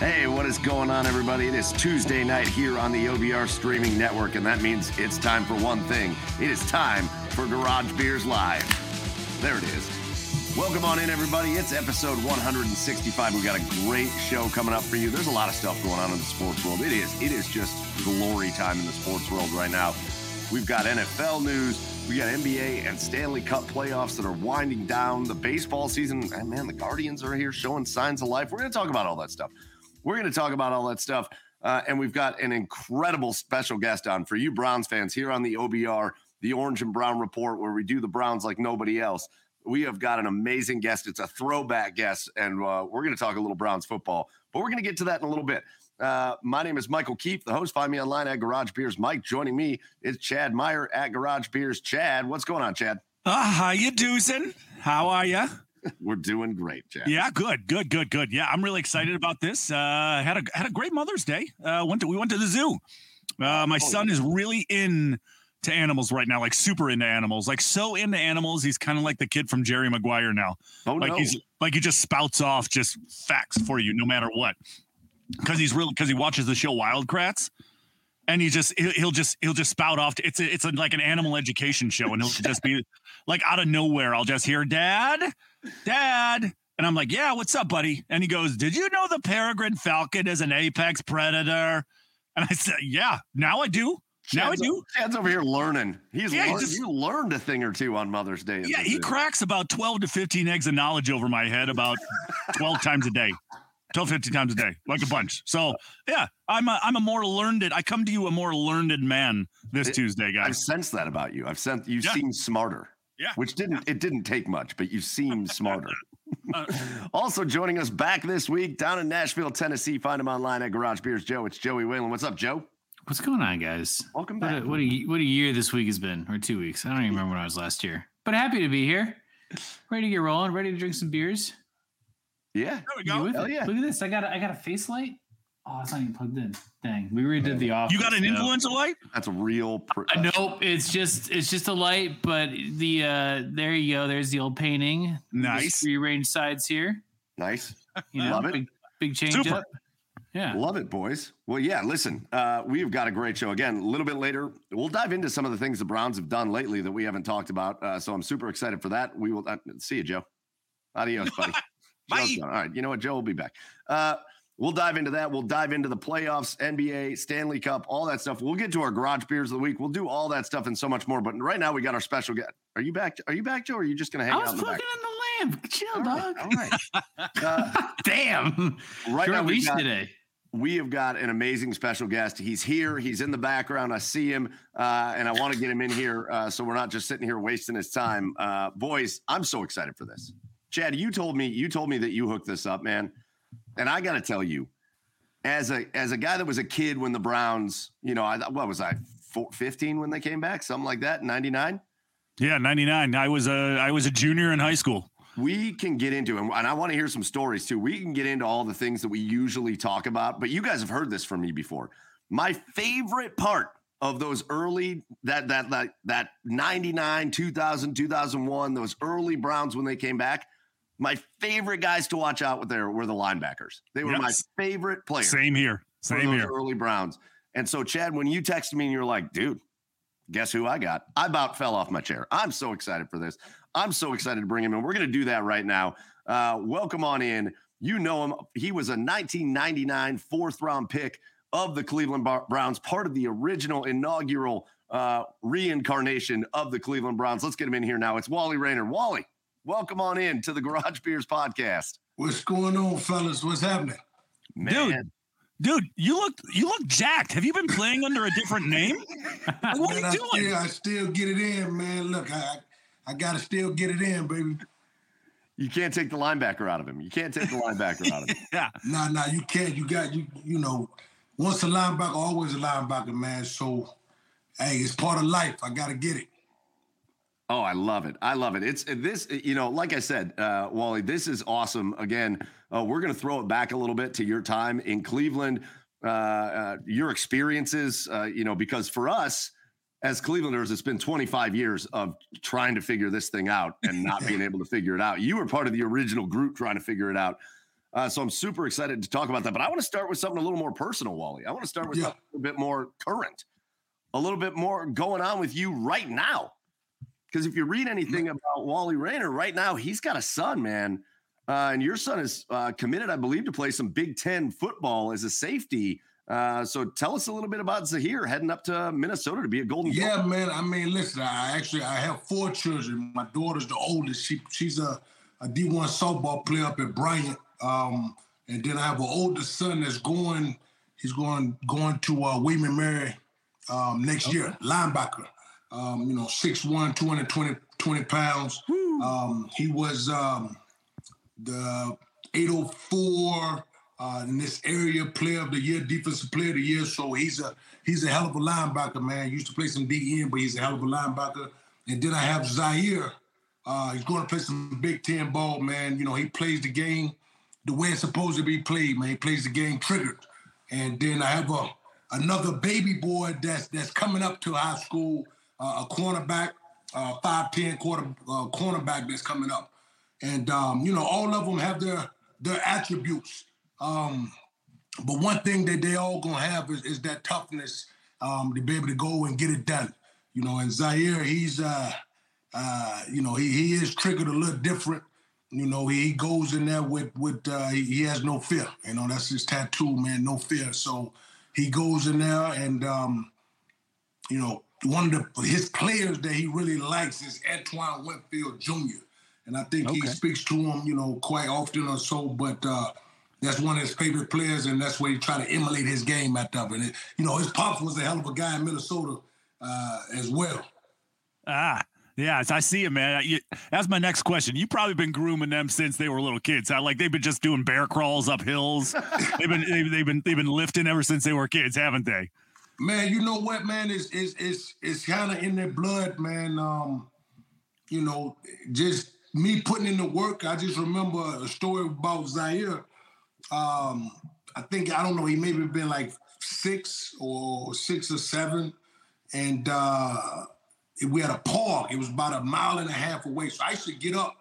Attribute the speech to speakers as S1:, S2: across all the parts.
S1: Hey, what is going on, everybody? It is Tuesday night here on the OBR streaming network, and that means it's time for one thing. It is time for Garage Beers Live. There it is. Welcome on in, everybody. It's episode 165. We've got a great show coming up for you. There's a lot of stuff going on in the sports world. It is, it is just glory time in the sports world right now. We've got NFL news. We got NBA and Stanley Cup playoffs that are winding down. The baseball season, and man, the Guardians are here showing signs of life. We're going to talk about all that stuff. We're going to talk about all that stuff. Uh, and we've got an incredible special guest on for you Browns fans here on the OBR, the Orange and Brown Report, where we do the Browns like nobody else. We have got an amazing guest. It's a throwback guest, and uh, we're going to talk a little Browns football, but we're going to get to that in a little bit. Uh, my name is Michael Keefe, the host. Find me online at Garage Beers. Mike joining me is Chad Meyer at Garage Beers. Chad, what's going on, Chad?
S2: Uh, how you doing? How are you?
S1: We're doing great, Chad.
S2: Yeah, good, good, good, good. Yeah, I'm really excited about this. Uh, had a had a great Mother's Day. Uh, went to we went to the zoo. Uh, my
S1: Oh,
S2: son is really in to animals right now, like super into animals, like so into animals. He's kind of like the kid from Jerry Maguire now.
S1: Oh
S2: like
S1: no.
S2: he's like he just spouts off just facts for you no matter what because he's really because he watches the show wild kratts and he just he'll, he'll just he'll just spout off to, it's a, it's a, like an animal education show and he'll just be like out of nowhere i'll just hear dad dad and i'm like yeah what's up buddy and he goes did you know the peregrine falcon is an apex predator and i said yeah now i do now i do
S1: Chad's over here learning. He's
S2: Yeah, he
S1: learned,
S2: just-
S1: you learned a thing or two on Mother's Day.
S2: Yeah, he cracks about 12 to 15 eggs of knowledge over my head about 12 times a day. 12, 15 times a day, like a bunch. So yeah, I'm a I'm a more learned. I come to you a more learned man this
S1: It-
S2: Tuesday, guys.
S1: I've sensed that about you. I've sensed you
S2: Yeah.
S1: seem smarter.
S2: Yeah.
S1: Which didn't it didn't take much, but you seem smarter.
S2: Uh,
S1: also joining us back this week down in Nashville, Tennessee. Find him online at Garage Beers Joe. It's Joey Whalen. What's up, Joe?
S3: What's going on, guys?
S1: Welcome
S3: What
S1: back.
S3: a, what a what a year this week has been, or two weeks. I don't even remember when I was last year, but happy to be here. Ready to get rolling. Ready to drink some beers.
S1: yeah.
S2: there we go.
S3: with
S1: Hell
S3: it?
S1: yeah.
S3: Look at this. I got a, I got a face light. Oh, it's not even plugged in. Dang, we redid the office.
S2: You got an
S3: so-
S2: influencer light?
S1: That's a real pr-
S3: Uh, nope, it's just it's just a light, but the uh there you go. There's the old painting.
S2: Nice.
S3: Rearranged sides here.
S1: nice.
S3: You know,
S1: Love it.
S3: Big, big change
S2: Super.
S3: up. Yeah.
S1: Love it, boys. Well, yeah, listen, uh, we've got a great show. Again, a little bit later, we'll dive into some of the things the Browns have done lately that we haven't talked about. Uh, so I'm super excited for that. We will uh, see you, Joe. Adios, buddy.
S2: Bye.
S1: Joe's gone. All right. You know what? Joe will be back. We'll dive into that. We'll dive into the playoffs, NBA, Stanley Cup, all that stuff. We'll get to our garage beers of the week. We'll do all that stuff and so much more. But right now, we got our special guest. Are you back? Are you back, Joe? Or are you just going to hang out in the back?
S3: in the lamp. Chill,
S1: All right.
S3: dog.
S1: All right. Uh,
S3: Damn.
S1: right
S3: Short
S1: now, we got,
S3: today.
S1: we have got an amazing special guest. He's here. He's in the background. I see him, uh, and I want to get him in here uh, so we're not just sitting here wasting his time. Uh, boys, I'm so excited for this. Chad, you told me you told me that you hooked this up, man, and I got to tell you, as a as a guy that was a kid when the Browns, you know, I what was I, four, 15 when they came back, something like that, 99.
S2: Yeah, 99. I was a I was a junior in high school.
S1: we can get into and, and I want to hear some stories too. We can get into all the things that we usually talk about, but you guys have heard this from me before. My favorite part of those early that that that that 99 2000 2001 those early browns when they came back my favorite guys to watch out with there were the linebackers. They were my favorite players
S2: Same here. Same here.
S1: early browns. And so chad when you texted me and you're like dude guess who i got? I about fell off my chair. I'm so excited for this. I'm so excited to bring him in. We're going to do that right now. Uh, welcome on in. You know him. He was a 1999 fourth round pick of the Cleveland Bar- Browns, part of the original inaugural uh, reincarnation of the Cleveland Browns. Let's get him in here now. It's Wali Rainer. Wali, welcome on in to the Garage Beers podcast.
S4: What's going on, fellas? What's happening?
S1: Man,
S2: Dude, you look you look jacked. Have you been playing under a different name? Like, what
S4: Man,
S2: are
S4: I
S2: you doing?
S4: still, I still get it in, man. Look, I, I gotta still get it in, baby.
S1: you can't take the linebacker out of him. You can't take the linebacker out of him.
S2: Yeah.
S4: Nah, nah, you can't. You got you, you know. Once a linebacker, always a linebacker, man. So, hey, it's part of life. I gotta get it.
S1: Oh, I love it. I love it. It's this, you know, like I said, uh, Wali, this is awesome. Again, uh, we're going to throw it back a little bit to your time in Cleveland, uh, uh, your experiences, uh, you know, because for us as Clevelanders, it's been 25 years of trying to figure this thing out and not being able to figure it out. You were part of the original group trying to figure it out. Uh, so I'm super excited to talk about that. But I want to start with something a little more personal, Wali. I want to start with
S4: Yeah.
S1: something a bit more current, a little bit more going on with you right now. Because if you read anything about Wali Rainer right now, he's got a son, man. Uh, and your son is uh, committed, I believe, to play some Big Ten football as a safety. Uh, so tell us a little bit about Zahir heading up to Minnesota to be a Golden.
S4: Yeah, man. I mean, listen. I actually I have four children. My daughter's the oldest. She she's a a D1 softball player up at Bryant. Um, and then I have an older son that's going. He's going going to uh, William Mary um, next year, linebacker. Um, you know, 6'1", 220 20 pounds. Um, he was um, the 804 uh, in this area player of the year, defensive player of the year. So he's a he's a hell of a linebacker, man. He used to play some DN, but he's a hell of a linebacker. And then I have Zaire. Uh, he's going to play some Big Ten ball, man. You know, he plays the game the way it's supposed to be played, man. He plays the game triggered. And then I have a another baby boy that's that's coming up to high school, uh, a cornerback, uh, five ten quarter uh, cornerback that's coming up, and um, you know all of them have their their attributes. Um, but one thing that they all gonna have is, is that toughness um, to be able to go and get it done. You know, and Zaire, he's uh, uh, you know he he is triggered a little different. You know, he goes in there with with uh, he, he has no fear. You know, that's his tattoo, man, no fear. So he goes in there and um, you know one of the his players that he really likes is Antoine Winfield Jr. And I think he speaks to him, you know, quite often or so. But uh, that's one of his favorite players, and that's where he try to emulate his game at of it. You know, his pops was a hell of a guy in Minnesota uh, as well.
S2: Ah, yeah, I see it, man. You, that's my next question. You've probably been grooming them since they were little kids. Huh? Like they've been just doing bear crawls up hills. they've been they've, they've been they've been lifting ever since they were kids, haven't they?
S4: Man, you know what, man? It's it's it's it's kind of in their blood, man. Um, you know, just me putting in the work. I just remember a story about Zaire. Um, I think I don't know. He maybe been like six or six or seven, and uh, we had a park. It was about a mile and a half away. So I used to get up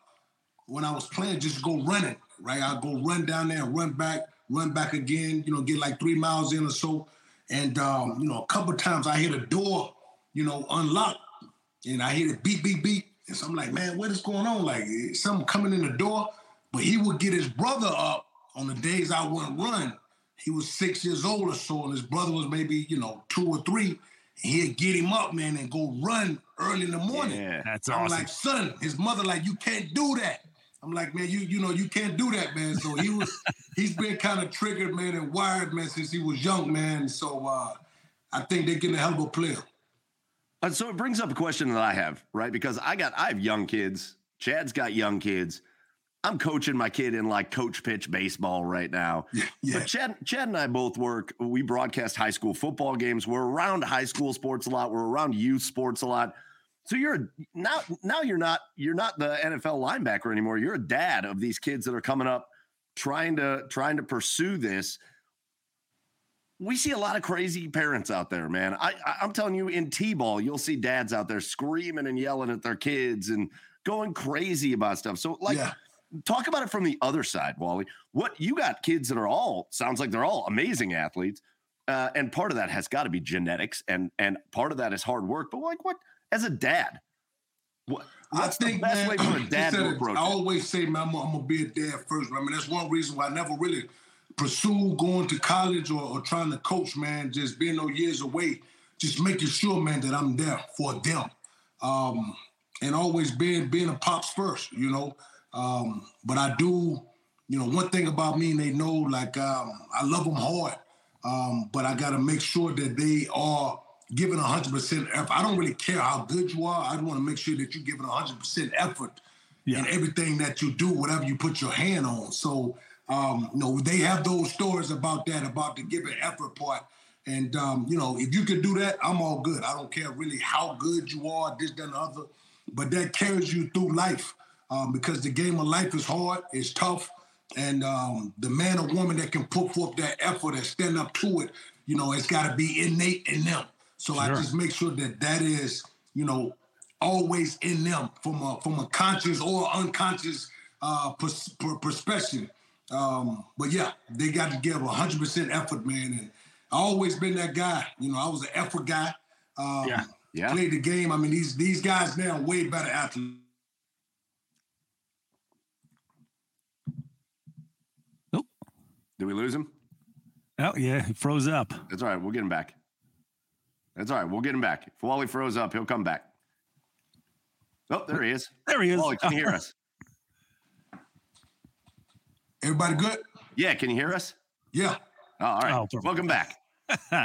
S4: when I was playing, just go running. Right, I'd go run down there run back, run back again. You know, get like three miles in or so. And um, you know, a couple times I hear the door, you know, unlock, and I hear it beep, beep, beep. And so I'm like, man, what is going on? Like is something coming in the door. But he would get his brother up on the days I wouldn't run. He was six years old or so, and his brother was maybe, you know, two or three. And he'd get him up, man, and go run early in the morning.
S1: Yeah.
S2: That's
S4: I'm
S2: awesome.
S4: like, son, his mother, like, you can't do that. I'm like, man, you you know, you can't do that, man. So he was, he's been kind of triggered, man, and wired, man, since he was young, man. So uh, I think they're getting a hell of a player.
S1: Uh, so it brings up a question that I have, right? Because I got I have young kids. Chad's got young kids. I'm coaching my kid in like coach pitch baseball right now.
S4: Yeah.
S1: But Chad, Chad and I both work. We broadcast high school football games. We're around high school sports a lot. We're around youth sports a lot. So you're now now you're not you're not the NFL linebacker anymore. You're a dad of these kids that are coming up trying to trying to pursue this. we see a lot of crazy parents out there, man. I, I I'm telling you, in T-ball, you'll see dads out there screaming and yelling at their kids and going crazy about stuff. So, like,
S4: Yeah.
S1: talk about it from the other side, Wali. What you got kids that are all sounds like they're all amazing athletes, uh, and part of that has got to be genetics, and and part of that is hard work. But like, what as a dad, what what's the best way for a dad to approach
S4: I always say, man, I'm, gonna- I'm gonna be a dad first. I mean, that's one reason why I never really pursued going to college or, or trying to coach, man. Just being those years away, just making sure, man, that I'm there for them, um, and always being being a pops first, you know. Um, but I do, you know, one thing about me, and they know, like um, I love them hard, um, but I got to make sure that they are giving 100% effort. I don't really care how good you are. I want to make sure that you're giving 100% effort in everything that you do, whatever you put your hand on. So, um, you know, they have those stories about that, about the giving effort part. And, um, you know, if you can do that, I'm all good. I don't care really how good you are, this, that, and the other. But that carries you through life um, because the game of life is hard, it's tough. And um, the man or woman that can put forth that effort and stand up to it, you know, it's got to be innate in them. So I just make sure that that is, you know, always in them from a from a conscious or unconscious uh, pers- per- perspective. Um, but yeah, they got to give 100% effort, man. And I always been that guy. You know, I was an effort guy. Um,
S2: Yeah.
S1: Yeah.
S4: Played the game. I mean, these these guys now are way better athletes. Nope.
S1: Did we lose him?
S2: Oh yeah, he froze up.
S1: That's all right. We'll get him back. That's all right. We'll get him back. If Wali froze up, he'll come back. Oh, there he is.
S2: There he is.
S1: Wali, can you hear us?
S4: Everybody good?
S1: Yeah, can you hear us?
S4: Yeah.
S1: Oh, all right.
S2: Oh.
S1: Welcome back.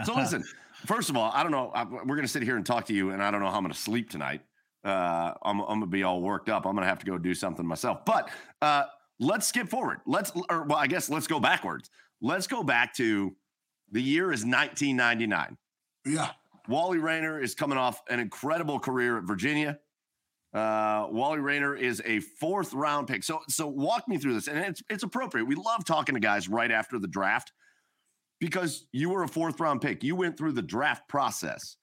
S1: So listen, first of all, I don't know. I, we're going to sit here and talk to you, and I don't know how I'm going to sleep tonight. Uh, I'm, I'm going to be all worked up. I'm going to have to go do something myself. But uh, let's skip forward. Let's, or well, I guess let's go backwards. Let's go back to the year is 1999.
S4: Yeah.
S1: Wali Rainer is coming off an incredible career at Virginia. Uh, Wali Rainer is a fourth round pick. So, so walk me through this, and it's it's appropriate. We love talking to guys right after the draft because you were a fourth round pick. You went through the draft process,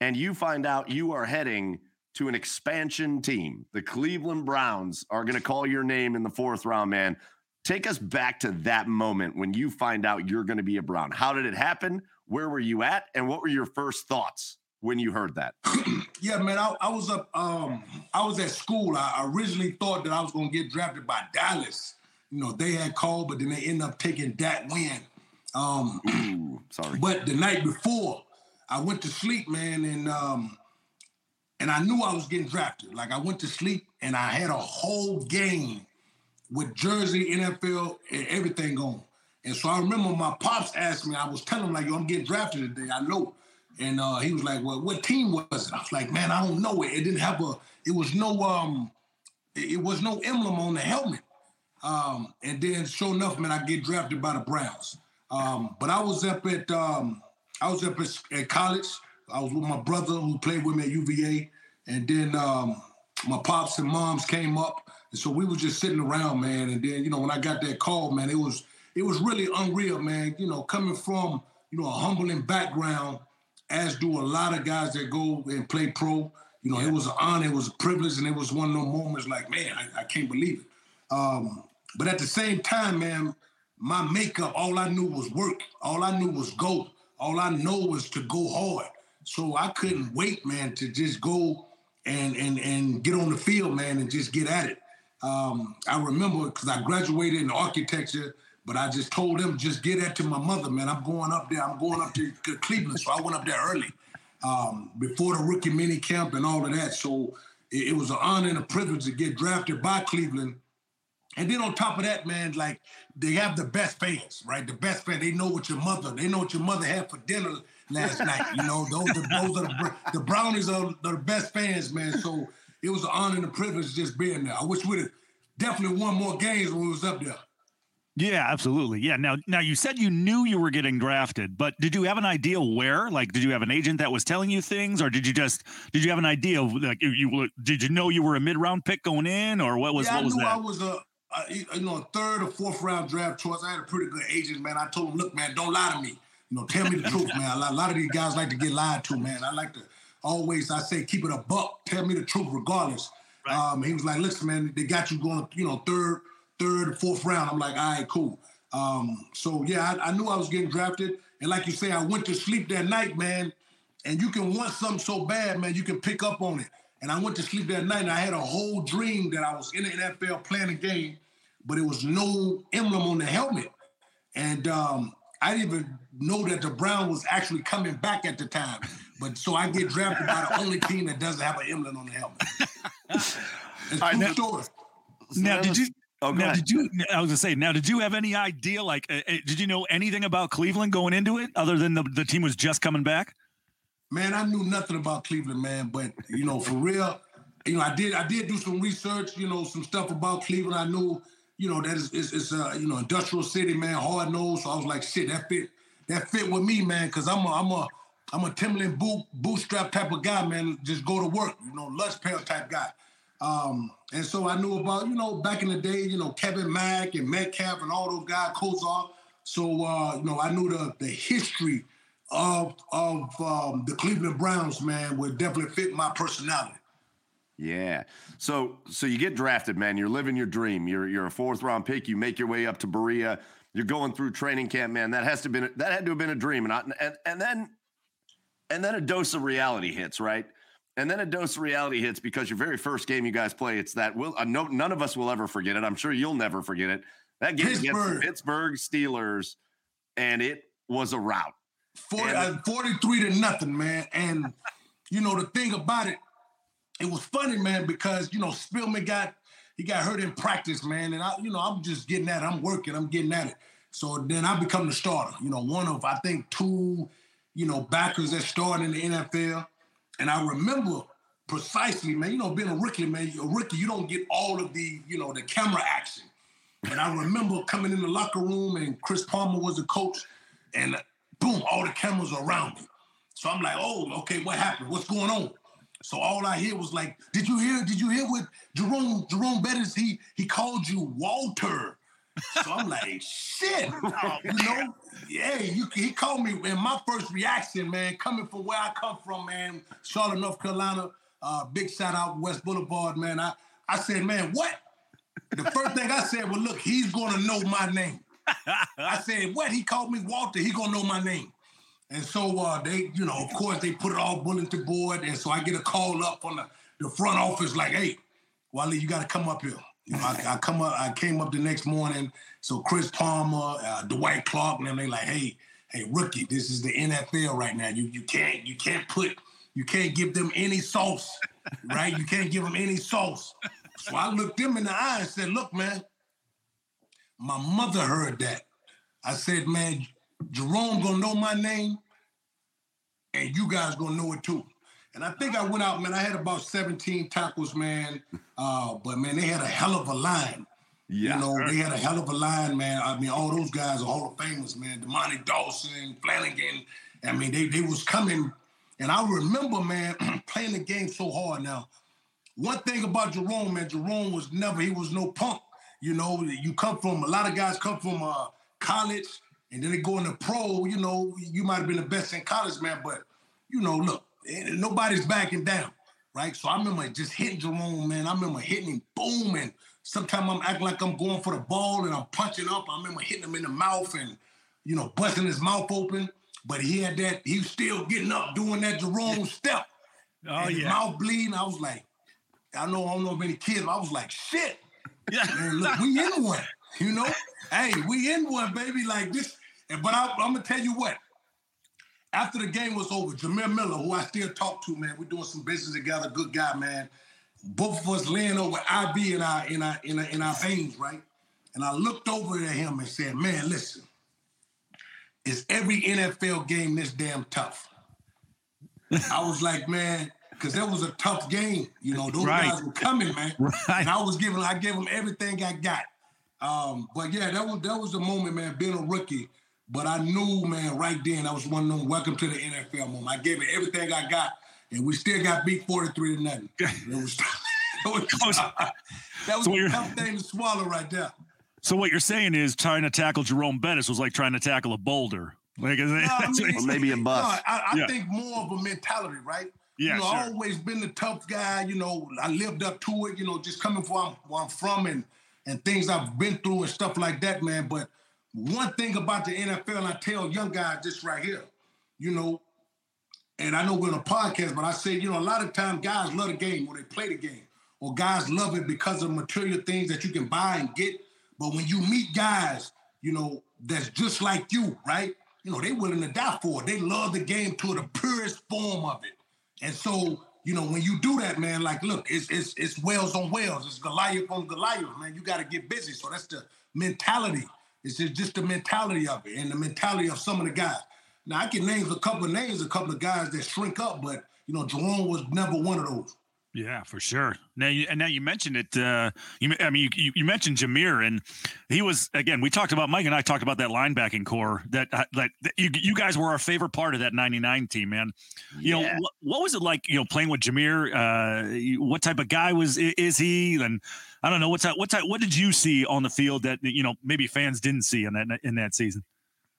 S1: and you find out you are heading to an expansion team. The Cleveland Browns are going to call your name in the fourth round, man. Take us back to that moment when you find out you're going to be a Brown. How did it happen? Where were you at? And what were your first thoughts when you heard that?
S4: Yeah, man. I, I was up. Um, I was at school. I originally thought that I was going to get drafted by Dallas. You know, they had called, but then they ended up taking that win. Um,
S1: Ooh, sorry.
S4: but the night before, I went to sleep, man, and um, and I knew I was getting drafted. Like I went to sleep and I had a whole game with Jersey, NFL, and everything going. And so I remember my pops asked me, I was telling him, like, yo, I'm getting drafted today. I know. And uh, he was like, Well, what team was it? I was like, man, I don't know. It, it didn't have a, it was no um, it, was no emblem on the helmet. Um, and then sure enough, man, I get drafted by the Browns. Um, but I was up at um, I was up at, at college. I was with my brother who played with me at UVA, and then um, my pops and moms came up, and so we were just sitting around, man. And then you know when I got that call, man, it was it was really unreal, man. You know, coming from you know a humbling background, as do a lot of guys that go and play pro. You know, it was an honor, it was a privilege, and it was one of those moments like, man, I, I can't believe it. Um, but at the same time, man, my makeup, all I knew was work. All I knew was go. All I know was to go hard. So I couldn't wait, man, to just go and and and get on the field, man, and just get at it. Um, I remember because I graduated in architecture, but I just told them just get that to my mother, man. I'm going up there. I'm going up to, to Cleveland, so I went up there early um, before the rookie mini camp and all of that. So it, it was an honor and a privilege to get drafted by Cleveland. And then on top of that, man, like they have the best fans, right? The best fans. They know what your mother, they know what your mother had for dinner last night. You know, those are, those are the, the brownies are the best fans, man. So it was an honor and a privilege just being there. I wish we'd have definitely won more games when we was up there.
S2: Yeah, absolutely. Yeah. Now, now you said you knew you were getting drafted, but did you have an idea where? Like, did you have an agent that was telling you things, or did you just did you have an idea? Of, like, you, did you know you were a mid round pick going in, or what was
S4: yeah,
S2: what was
S4: I knew
S2: that?
S4: I was a, a you know a third or fourth round draft choice. I had a pretty good agent, man. I told him, look, man, don't lie to me. You know, tell me the truth, man. A lot, a lot of these guys like to get lied to, man. I like to always, I say, keep it a buck. Tell me the truth, regardless.
S2: Right.
S4: Um, he was like, listen, man, they got you going, you know, third, third, fourth round. I'm like, all right, cool. Um, so yeah, I, I knew I was getting drafted, and like you say, I went to sleep that night, man. And you can want something so bad, man, you can pick up on it. And I went to sleep that night, and I had a whole dream that I was in the NFL playing a game, but it was no emblem on the helmet. And um, I didn't even know that the Brown was actually coming back at the time. But so I get drafted by the only team that doesn't have an emblem on the helmet. It's
S2: All right,
S4: true
S2: now-
S4: story.
S2: Now, did you?
S1: Oh,
S2: now,
S1: ahead.
S2: did you? I was gonna say. Now, did you have any idea? Like, uh, uh, did you know anything about Cleveland going into it, other than the the team was just coming back?
S4: Man, I knew nothing about Cleveland, man. But you know, for real, you know, I did I did do some research, you know, some stuff about Cleveland. I knew, you know, that is it's, it's a you know industrial city, man, hard nosed. So I was like, shit, that fit that fit with me, man, because I'm a I'm a I'm a Timberland boot bootstrap type of guy, man. Just go to work, you know, lunch pail type guy. Um, and so I knew about, you know, back in the day, you know, Kevin Mack and Metcalf and all those guys, Kosar. So uh, you know, I knew the the history of of um, the Cleveland Browns, man, would definitely fit my personality.
S1: Yeah. So so you get drafted, man. You're living your dream. You're you're a fourth round pick. You make your way up to Berea. You're going through training camp, man. That has to been that had to have been a dream, and I, and and then and then a dose of reality hits, right? And then a dose of reality hits because your very first game you guys play, it's that will uh, no none of us will ever forget it. I'm sure you'll never forget it. That game against the
S4: Pittsburgh.
S1: Pittsburgh Steelers, and it was a rout.
S4: 40,
S1: Yeah.
S4: uh, 43 to nothing, man. And you know, the thing about it, it was funny, man, because you know, Spillman got he got hurt in practice, man. And I, you know, I'm just getting at it. I'm working, I'm getting at it. So then I become the starter, you know, one of I think two, you know, backers that started in the NFL. And I remember precisely, man, you know, being a rookie, man, a rookie, you don't get all of the, you know, the camera action. And I remember coming in the locker room and Chris Palmer was the coach, and uh, boom, all the cameras are around me. So I'm like, oh, okay, what happened? What's going on? So all I hear was like, did you hear? Did you hear what Jerome Jerome Bettis? He he called you Walter. So I'm like, shit, you know? Yeah, you, he called me, and my first reaction, man, coming from where I come from, man, Charlotte, North Carolina, uh, big shout out West Boulevard, man. I I said, man, what? The first thing I said was, look, he's gonna know my name. I said, what? He called me Walter. He gonna know my name. And so uh, they, you know, of course, they put it all bulletin board. And so I get a call up from the, the front office, like, hey, Wali, you got to come up here. I, I come up, I came up the next morning. So Chris Palmer, uh, Dwight Clark, and they like, hey, hey, rookie, this is the NFL right now. You you can't you can't put you can't give them any sauce, right? You can't give them any sauce. So I looked them in the eye and said, look, man, my mother heard that. I said, man, Jerome gonna know my name, and you guys gonna know it too. And I think I went out, man. I had about 17 tackles, man. Uh, but man, they had a hell of a line.
S1: Yeah.
S4: You know, they had a hell of a line, man. I mean, all those guys are Hall of Famers, man. Dermontti Dawson, Flanagan. I mean, they they was coming. And I remember, man, playing the game so hard. Now, one thing about Jerome, man, Jerome was never, he was no punk. You know, you come from, a lot of guys come from uh, college and then they go into pro, you know, you might have been the best in college, man, but, you know, look, eh, nobody's backing down, right? So I remember just hitting Jerome, man. I remember hitting him, boom, and sometimes I'm acting like I'm going for the ball and I'm punching up. I remember hitting him in the mouth and, you know, busting his mouth open. But he had that, he was still getting up, doing that Jerome step.
S2: Oh
S4: and his
S2: yeah,
S4: mouth bleeding. I was like, I know I don't know if any kids, but I was like, shit,
S2: yeah.
S4: man, look, we in one. You know? hey, we in one, baby, like this. And but I, I'm gonna tell you what. After the game was over, Jamir Miller, who I still talk to, man, we're doing some business together, good guy, man. Both of us laying over IV in our in our in our, in our veins, right? And I looked over at him and said, man, listen, is every NFL game this damn tough? I was like, man, because that was a tough game. You know, those
S2: Right.
S4: guys were coming, man.
S2: Right.
S4: And I was giving, I gave them everything I got. Um, but yeah, that was that was the moment, man, being a rookie. But I knew, man, right then, I was one of them welcome to the NFL moment. I gave it everything I got, and we still got beat 43 to nothing. It was, it was, that was
S2: So
S4: a
S2: you're-
S4: tough thing to swallow right there.
S2: So what you're saying is trying to tackle Jerome Bettis was like trying to tackle a boulder. Like,
S4: No, I mean,
S1: Or maybe a
S4: No. I, I
S2: Yeah.
S4: think more of a mentality, right?
S2: Yeah,
S4: you know,
S2: sure.
S4: I always been the tough guy. You know, I lived up to it. You know, just coming from where I'm, where I'm from and and things I've been through and stuff like that, man. But one thing about the NFL, and I tell young guys this right here, you know, and I know we're on a podcast, but I say, you know, a lot of times guys love the game when they play the game, or guys love it because of material things that you can buy and get. But when you meet guys, you know, that's just like you, right? You know, they willing to die for it. They love the game to the purest form of it. And so, you know, when you do that, man, like, look, it's it's it's Wales on Wales. It's Goliath on Goliath, man. You got to get busy. So that's the mentality. It's just, just the mentality of it and the mentality of some of the guys. Now, I can name a couple of names, a couple of guys that shrink up, but, you know, Jerome was never one of those.
S2: Yeah, for sure. Now, you, and now you mentioned it. Uh, you, I mean, you, you mentioned Jamir, and he was again. We talked about Mike and I talked about that linebacking core. That uh, that, that you, you guys were our favorite part of that '99 team, man. You know,
S1: Yeah.
S2: what, what was it like? You know, playing with Jamir. Uh, what type of guy was is he? And I don't know what's that. What type? What did you see on the field that you know maybe fans didn't see in that in that season?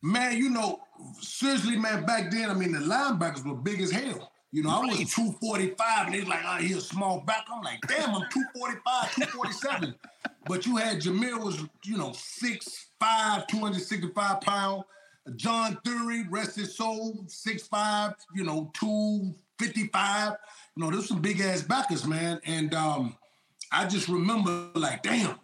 S4: Man, you know, seriously, man, back then, I mean, the linebackers were big as hell. You know, I was 245, and they like, oh, he's a small back. I'm like, damn, I'm 245, 247. but you had Jamir was, you know, 6'5, 265 pounds. John Thierry, rest his soul, 6'5, you know, 255. You know, there's some big ass backers, man. And um, I just remember like, damn,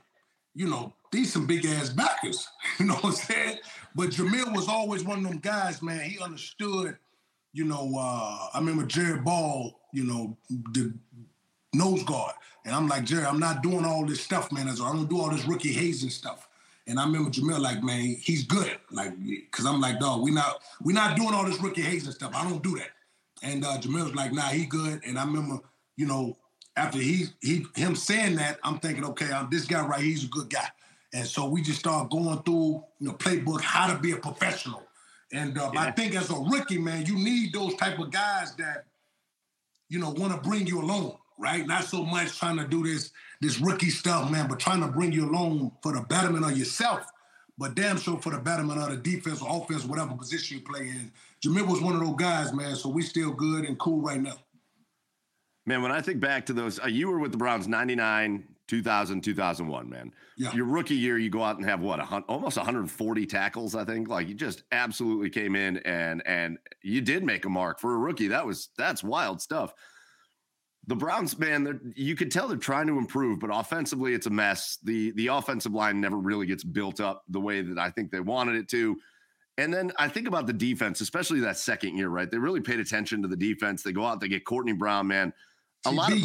S4: you know, these some big ass backers. You know what I'm saying? But Jamil was always one of them guys, man. He understood, you know, uh, I remember Jerry Ball, you know, the nose guard. And I'm like, Jared, I'm not doing all this stuff, man. I don't do all this rookie hazing stuff. And I remember Jamil like, man, he's good. Like, cause I'm like, dog, we not we not doing all this rookie hazing stuff. I don't do that. And uh Jamil was like, nah, he good. And I remember, you know, after he he him saying that, I'm thinking, okay, um, this guy right, he's a good guy. And so we just start going through, you know, playbook, how to be a professional. And uh, I think as a rookie, man, you need those type of guys that, you know, want to bring you along, right? Not so much trying to do this this rookie stuff, man, but trying to bring you along for the betterment of yourself, but damn sure for the betterment of the defense or offense, whatever position you play in. Jamil was one of those guys, man. So we still good and cool right now.
S1: Man, when I think back to those, uh, you were with the Browns 99, 2000, 2001, man.
S4: Yeah.
S1: Your rookie year, you go out and have what, a hun- almost 140 tackles, I think. Like you just absolutely came in and and you did make a mark for a rookie. That was that's wild stuff. The Browns, man, you could tell they're trying to improve, but offensively, it's a mess. the The offensive line never really gets built up the way that I think they wanted it to. And then I think about the defense, especially that second year, right? They really paid attention to the defense. They go out, they get Courtney Brown, man. A lot of.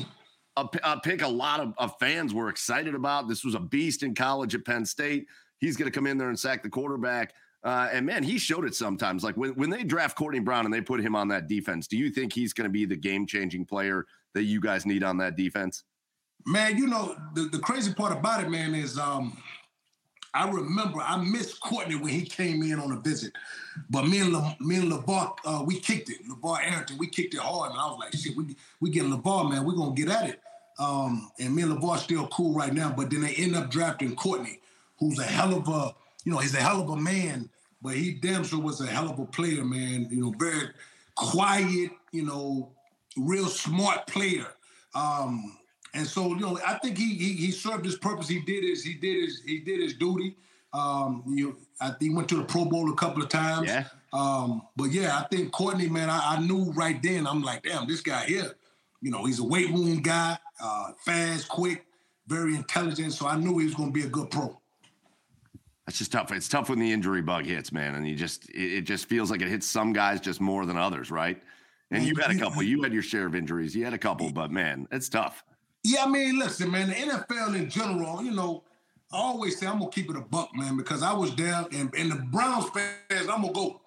S1: A, a pick a lot of, of fans were excited about. This was a beast in college at Penn State. He's going to come in there and sack the quarterback. Uh, and man, he showed it sometimes. Like when, when they draft Courtney Brown and they put him on that defense, do you think he's going to be the game changing player that you guys need on that defense?
S4: Man, you know, the, the crazy part about it, man, is um, I remember I missed Courtney when he came in on a visit. But me and Le, me and LeVar, uh, we kicked it. LeVar Arrington, we kicked it hard. And I was like, shit, we we get LeVar, man, we're gonna get at it. Um, and me and LeVar still cool right now. But then they end up drafting Courtney, who's a hell of a, you know, he's a hell of a man, but he damn sure was a hell of a player, man. You know, very quiet, you know, real smart player. Um, and so, you know, I think he he, he served his purpose. He did his he did his he did his duty. Um, you know, I think he went to the Pro Bowl a couple of times.
S1: Yeah.
S4: Um, but yeah, I think Courtney, man, I, I knew right then. I'm like, damn, this guy here. You know, he's a weight room guy, uh, fast, quick, very intelligent. So I knew he was going to be a good pro.
S1: That's just tough. It's tough when the injury bug hits, man. And you just, it, it just feels like it hits some guys just more than others, right? And you had a couple. You had your share of injuries. You had a couple, but man, it's tough.
S4: Yeah, I mean, listen, man, the NFL in general, you know, I always say I'm gonna keep it a buck, man, because I was there and, and the Browns fans, I'm gonna go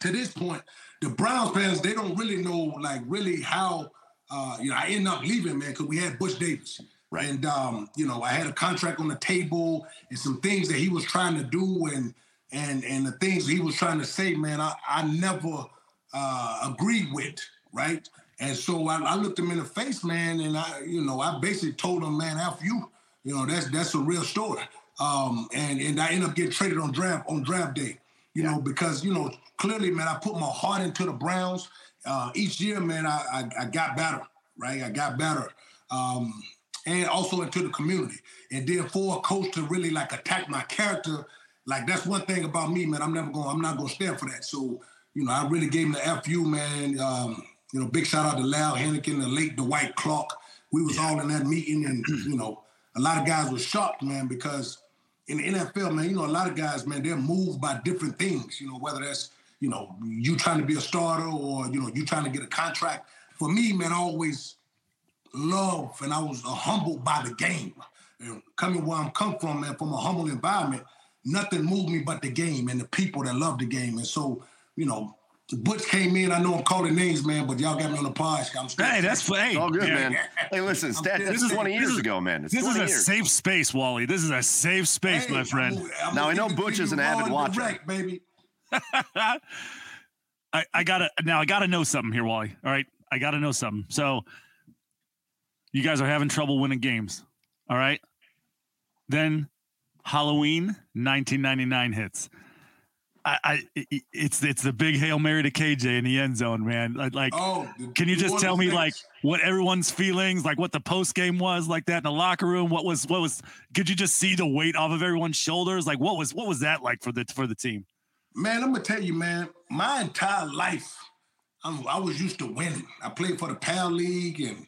S4: to this point. The Browns fans, they don't really know like really how uh, you know, I ended up leaving, man, because we had Butch Davis.
S1: Right.
S4: And um, you know, I had a contract on the table and some things that he was trying to do and and and the things he was trying to say, man, I, I never uh, agreed with, right? And so I, I looked him in the face, man, and I, you know, I basically told him, man, after you, you know, that's that's a real story. Um, and and I ended up getting traded on draft on draft day. You know, because you know clearly, man, I put my heart into the Browns. Uh, each year, man, I, I, I got better, right? I got better, um, and also into the community. And then for a coach to really like attack my character, like that's one thing about me, man. I'm never going. I'm not going to stand for that. So you know, I really gave him the fu, man. Um, you know, big shout out to Lal Heneghan, the late Dwight Clark. We was all in that meeting, and you know, a lot of guys were shocked, man, because in the NFL, man, you know, a lot of guys, man, they're moved by different things. You know, whether that's you know you trying to be a starter or you know you trying to get a contract. For me, man, I always love and I was humbled by the game. And coming where I'm come from, man, from a humble environment, nothing moved me but the game and the people that love the game. And so, you know, Butch came in. I know I'm calling names, man, but y'all got me on the podcast. I'm still
S2: Hey, that's hey,
S1: It's all good,
S2: yeah.
S1: man. Hey, listen, stat, this is 20
S2: this
S1: years
S2: is-
S1: ago, man. It's
S2: This is a
S1: years.
S2: safe space, Wali. This is a safe space,
S4: Hey,
S2: my
S4: I'm
S2: friend.
S4: I'm
S1: Now, I know
S4: give it to
S1: Butch is an avid
S4: raw and
S1: watcher.
S4: direct, baby.
S2: I, I gotta now I gotta know something here, Wali. All right. I gotta know something. So you guys are having trouble winning games. All right. Then Halloween 1999 hits. I, I it's it's the big hail mary to KJ in the end zone, man. Like,
S4: Oh,
S2: can you just tell me
S4: Orleans
S2: like what everyone's feelings, like what the post game was like that in the locker room? What was what was? Could you just see the weight off of everyone's shoulders? Like what was what was that like for the for the team?
S4: Man, I'm gonna tell you, man. My entire life, I'm, I was used to winning. I played for the Pal League, and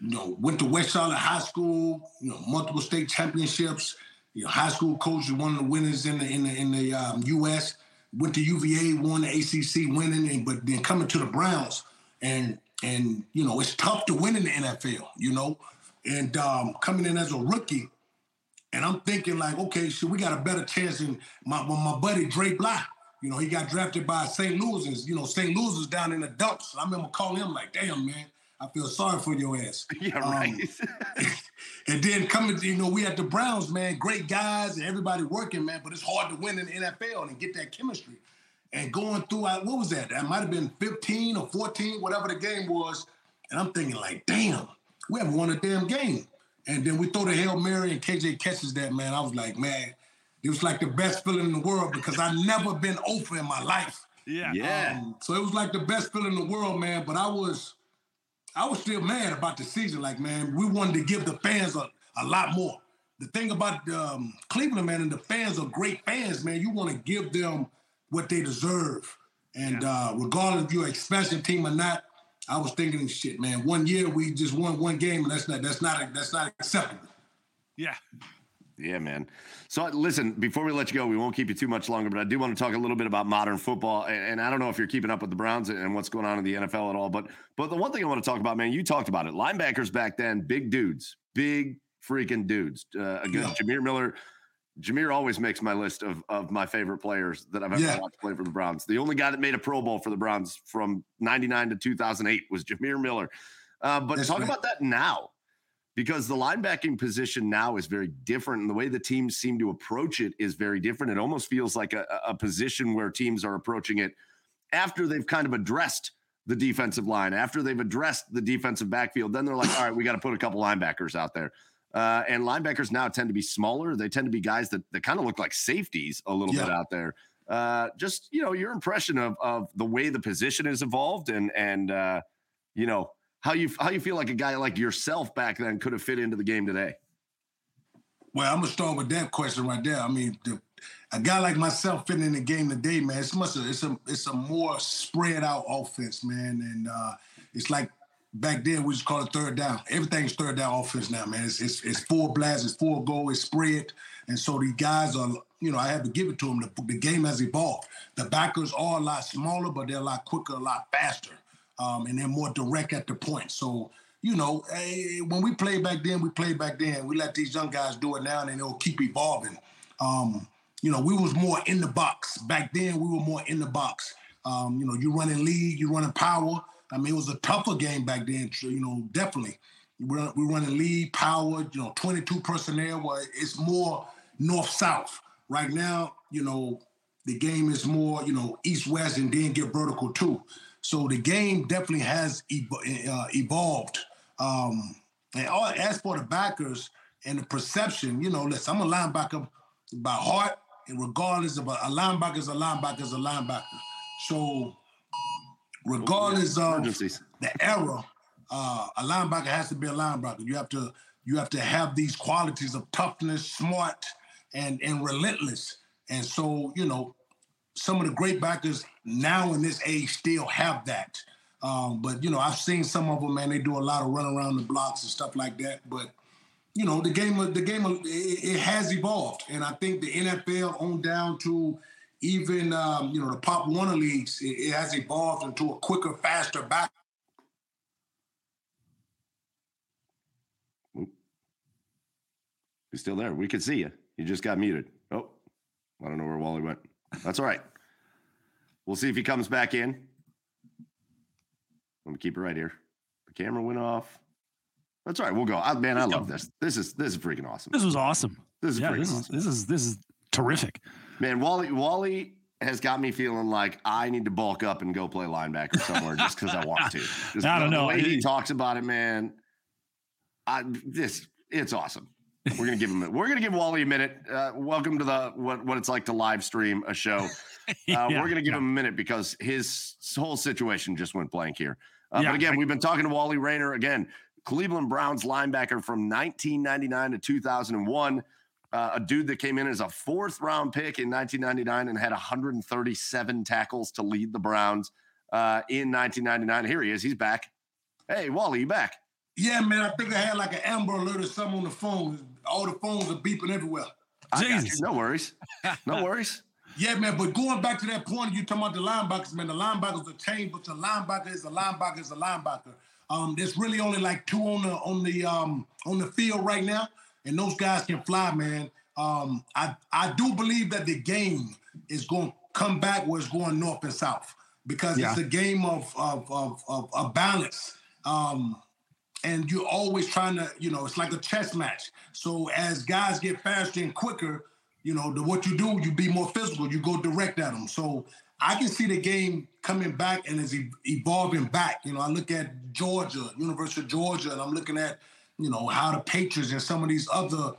S4: you know, went to West Charlotte High School. You know, multiple state championships. You know, high school coach was one of the winners in the in the in the um, U.S. Went to UVA, won the ACC, winning, and but then coming to the Browns, and and you know, it's tough to win in the NFL. You know, and um, coming in as a rookie. And I'm thinking like, okay, so we got a better chance than my my, buddy Dre Bly. You know, he got drafted by St. Louis. You know, St. Louis is down in the dumps. I remember calling him like, damn, man, I feel sorry for your ass.
S1: Yeah,
S4: Um,
S1: right.
S4: and then coming, to, you know, we had the Browns, man, great guys and everybody working, man, but it's hard to win in the NFL and get that chemistry. And going through, what was that? That might have been 15 or 14, whatever the game was. And I'm thinking, like, damn, we haven't won a damn game. And then we throw the Hail Mary and KJ catches that, man. I was like, man, it was like the best feeling in the world because I've never been over in my life.
S2: Yeah.
S1: yeah.
S4: Um, so it was like the best feeling in the world, man. But I was, I was still mad about the season. Like, man, we wanted to give the fans a, a lot more. The thing about um, Cleveland, man, and the fans are great fans, man. You want to give them what they deserve. And uh, regardless if you're an expansion team or not, I was thinking, shit, man. One year we just won one game, and that's not that's not that's not acceptable.
S2: Yeah.
S1: Yeah, man. So listen, before we let you go, we won't keep you too much longer, but I do want to talk a little bit about modern football. And, I don't know if you're keeping up with the Browns and what's going on in the NFL at all, but but the one thing I want to talk about, man, you talked about it. Linebackers back then, big dudes, big freaking dudes. Uh, again,
S4: Yeah.
S1: Jamir Miller. Jamir always makes my list of, of my favorite players that I've ever
S4: Yeah.
S1: watched play for the Browns. The only guy that made a Pro Bowl for the Browns from 99 to 2008 was Jamir Miller. Uh, but
S4: That's
S1: talk
S4: right.
S1: about that now because the linebacking position now is very different and the way the teams seem to approach it is very different. It almost feels like a, a position where teams are approaching it after they've kind of addressed the defensive line after they've addressed the defensive backfield. Then they're like all right we got to put a couple linebackers out there. Uh, and linebackers now tend to be smaller. They tend to be guys that, that kind of look like safeties a little bit out there. Uh, just you know your impression of, of the way the position has evolved and and uh, you know how you how you feel like a guy like yourself back then could have fit into the game today.
S4: Well, I'm gonna start with that question right there. I mean, the, a guy like myself fitting in the game today, man, it's much it's a it's a more spread out offense, man, and uh, it's like back then we just call it third down. Everything's third down offense now, man. It's it's, it's full blast, it's full goal, it's spread, and so these guys are, you know, I have to give it to them. The, the game has evolved. The backers are a lot smaller, but they're a lot quicker, a lot faster, um, and they're more direct at the point. So you know, eh, when we played back then, we played back then. We let these young guys do it now, and they'll keep evolving. Um, you know, we was more in the box back then. We were more in the box. Um, you know, you running lead, you running power. I mean, it was a tougher game back then. You know, definitely. We run, we running lead, power. You know, 22 personnel. Where it's more north south. Right now, you know, the game is more you know east west, and then get vertical too. So the game definitely has ev- uh, evolved. Um, and all, as for the backers and the perception, you know, listen, I'm a linebacker by heart and regardless of a, a linebacker is a linebacker is a linebacker. So regardless of the era, uh, a linebacker has to be a linebacker. You have to you have to have these qualities of toughness, smart, and and relentless. And so you know, some of the great backers now in this age still have that. Um, but you know, I've seen some of them, man. They do a lot of run around the blocks and stuff like that. But you know, the game, of the game, it, it has evolved, and I think the NFL on down to even um, you know the Pop Warner leagues, it, it has evolved into a quicker, faster back.
S1: You're still there. We could see you. You just got muted. Oh, I don't know where Wali went. That's all right. We'll see if he comes back in. Let me keep it right here. The camera went off. That's all right. We'll go. I, man, I love this. This is this is freaking awesome.
S2: This was awesome.
S1: This is
S2: yeah, this is
S1: awesome.
S2: this is this is terrific.
S1: Man, Wali Wali has got me feeling like I need to bulk up and go play linebacker somewhere just because I want to. Just
S2: I don't
S1: the
S2: know.
S1: way he
S2: He-
S1: talks about it, man. I this it's awesome. We're gonna give him. a- We're gonna give Wali a minute. Uh, welcome to the what what it's like to live stream a show. Uh,
S2: Yeah,
S1: we're gonna give
S2: yeah.
S1: him a minute because his whole situation just went blank here. Uh,
S2: Yeah,
S1: but again,
S2: I-
S1: we've been talking to Wali Rainer again, Cleveland Browns linebacker from 1999 to 2001. Uh, a dude that came in as a fourth round pick in 1999 and had 137 tackles to lead the Browns uh, in 1999. Here he is. He's back. Hey, Wali, you back?
S4: Yeah, man, I think I had like an Amber Alert or something on the phone. All the phones are beeping everywhere.
S1: I got you.
S2: Jesus.
S1: No worries. No worries.
S4: Yeah, man, but going back to that point, you talking about the linebackers, man. The linebackers are changed, but the linebacker is a linebacker is a linebacker. Um, there's really only like two on the on the um on the field right now, and those guys can fly, man. Um, I I do believe that the game is going to come back where it's going north and south because it's a game of of of of, of balance. Um, and you're always trying to, you know, it's like a chess match. So as guys get faster and quicker, you know, the, what you do, you be more physical. You go direct at them. So I can see the game coming back and is evolving back. You know, I look at Georgia, University of Georgia, and I'm looking at, you know, how the Patriots and some of these other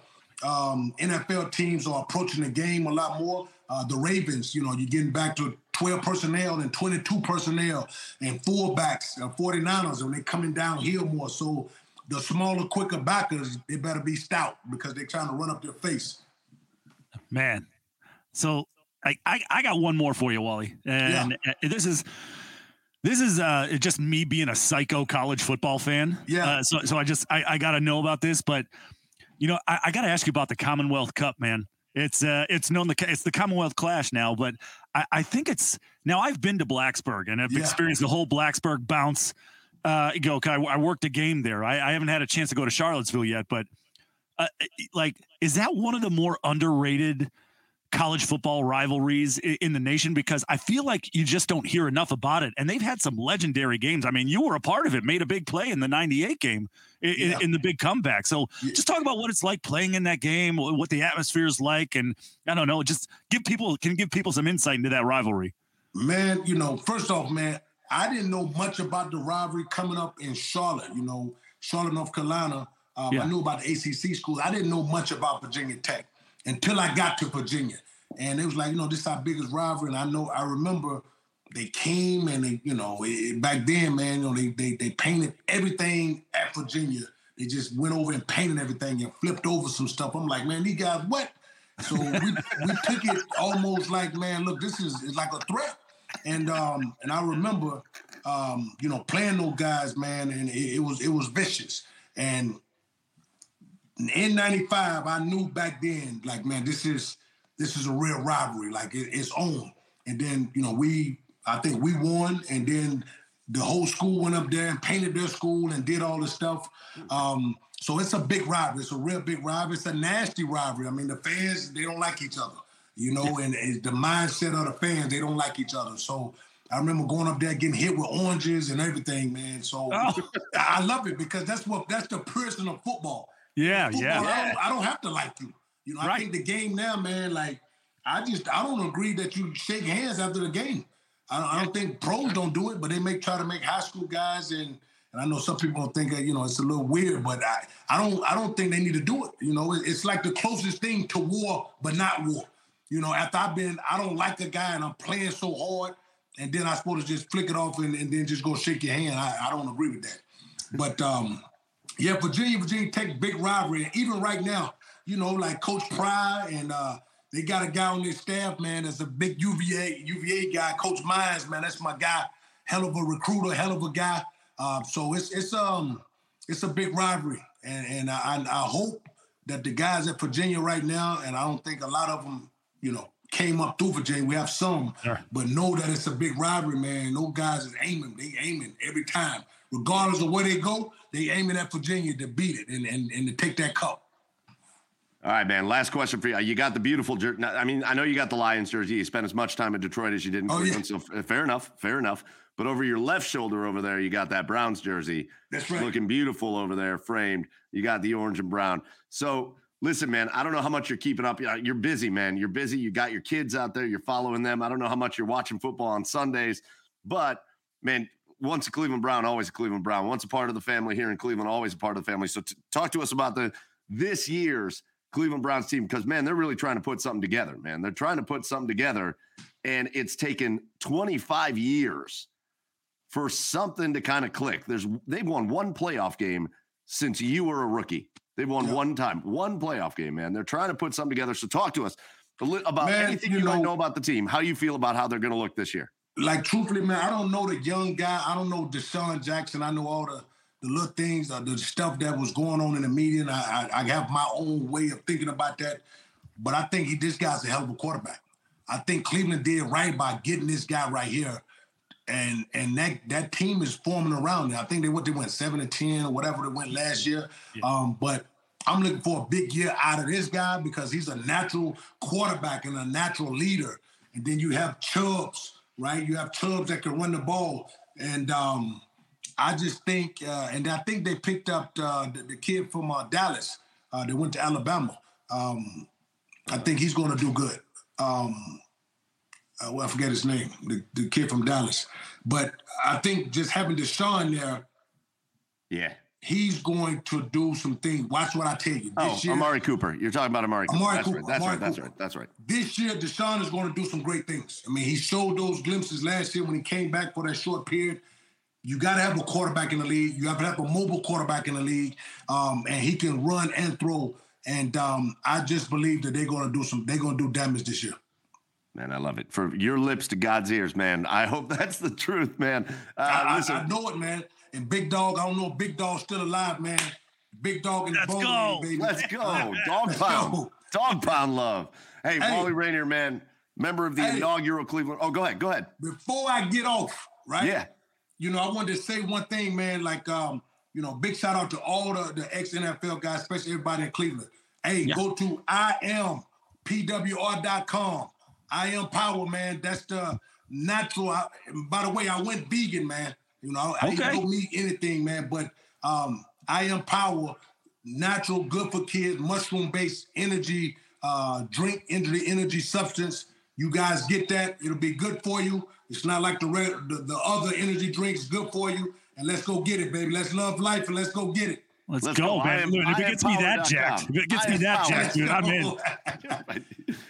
S4: um, NFL teams are approaching the game a lot more. Uh, the Ravens, you know, you're getting back to 12 personnel and 22 personnel and fullbacks, uh, 49ers, and they're coming downhill more. So the smaller, quicker backers, they better be stout because they're trying to run up their face.
S2: Man. So I, I I got one more for you, Wali. And uh, this is this is uh just me being a psycho college football fan.
S4: Yeah.
S2: Uh, so so I just I, I gotta know about this, but you know, I, I gotta ask you about the Commonwealth Cup, man. It's uh it's known the it's the Commonwealth Clash now, but I, I think it's now I've been to Blacksburg and I've
S4: Yeah.
S2: experienced the whole Blacksburg bounce. Uh, you go, I, I worked a game there. I, I haven't had a chance to go to Charlottesville yet, but uh, like, is that one of the more underrated college football rivalries in the nation? Because I feel like you just don't hear enough about it. And they've had some legendary games. I mean, you were a part of it, made a big play in the 98 game in,
S4: Yeah.
S2: in the big comeback. So
S4: Yeah.
S2: just talk about what it's like playing in that game, what the atmosphere is like. And I don't know, just give people, can give people some insight into that rivalry.
S4: Man, you know, first off, man, I didn't know much about the rivalry coming up in Charlotte, you know, Charlotte, North Carolina. Um,
S2: Yeah.
S4: I knew about the ACC schools. I didn't know much about Virginia Tech until I got to Virginia. And it was like, you know, this is our biggest rivalry. And I know, I remember they came and they, you know, it, back then, man, you know, they, they they painted everything at Virginia. They just went over and painted everything and flipped over some stuff. I'm like, man, these guys, what? So we, we took it almost like, man, look, this is, like a threat. And um, and I remember, um, you know, playing those guys, man, and it, it was it was vicious. And in '95, I knew back then, like, man, this is this is a real rivalry, like it, it's on. And then, you know, we I think we won, and then the whole school went up there and painted their school and did all this stuff. Um, so it's a big rivalry. It's a real big rivalry. It's a nasty rivalry. I mean, the fans they don't like each other, you know, and, and the mindset of the fans they don't like each other. So I remember going up there getting hit with oranges and everything, man. So
S2: Oh.
S4: I I love it because that's what that's the person of football.
S2: Yeah,
S4: Football,
S2: yeah.
S4: I, don't, I don't have to like you. You know, I
S2: Right.
S4: think the game now, man, like I just I don't agree that you shake hands after the game. I don't, I don't think pros don't do it, but they make try to make high school guys and and I know some people don't think that you know it's a little weird, but I I don't I don't think they need to do it. You know, it- it's like the closest thing to war, but not war. You know, after I've been, I don't like a guy and I'm playing so hard, and then I'm supposed to just flick it off and, and then just go shake your hand. I, I don't agree with that. But um, yeah, Virginia, Virginia Tech, big rivalry. And even right now, you know, like Coach Pry and uh, they got a guy on their staff, man, that's a big UVA UVA guy, Coach Mines, man. That's my guy. Hell of a recruiter, hell of a guy. Uh, so it's it's um it's a big rivalry, and and I, I hope that the guys at Virginia right now, and I don't think a lot of them, you know, came up through Virginia. We have some,
S2: Sure.
S4: but know that it's a big rivalry, man. Those guys is aiming. They aiming every time, regardless of where they go. They aiming at Virginia to beat it and and, and to take that cup.
S1: All right, man. Last question for you. You got the beautiful jersey. I mean, I know you got the Lions jersey. You spent as much time in Detroit as you did in
S4: Oh, yeah.
S1: So eh, fair enough. Fair enough. But over your left shoulder over there, you got that Browns jersey.
S4: That's right.
S1: Looking beautiful over there, framed. You got the orange and brown. So listen, man, I don't know how much you're keeping up. You're busy, man. You're busy. You got your kids out there. You're following them. I don't know how much you're watching football on Sundays, but man, once a Cleveland Brown, always a Cleveland Brown. Once a part of the family here in Cleveland, always a part of the family. So t- talk to us about the this year's Cleveland Browns team because man, they're really trying to put something together, man. They're trying to put something together, and it's taken 25 years for something to kind of click. There's they've won one playoff game since you were a rookie. They've won
S4: Yeah.
S1: one time, one playoff game, man. They're trying to put something together. So talk to us about
S4: Man,
S1: anything
S4: you
S1: you, might
S4: know-
S1: know about the team. How you feel about how they're going to look this year?
S4: Like truthfully, man, I don't know the young guy. I don't know Deshaun Jackson. I know all the the little things, uh, the stuff that was going on in the media. And I, I, I have my own way of thinking about that. But I think he, this guy's a hell of a quarterback. I think Cleveland did right by getting this guy right here. And and that that team is forming around it. I think they what they went seven and ten or whatever they went last year. Um, but I'm looking for a big year out of this guy because he's a natural quarterback and a natural leader. And then you have Chubbs, right? You have Chubbs that can run the ball. And um, I just think, uh, and I think they picked up the, the kid from uh, Dallas uh, that went to Alabama. Um, I think he's going to do good. Um, uh, well, I forget his name, the, the kid from Dallas. But I think just having Deshaun there,
S1: Yeah.
S4: He's going to do some things. Watch what I tell you.
S1: Oh,
S4: This year,
S1: Amari Cooper. You're talking about Amari Cooper.
S4: Amari
S1: that's
S4: Cooper,
S1: right. That's
S4: Amari
S1: right. That's right. That's right.
S4: this year, Deshaun is going to do some great things. I mean, he showed those glimpses last year when he came back for that short period. You got to have a quarterback in the league. You have to have a mobile quarterback in the league, um, and he can run and throw. And um, I just believe that they're going to do some. They're going to do damage this year.
S1: Man, I love it. For your lips to God's ears, man. I hope that's the truth, man. Uh,
S4: I, I-
S1: listen,
S4: I, know it, man. And Big Dog, I don't know if Big Dog's still alive, man. Big Dog in the
S2: Let's
S4: bone,
S2: go.
S4: baby.
S1: let's go. Dog pound.
S4: go.
S1: Dog pound love. Hey,
S4: Hey.
S1: Wali Rainer, man, member of the
S4: Hey.
S1: inaugural Cleveland. Oh, go ahead. Go ahead.
S4: Before I get off, right?
S1: Yeah.
S4: you know, I wanted to say one thing, man. Like, um, you know, big shout out to all the, the ex NFL guys, especially everybody in Cleveland. Hey, go to I am PWR.com. I am power, man. That's the natural. I, by the way, I went vegan, man. You know, I
S2: Okay.
S4: don't meat anything, man. But um, I am power, natural, good for kids, mushroom based energy uh, drink, energy energy substance. You guys get that? It'll be good for you. It's not like the red, the, the other energy drinks. Good for you. And let's go get it, baby. Let's love life and let's go get it.
S2: Let's,
S1: Let's
S2: go,
S1: go.
S2: Man.
S1: am-
S2: if it gets me that jacked, if it gets
S1: I
S2: me that
S1: power.
S2: jacked, dude, I'm in.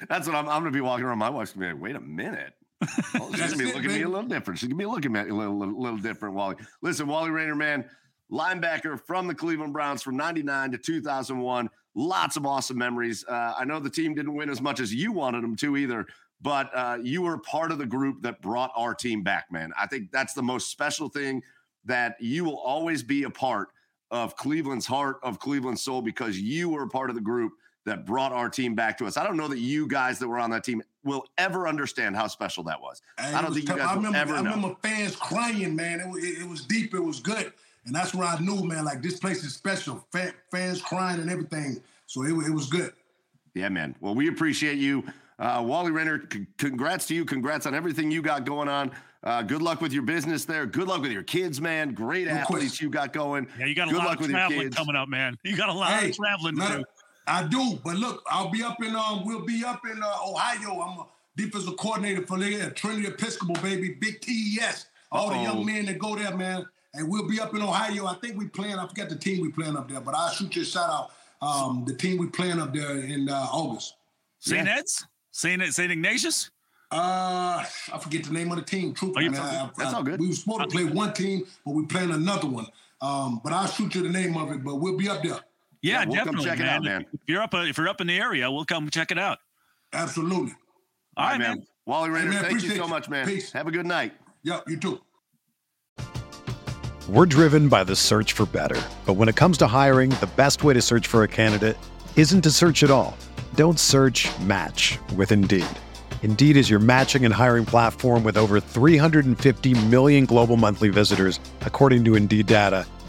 S1: That's what I'm, I'm going to be walking around. My wife's going to be like, wait a minute. Oh, she's going to be
S4: it,
S1: looking at me a little different. She's going to be looking at me a little, little, little different, Wali. Listen, Wali Rainer, man, linebacker from the Cleveland Browns from 99 to 2001. Lots of awesome memories. Uh, I know the team didn't win as much as you wanted them to either, but uh, you were part of the group that brought our team back, man. I think that's the most special thing that you will always be a part of Cleveland's heart, of Cleveland's soul, because you were a part of the group that brought our team back to us. I don't know that you guys that were on that team will ever understand how special that was.
S4: Hey,
S1: I don't
S4: was
S1: think you guys
S4: I
S1: will
S4: remember,
S1: ever
S4: I
S1: know.
S4: remember fans crying, man. It was, it, it was deep. It was good. And that's where I knew, man, like this place is special. Fa- fans crying and everything. So it, it was good.
S1: Yeah, man. Well, we appreciate you. Uh, Wali Rainer, c- congrats to you. Congrats on everything you got going on. Uh, good luck with your business there. Good luck with your kids, man. Great
S4: No
S1: athletes
S4: question.
S1: you got going.
S2: Yeah, you got a
S1: Good
S2: lot
S1: luck
S2: of
S1: with your
S2: traveling
S1: kids.
S2: coming up, man. You got a lot
S4: Hey,
S2: of traveling to do.
S4: I do, but look, I'll be up in um, we'll be up in uh, Ohio. I'm a defensive coordinator for the Trinity Episcopal, baby, big TES. All the
S1: Uh-oh.
S4: young men that go there, man, and we'll be up in Ohio. I think we playing. I forget the team we playing up there, but I'll shoot you a shout out. Um, the team we playing up there in uh, August.
S2: St.
S1: Yeah.
S2: Ed's? Saint Saint Ignatius.
S4: Uh, I forget the name of the team. Truthfully,
S2: Oh,
S4: I
S2: you-
S4: mean, I-
S1: that's
S4: I-
S1: all good.
S4: We were supposed to play one team, but we playing another one. Um, but I'll shoot you the name of it. But we'll be up there.
S2: Yeah,
S1: Yeah, we'll come
S2: definitely,
S1: check it
S2: man.
S1: out, man.
S2: If you're up, uh, if you're up in the area, we'll come check it out.
S4: Absolutely.
S2: All right, man.
S1: Wali Rainer,
S4: man,
S1: thank you so much, man.
S4: Peace.
S1: Have a good night.
S4: Yeah, you too.
S5: We're driven by the search for better. But when it comes to hiring, the best way to search for a candidate isn't to search at all. Don't search match with Indeed. Indeed is your matching and hiring platform with over 350 million global monthly visitors, according to Indeed data,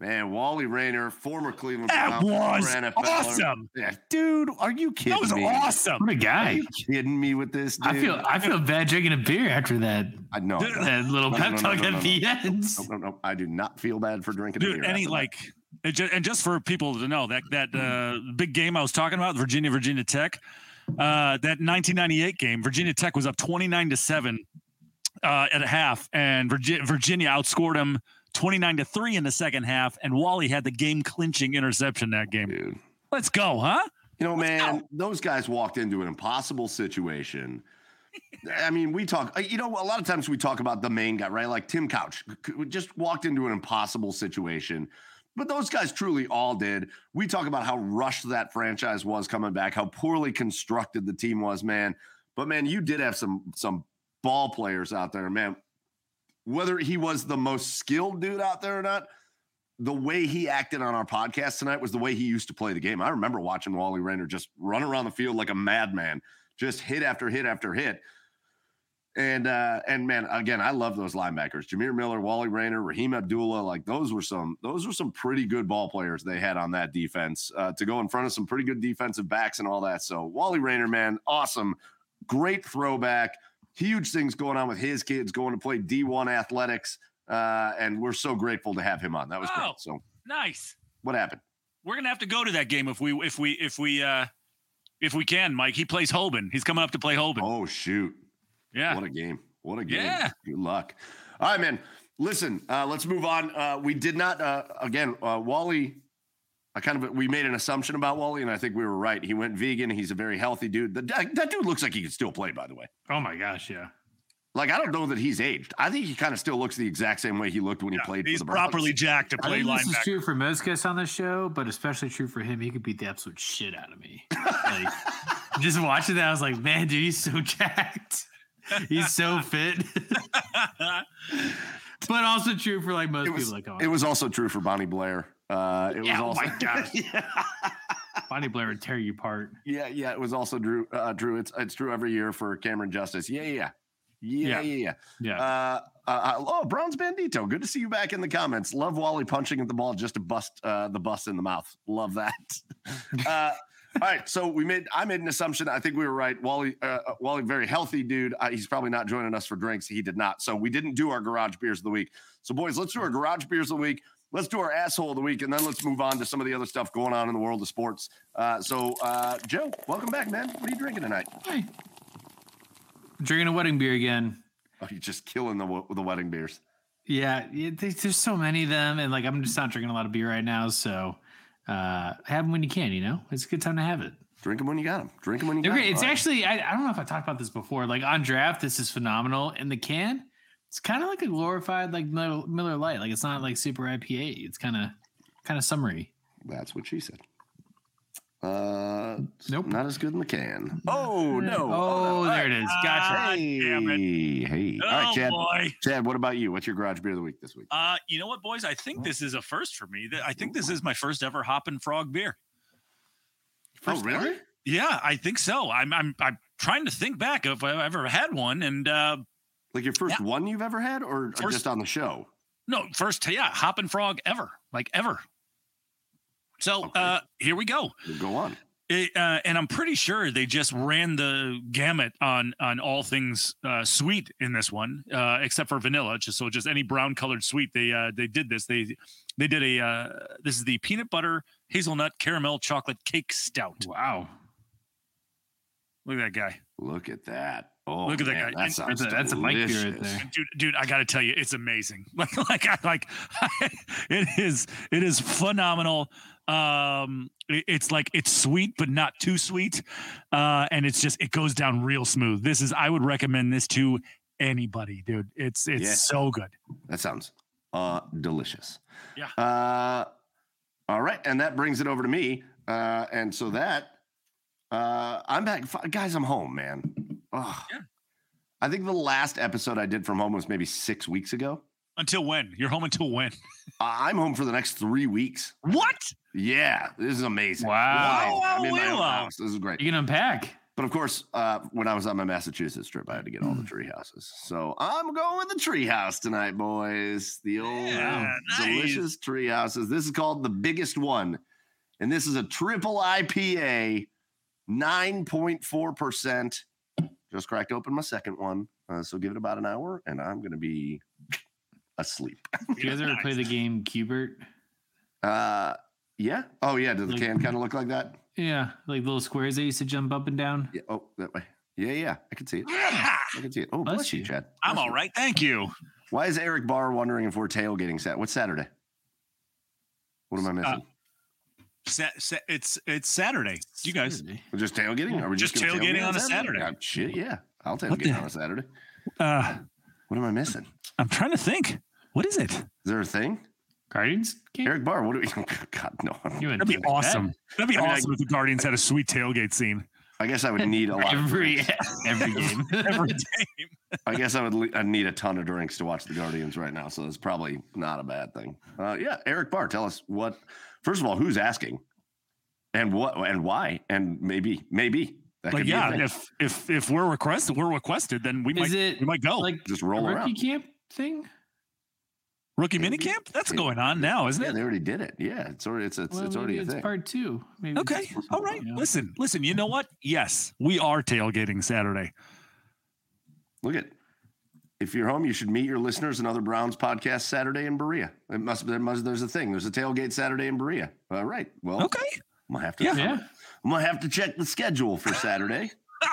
S1: Man, Wali Rainer, former Cleveland
S2: That
S1: Brown,
S2: was
S1: NFLer.
S2: awesome.
S1: Yeah, dude, are you kidding me?
S2: That was
S1: me?
S2: awesome.
S3: What a guy!
S1: Are you kidding me with this? Dude?
S3: I feel I feel bad drinking a beer after that
S1: I know.
S3: That little
S1: No,
S3: pep
S1: no, no,
S3: talk at the end.
S1: No, no. I do not feel bad for drinking. a
S2: dude.
S1: beer
S2: Any like, it ju- and just for people to know that that uh, big game I was talking about, Virginia Virginia Tech, uh, that 1998 game, Virginia Tech was up 29 to seven uh, at a half, and Virginia, Virginia outscored them 29 to three in the second half, and Wali had the game clinching interception that game.
S1: dude.
S2: Let's go, huh?
S1: You know, man, those guys walked into an impossible situation. I mean, we talk, uh, you know, a lot of times we talk about the main guy, right? Like Tim Couch just walked into an impossible situation. But those guys truly all did. We talk about how rushed that franchise was coming back, how poorly constructed the team was, man. But man, you did have some some ball players out there, man. Whether he was the most skilled dude out there or not, the way he acted on our podcast tonight was the way he used to play the game. I remember watching Wali Rainer just run around the field like a madman, just hit after hit after hit. And uh, and man, again, I love those linebackers. Jamir Miller, Wali Rainer, Rahim Abdullah, like those were some those were some pretty good ball players they had on that defense uh, to go in front of some pretty good defensive backs and all that. So Wali Rainer, man, awesome, great throwback. Huge things going on with his kids going to play D1 athletics. Uh, and we're so grateful to have him on. That was
S2: Wow.
S1: great. So
S2: Nice.
S1: what happened?
S2: We're gonna have to go to that game if we if we if we uh if we can, Mike. He plays Hoban. He's coming up to play Hoban.
S1: Oh shoot.
S2: yeah.
S1: What a game. What a game.
S2: Yeah.
S1: Good luck. All right, man. Listen, uh, let's move on. Uh, we did not, uh, again, uh, Wali, I kind of, we made an assumption about Wali, and I think we were right. He went vegan. He's a very healthy dude. The, that, that dude looks like he could still play, by the way.
S3: Oh my gosh, yeah.
S1: Like, I don't know that he's aged. I think he kind of still looks the exact same way he looked when he played
S2: he's
S1: for the
S2: properly jacked to
S3: I
S2: play
S3: think this is true for most guests on the show, but especially true for him. He could beat the absolute shit out of me. Like just watching that, I was like, man, dude, he's so jacked. He's so fit. but also true for like most
S1: It was,
S3: people that come on.
S1: it was also true for Bonnie Blair. Uh, it
S3: Yeah,
S1: was
S3: oh
S1: also,
S3: my gosh.
S1: yeah.
S3: Bonnie Blair would tear you apart.
S1: Yeah, yeah, it was also Drew. Uh, Drew, it's it's true every year for Cameron Justice. Yeah, yeah, yeah, yeah,
S3: Yeah.
S1: yeah. yeah.
S3: Yeah.
S1: Uh, uh, oh, Browns Bandito. Good to see you back in the comments. Love Wali punching at the ball just to bust uh, the bust in the mouth. Love that. uh, all right, so we made. I made an assumption. I think we were right. Wali, uh, uh, Wali, very healthy dude. Uh, he's probably not joining us for drinks. He did not. So we didn't do our garage beers of the week. So boys, let's do our garage beers of the week. Let's do our asshole of the week, and then let's move on to some of the other stuff going on in the world of sports. Uh, so, uh, Joe, welcome back, man. What are you drinking tonight?
S3: Hey. Drinking a wedding beer again.
S1: Oh, you're just killing the the wedding beers.
S3: Yeah, there's so many of them, and like I'm just not drinking a lot of beer right now, so uh, have them when you can. You know, it's a good time to have it.
S1: Drink them when you got them. Drink them when you
S3: They're
S1: got
S3: great.
S1: 'em.
S3: It's
S1: All right.
S3: actually I, I don't know if I talked about this before. Like on draft, this is phenomenal. In the can, it's kind of like a glorified like Miller, Miller Lite. Like it's not like super IPA. It's kind of kind of summery.
S1: That's what she said. Uh,
S3: Nope.
S1: Not as good in the can. Oh no!
S3: Oh, there it is. Gotcha.
S1: Hey,
S2: damn it.
S1: hey. All
S2: Oh
S1: right, Chad.
S2: boy.
S1: Chad, what about you? What's your garage beer of the week this week?
S2: Uh, you know what, boys? I think this is a first for me. Th- I think this is my first ever Hoppin' Frog beer.
S1: oh, really?
S2: Yeah, I think so. I'm I'm I'm trying to think back if I've ever had one, and uh,
S1: Like your first
S2: Yeah.
S1: one you've ever had, or, or
S2: First-
S1: just on the show?
S2: no, first yeah, Hoppin' Frog ever, like ever. So
S1: Okay.
S2: uh, here we go.
S1: Go on.
S2: It, uh, and I'm pretty sure they just ran the gamut on on all things uh, sweet in this one, uh, except for vanilla. Just so just any brown colored sweet, they uh, they did this. They they did a uh, this is the peanut butter hazelnut caramel chocolate cake stout.
S3: Wow.
S2: Look at that guy,
S1: Look at that. Oh,
S2: Look at that guy.
S1: That sounds
S3: That's a, that's a Mike beer right there.
S2: dude. Dude, I got to tell you, it's amazing. Like like I like it is it is phenomenal. Um, it- it's like it's sweet but not too sweet, uh, and it's just it goes down real smooth. This is I would recommend this to anybody, dude. It's it's
S1: Yeah.
S2: so good.
S1: That sounds uh delicious.
S2: Yeah.
S1: Uh all right, and that brings it over to me. Uh and so that uh I'm back guys, I'm home, man. Oh.
S2: Yeah.
S1: I think the last episode I did from home was maybe 6 weeks ago.
S2: Until when? You're home until when?
S1: I- I'm home for the next 3 weeks.
S2: What?
S1: Yeah, this is amazing.
S3: Wow.
S1: I'm in my own
S2: Wow.
S1: house. This is great.
S3: You can unpack.
S1: But of course, uh, when I was on my Massachusetts trip, I had to get all the tree houses. So I'm going with the tree house tonight, boys. The old
S2: Yeah, nice.
S1: delicious tree houses. This is called the biggest one. And this is a triple IPA, 9.4%. Just cracked open my second one. Uh, so give it about an hour and I'm going to be asleep.
S3: Do you guys ever play the game Q*bert?
S1: Uh, yeah. Oh, yeah. Does the
S3: Like-
S1: can kind of look like that?
S3: Yeah, like little squares that used to jump up and down.
S1: Yeah. Oh, that way. Yeah, yeah. I can see it. I can see it. Oh,
S3: Bless
S1: bless, you,
S3: you.
S1: Chad.
S2: I'm
S1: Bless
S2: all
S1: you.
S2: right, thank you.
S1: Why is Eric Barr wondering if we're tailgating Sat? What's Saturday? What am I missing?
S2: Sa- sa- it's it's Saturday. You guys,
S3: Saturday.
S1: we're just tailgating? Are we just,
S2: Just
S1: gonna
S2: tailgating
S1: tailgate
S2: on a Saturday.
S1: Ah, shit, yeah. I'll
S2: What
S1: tailgate
S2: the-
S1: on a Saturday.
S2: uh,
S1: What am I missing?
S2: I'm trying to think. What is it?
S1: Is there a thing?
S3: Guardians game?
S1: Eric Barr, what do we? God, no.
S3: You wouldn't
S2: That'd be
S3: think that.
S2: awesome. That'd be
S1: I mean, I-
S2: awesome if the Guardians had a sweet tailgate scene
S1: I guess I would need a lot.
S3: Every
S1: drinks.
S3: every game.
S2: every game.
S1: I guess I would I'd need a ton of drinks to watch the Guardians right now, so it's probably not a bad thing. Uh, yeah, Eric Barr, tell us what. First of all, who's asking, and what, and why, and maybe, maybe that
S2: Like,
S1: could be a
S2: yeah, if if if we're requested, we're requested, then we
S3: Is
S2: might
S3: it
S2: we might go.
S3: like
S1: just
S3: a
S1: roll
S3: rookie
S1: around.
S3: camp thing?
S2: Rookie
S1: maybe.
S2: minicamp? That's
S1: Maybe.
S2: going on now, isn't it?
S1: Yeah,
S2: it?
S1: they already did it. Yeah, it's already it's it's,
S3: Well,
S1: it's already a
S3: it's
S1: thing.
S3: part two. Maybe
S2: Okay. All right.
S3: you.
S2: Listen, listen, you know what? Yes, we are tailgating Saturday.
S1: Look at if you're home, you should meet your listeners and other Browns podcast Saturday in Berea. It must there must there's a thing. There's a tailgate Saturday in Berea. All right. Well,
S2: Okay.
S1: I'm gonna have to.
S2: Yeah.
S3: Yeah.
S1: I'm gonna have to check the schedule for Saturday.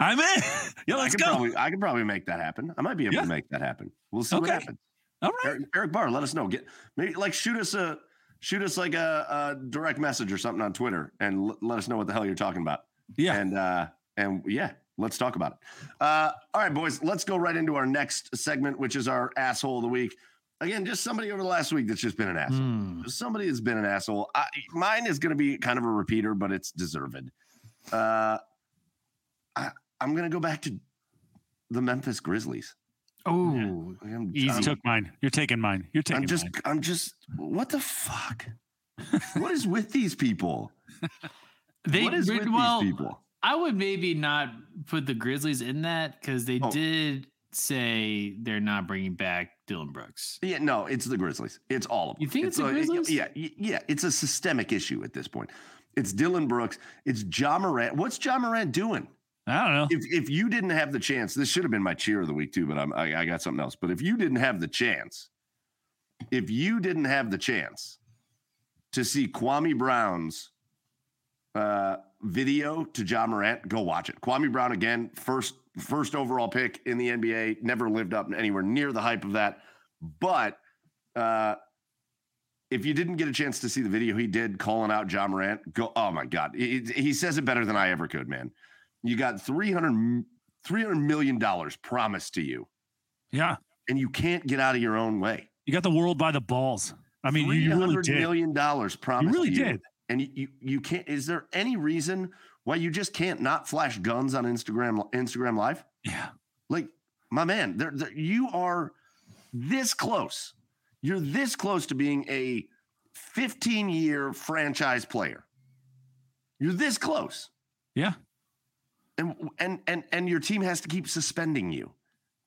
S2: I'm in. Yeah,
S1: I
S2: let's
S1: could
S2: go.
S1: probably I could probably make that happen. I might be able
S2: Yeah.
S1: to make that happen. We'll see what happens.
S2: All right.
S1: Eric, Eric Barr, let us know. Get maybe like shoot us a shoot us like a, a direct message or something on Twitter and l- let us know what the hell you're talking about.
S2: Yeah.
S1: And uh and yeah, let's talk about it. Uh all right, boys, let's go right into our next segment, which is our asshole of the week. Again, just somebody over the last week that's just been an asshole.
S3: Hmm.
S1: Somebody has been an asshole. I, mine is going to be kind of a repeater, but it's deserved. Uh, I, I'm going to go back to the Memphis Grizzlies.
S3: Oh,
S1: I'm,
S3: Easy.
S1: I'm-
S2: took mine. You're taking mine. You're taking
S1: I'm just,
S2: mine.
S1: I'm just, what the fuck? what is with these people?
S3: they
S1: what is with
S3: well,
S1: these people?
S3: I would maybe not put the Grizzlies in that because they
S1: Oh.
S3: did say they're not bringing back Dillon Brooks.
S1: Yeah, no, it's the Grizzlies. It's all of them.
S3: You think it's the
S1: a-
S3: Grizzlies?
S1: Yeah, yeah, it's a systemic issue at this point. It's Dillon Brooks. It's Ja Morant. What's Ja Morant doing?
S2: I don't know.
S1: if if you didn't have the chance, this should have been my cheer of the week too, but I'm, I, I got something else. But if you didn't have the chance, if you didn't have the chance to see Kwame Brown's uh, video to Ja Morant, go watch it. Kwame Brown again, first first overall pick in the NBA, never lived up anywhere near the hype of that. But uh, if you didn't get a chance to see the video he did calling out Ja Morant, go. Oh my God, he, he says it better than I ever could, man. You got 300, 300 million dollars promised to you,
S2: Yeah.
S1: and you can't get out of your own way.
S2: You got the world by the balls. I mean, you, you really did.
S1: million dollars
S2: You really did.
S1: And you, you you can't. Is there any reason why you just can't not flash guns on Instagram Instagram Live?
S2: Yeah.
S1: Like my man, there you are this close. You're this close to being a 15 year franchise player. You're this close.
S2: Yeah.
S1: And and and and your team has to keep suspending you.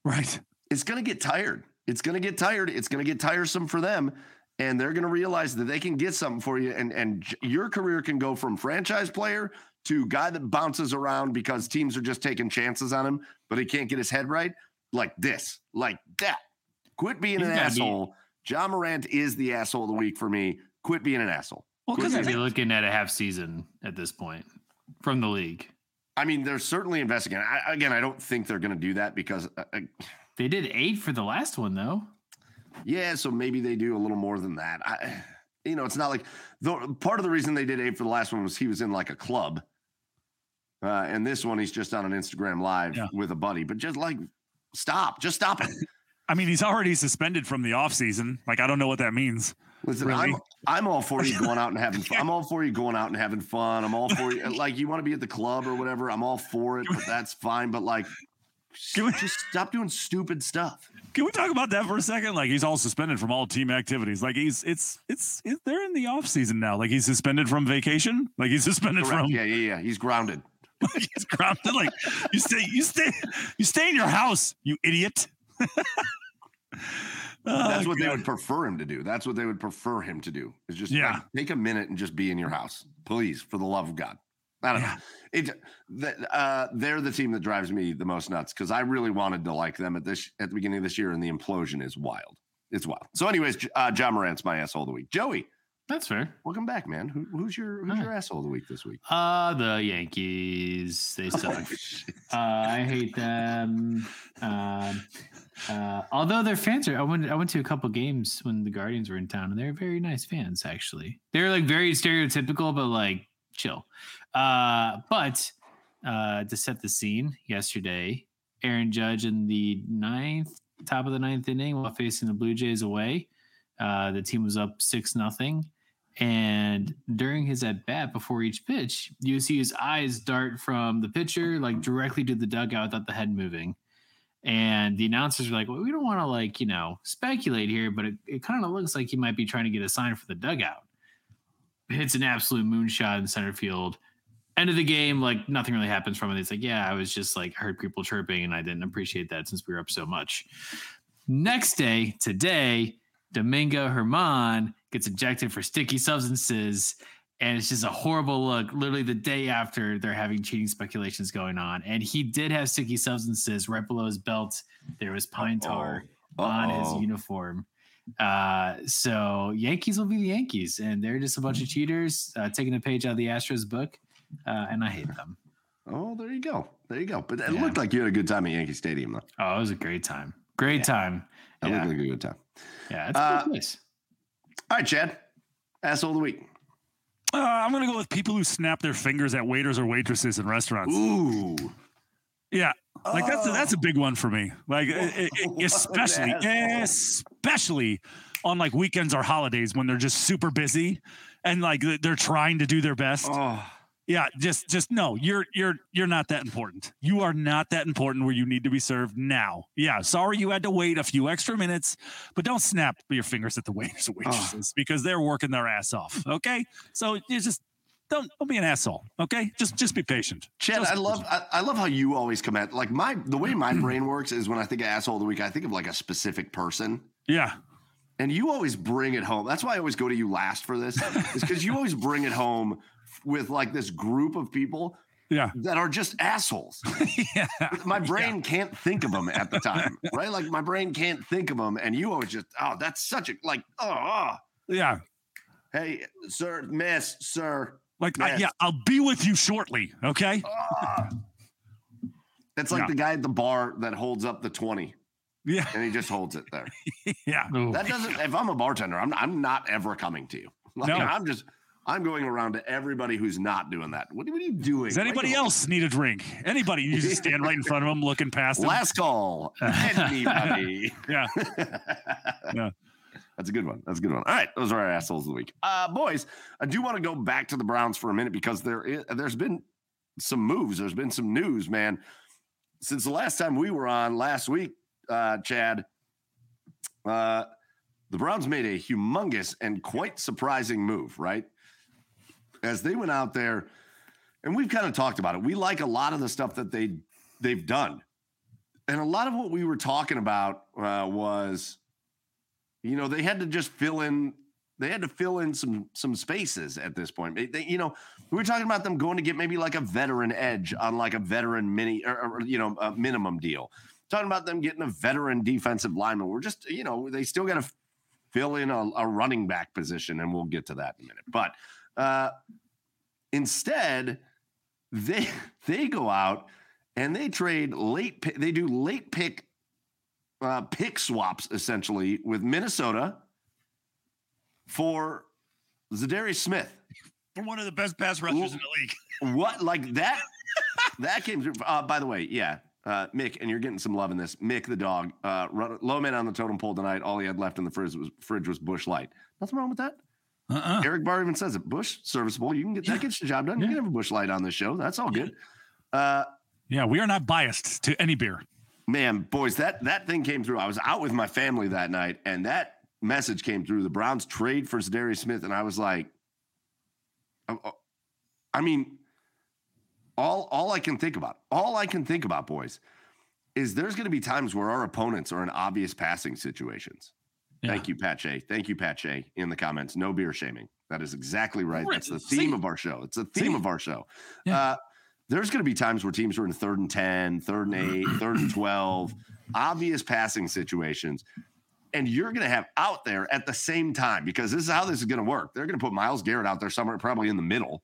S2: Right.
S1: It's going to get tired. It's going to get tired. It's going to get tiresome for them and they're going to realize that they can get something for you and and your career can go from franchise player to guy that bounces around because teams are just taking chances on him but he can't get his head right like this like that. Quit being
S3: He's
S1: an asshole. Ja Morant is the asshole of the week for me. Quit being an asshole.
S2: Well, because
S3: be looking at a half season at this point from the league.
S1: i mean they're certainly investigating. I, again i don't think they're going to do that because uh, uh,
S3: They did eight for the last one though.
S1: Yeah, so maybe they do a little more than that. I, you know, it's not like the part of the reason they did eight for the last one was he was in like a club, uh, and this one he's just on an Instagram live
S2: Yeah.
S1: with a buddy. But just like, stop, just stop it.
S2: I mean, he's already suspended from the offseason. Like, I don't know what that means.
S1: Listen,
S2: Really?
S1: I'm I'm all for you going out and having fun. I'm all for you going out and having fun. I'm all for you. Like you want to be at the club or whatever. I'm all for it, but that's fine. But like, just stop doing stupid stuff.
S2: Can we talk about that for a second? Like he's all suspended from all team activities. Like he's it's it's, it, they're in the off season now. Like he's suspended from vacation. Like he's suspended
S1: Correct.
S2: from
S1: Yeah, yeah, yeah. He's grounded.
S2: he's grounded. Like you stay you stay you stay in your house, you idiot.
S1: That's
S2: Oh,
S1: what they
S2: oh,
S1: would prefer him to do. That's what they would prefer him to do. Is just
S2: Yeah.
S1: like, take a minute and just be in your house, please, for the love of God. I don't
S2: Yeah.
S1: know. It, the, uh, they're the team that drives me the most nuts because I really wanted to like them at this at the beginning of this year, and the implosion is wild. It's wild. So, anyways, uh, Ja Morant's my asshole of the week. Joey,
S3: That's fair.
S1: welcome back, man. Who, who's your who's your asshole of the week this week?
S3: Uh the Yankees. They suck.
S1: Oh.
S3: Uh, I hate them. Um, uh, although their fans are, I went, I went to a couple games when the Guardians were in town, and they're very nice fans. Actually, they're like very stereotypical, but like chill. Uh, but uh, to set the scene, yesterday, Aaron Judge in the ninth, top of the ninth inning, while facing the Blue Jays away, uh, the team was up six nothing. And during his at bat before each pitch, you see his eyes dart from the pitcher like directly to the dugout without the head moving. And the announcers were like, well, we don't want to like, you know, speculate here, but it, it kind of looks like he might be trying to get a sign for the dugout. Hits an absolute moonshot in center field. End of the game, like nothing really happens from it. It's like, yeah, I was just like heard people chirping and I didn't appreciate that since we were up so much. Next day, today, Domingo Herman gets ejected for sticky substances. And it's just a horrible look. Literally the day after they're having cheating speculations going on. And he did have sticky substances right below his belt. There was pine tar on his
S1: Uh-oh.
S3: uniform. Uh, so Yankees will be the Yankees, and they're just a bunch of cheaters uh, taking a page out of the Astros book. Uh, and I hate them.
S1: Oh, there you go. There you go. But it
S3: Yeah.
S1: looked like you had a good time at Yankee Stadium, though.
S3: Oh, it was a great time. Great time.
S1: That
S3: Yeah.
S1: looked like a good time.
S3: Yeah, it's a
S1: Uh,
S3: good place.
S1: All right, Chad. Asshole of the week.
S2: Uh, I'm gonna go with people who snap their fingers at waiters or waitresses in restaurants.
S1: Ooh.
S2: Yeah, like that's a, that's a big one for me. Like
S1: What- what an
S2: especially especially on like weekends or holidays when they're just super busy and like they're trying to do their best.
S1: Oh.
S2: Yeah, just just no, you're you're you're not that important. You are not that important where you need to be served now. Yeah, sorry you had to wait a few extra minutes, but don't snap your fingers at the waiters and waitresses because they're working their ass off. Okay, so you just don't don't be an asshole. Okay, just just be patient.
S1: Chad,
S2: Just
S1: I love. I, I love how you always come at like my the way my brain works is when I think of asshole of the week, I think of like a specific person.
S2: Yeah,
S1: And you always bring it home. That's why I always go to you last for this, is because you always bring it home with like this group of people
S2: yeah,
S1: that are just assholes.
S2: yeah.
S1: My brain can't think of them at the time, right? Like my brain can't think of them, and you always just, oh, that's such a like, oh, oh.
S2: Yeah,
S1: hey, sir, miss, sir,
S2: like I, yeah, I'll be with you shortly. Okay.
S1: ah. That's like
S2: Yeah.
S1: the guy at the bar that holds up the twenty,
S2: Yeah,
S1: and he just holds it there.
S2: yeah.
S1: That doesn't. If I'm a bartender, I'm I'm not ever coming to you. Like
S2: No.
S1: I'm just. I'm going around to everybody who's not doing that. What, what are you doing?
S2: Does anybody else need a drink? Anybody? You just stand right in front of them, looking past them.
S1: Last call. Anybody.
S2: Yeah. Yeah.
S1: That's a good one. That's a good one. All right, those are our assholes of the week. Uh, boys, I do want to go back to the Browns for a minute because there is, there's been some moves. There's been some news, man. Since the last time we were on last week, uh, Chad, uh, the Browns made a humongous and quite surprising move, right? As they went out there, and we've kind of talked about it. We like a lot of the stuff that they they've done, and a lot of what we were talking about uh, was, you know, they had to just fill in. They had to fill in some some spaces at this point. They, they, you know, we were talking about them going to get maybe like a veteran edge on like a veteran mini or, or you know a minimum deal. Talking about them getting a veteran defensive lineman. We're just you know they still got to fill in a, a, running back position, and we'll get to that in a minute. But uh, instead, they they go out and they trade late. Pick, they do late pick uh, pick swaps essentially with Minnesota for Za'Darius Smith
S2: for one of the best pass rushers in the
S1: league. What like that? that came through. Uh, by the way, yeah, uh, Mick, and you're getting some love in this. Mick the dog, uh, run, low man on the totem pole tonight. All he had left in the fridge was fridge was Busch Light. Nothing wrong with that. Uh-uh. Eric Barr even says it. Busch serviceable. You can get that yeah. gets the job done. Yeah. You can have a Busch Light on this show. That's all good.
S2: Uh, yeah, we are not biased to any beer.
S1: Man, boys, that that thing came through. I was out with my family that night, and that message came through. The Browns trade for Za'Darius Smith, and I was like, oh, oh, I mean, all all I can think about, all I can think about, boys, is there's going to be times where our opponents are in obvious passing situations. Yeah. Thank you, Pat Shea. Thank you, Pat Shea, in the comments. No beer shaming. That is exactly right. That's the theme See? of our show. It's the theme See? of our show. Yeah. Uh, there's going to be times where teams are in third and 10, third and eight, third and 12, obvious passing situations. And you're going to have out there at the same time, because this is how this is going to work. They're going to put Myles Garrett out there somewhere, probably in the middle.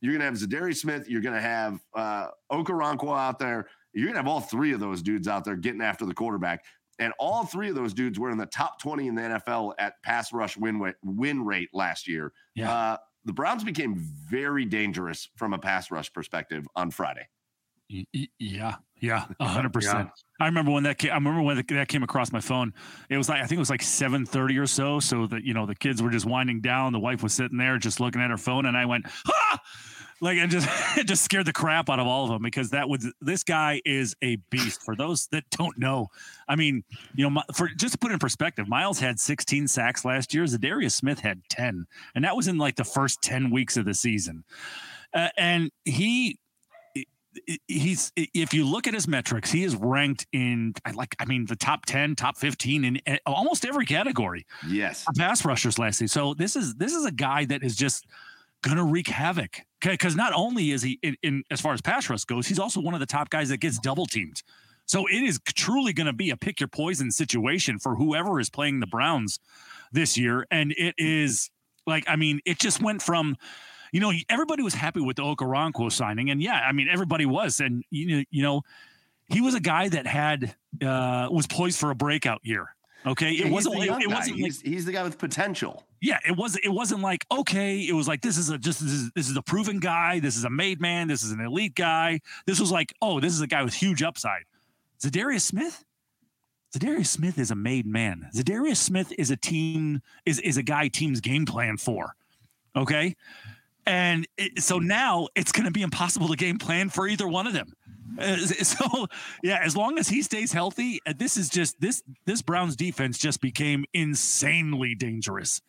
S1: You're going to have Za'Darius Smith. You're going to have uh, Okoronkwo out there. You're going to have all three of those dudes out there getting after the quarterback. And all three of those dudes were in the top 20 in the NFL at pass rush win, win rate last year. Yeah. Uh, the Browns became very dangerous from a pass rush perspective on Friday.
S2: Yeah, yeah, hundred percent. I remember when that came, I remember when that came across my phone. It was like I think it was like seven thirty or so. So that you know the kids were just winding down. The wife was sitting there just looking at her phone, and I went, ah! Like it just it just scared the crap out of all of them because that was this guy is a beast. For those that don't know, I mean, you know, for just to put in perspective, Myles had 16 sacks last year. Za'Darius Smith had 10, and that was in like the first 10 weeks of the season. Uh, and he he's if you look at his metrics, he is ranked in like I mean the top 10, top 15 in eh, almost every category.
S1: Yes.
S2: Pass rushers last season. So this is this is a guy that is just gonna wreak havoc. Okay, because not only is he in, in, as far as pass rush goes, he's also one of the top guys that gets double teamed. So it is truly going to be a pick your poison situation for whoever is playing the Browns this year, and it is like I mean, it just went from. You know, everybody was happy with the Okoronkwo signing, and yeah, I mean, everybody was, and you know, you know, he was a guy that had uh, was poised for a breakout year. Okay,
S1: it wasn't. It, it, wasn't. Like, he's, he's the guy with potential
S2: yeah, it wasn't. It wasn't like okay. It was like this is a just this is, this is a proven guy. This is a made man. This is an elite guy. This was like oh, this is a guy with huge upside. Za'Darius Smith. Za'Darius Smith is a made man. Za'Darius Smith is a team is is a guy teams game plan for. Okay, and it, so now it's going to be impossible to game plan for either one of them. So yeah, as long as he stays healthy, uh, this is just this this Browns defense just became insanely dangerous.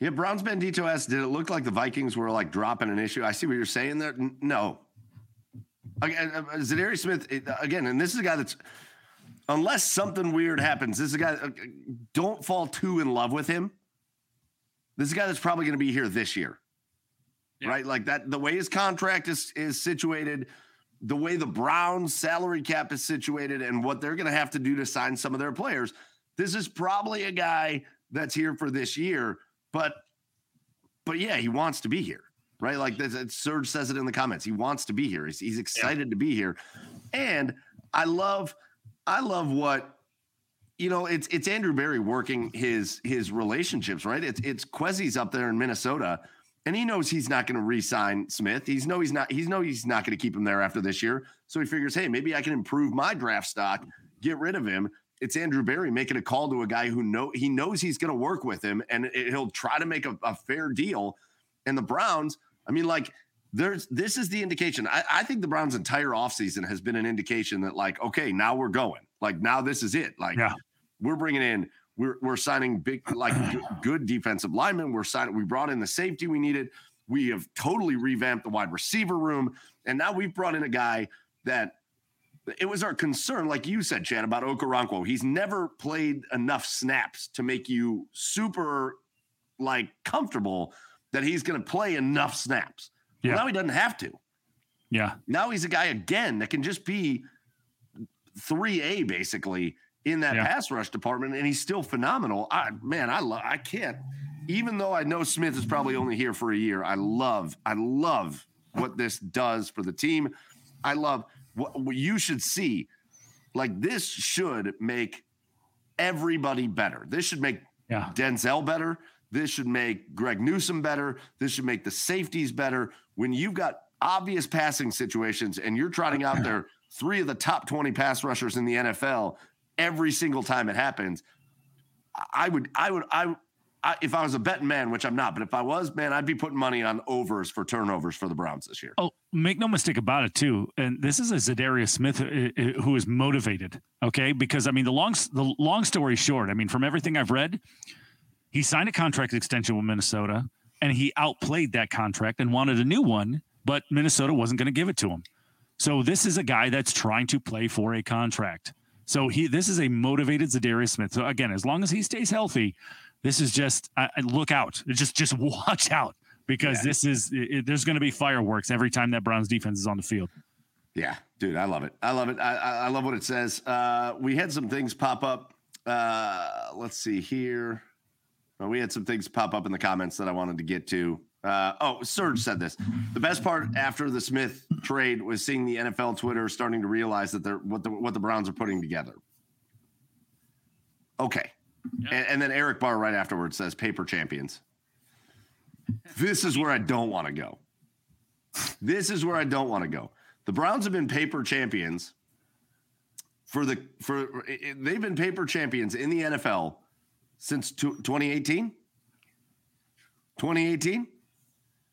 S1: Yeah, Browns Bandito asked, did it look like the Vikings were like dropping an issue? I see what you're saying there. No. Again, uh, uh, Za'Darius Smith, again, and this is a guy that's, unless something weird happens, this is a guy, don't fall too in love with him. This is a guy that's probably going to be here this year. Yeah. Right? Like that, the way his contract is, is situated, the way the Browns salary cap is situated, and what they're going to have to do to sign some of their players. This is probably a guy that's here for this year but but yeah, he wants to be here, right? Like Serge says it in the comments. He wants to be here. He's, he's excited yeah. to be here, and I love I love what you know. It's it's Andrew Berry working his his relationships, right? It's it's Kwesi's up there in Minnesota. And he knows he's not going to re-sign Smith. He's know he's not. He's know he's not going to keep him there after this year. So he figures, hey, maybe I can improve my draft stock, get rid of him, it's Andrew Berry making a call to a guy who know he knows he's going to work with him, and it, he'll try to make a, a fair deal. And the Browns, I mean, like there's this is the indication. I, I think the Browns' entire offseason has been an indication that, like, okay, now we're going. Like now this is it. Like
S2: Yeah.
S1: we're bringing in, we're we're signing big, like good defensive linemen. We're signing. We brought in the safety we needed. We have totally revamped the wide receiver room, and now we've brought in a guy that it was our concern, like you said, Chad, about Okoronkwo. He's never played enough snaps to make you super like comfortable that he's going to play enough snaps. Well,
S2: Yeah.
S1: now he doesn't have to.
S2: Yeah.
S1: Now he's a guy again that can just be 3A basically in that
S2: Yeah.
S1: pass rush department, and he's still phenomenal. I man, I love I can't even though I know Smith is probably only here for a year, I love, I love what this does for the team. I love what, what you should see. Like this should make everybody better. This should make
S2: Yeah.
S1: Denzel better. This should make Greg Newsome better. This should make the safeties better. When you've got obvious passing situations and you're trotting out there three of the top 20 pass rushers in the NFL every single time it happens, I would, I would, I, I if I was a betting man, which I'm not, but if I was, man, I'd be putting money on overs for turnovers for the Browns this year.
S2: Oh, make no mistake about it, too. And this is a Za'Darius Smith uh, uh, who is motivated. Okay, because I mean, the long the long story short, I mean, from everything I've read, he signed a contract extension with Minnesota, and he outplayed that contract and wanted a new one, but Minnesota wasn't going to give it to him. So this is a guy that's trying to play for a contract. So he this is a motivated Za'Darius Smith. So again, as long as he stays healthy, this is just uh, look out. Just just watch out because this is it, there's going to be fireworks every time that Browns defense is on the field.
S1: Yeah, dude, I love it. I love it. I, I love what it says. Uh, we had some things pop up. Uh, let's see here. Uh, we had some things pop up in the comments that I wanted to get to. Uh, oh, Serge said this. The best part after the Smith trade was seeing the NFL Twitter starting to realize that they're what the what the Browns are putting together. Okay, and, and then Eric Barr right afterwards says paper champions. This is where I don't want to go. This is where I don't want to go. The Browns have been paper champions for the for they've been paper champions in the NFL since 2018. 2018.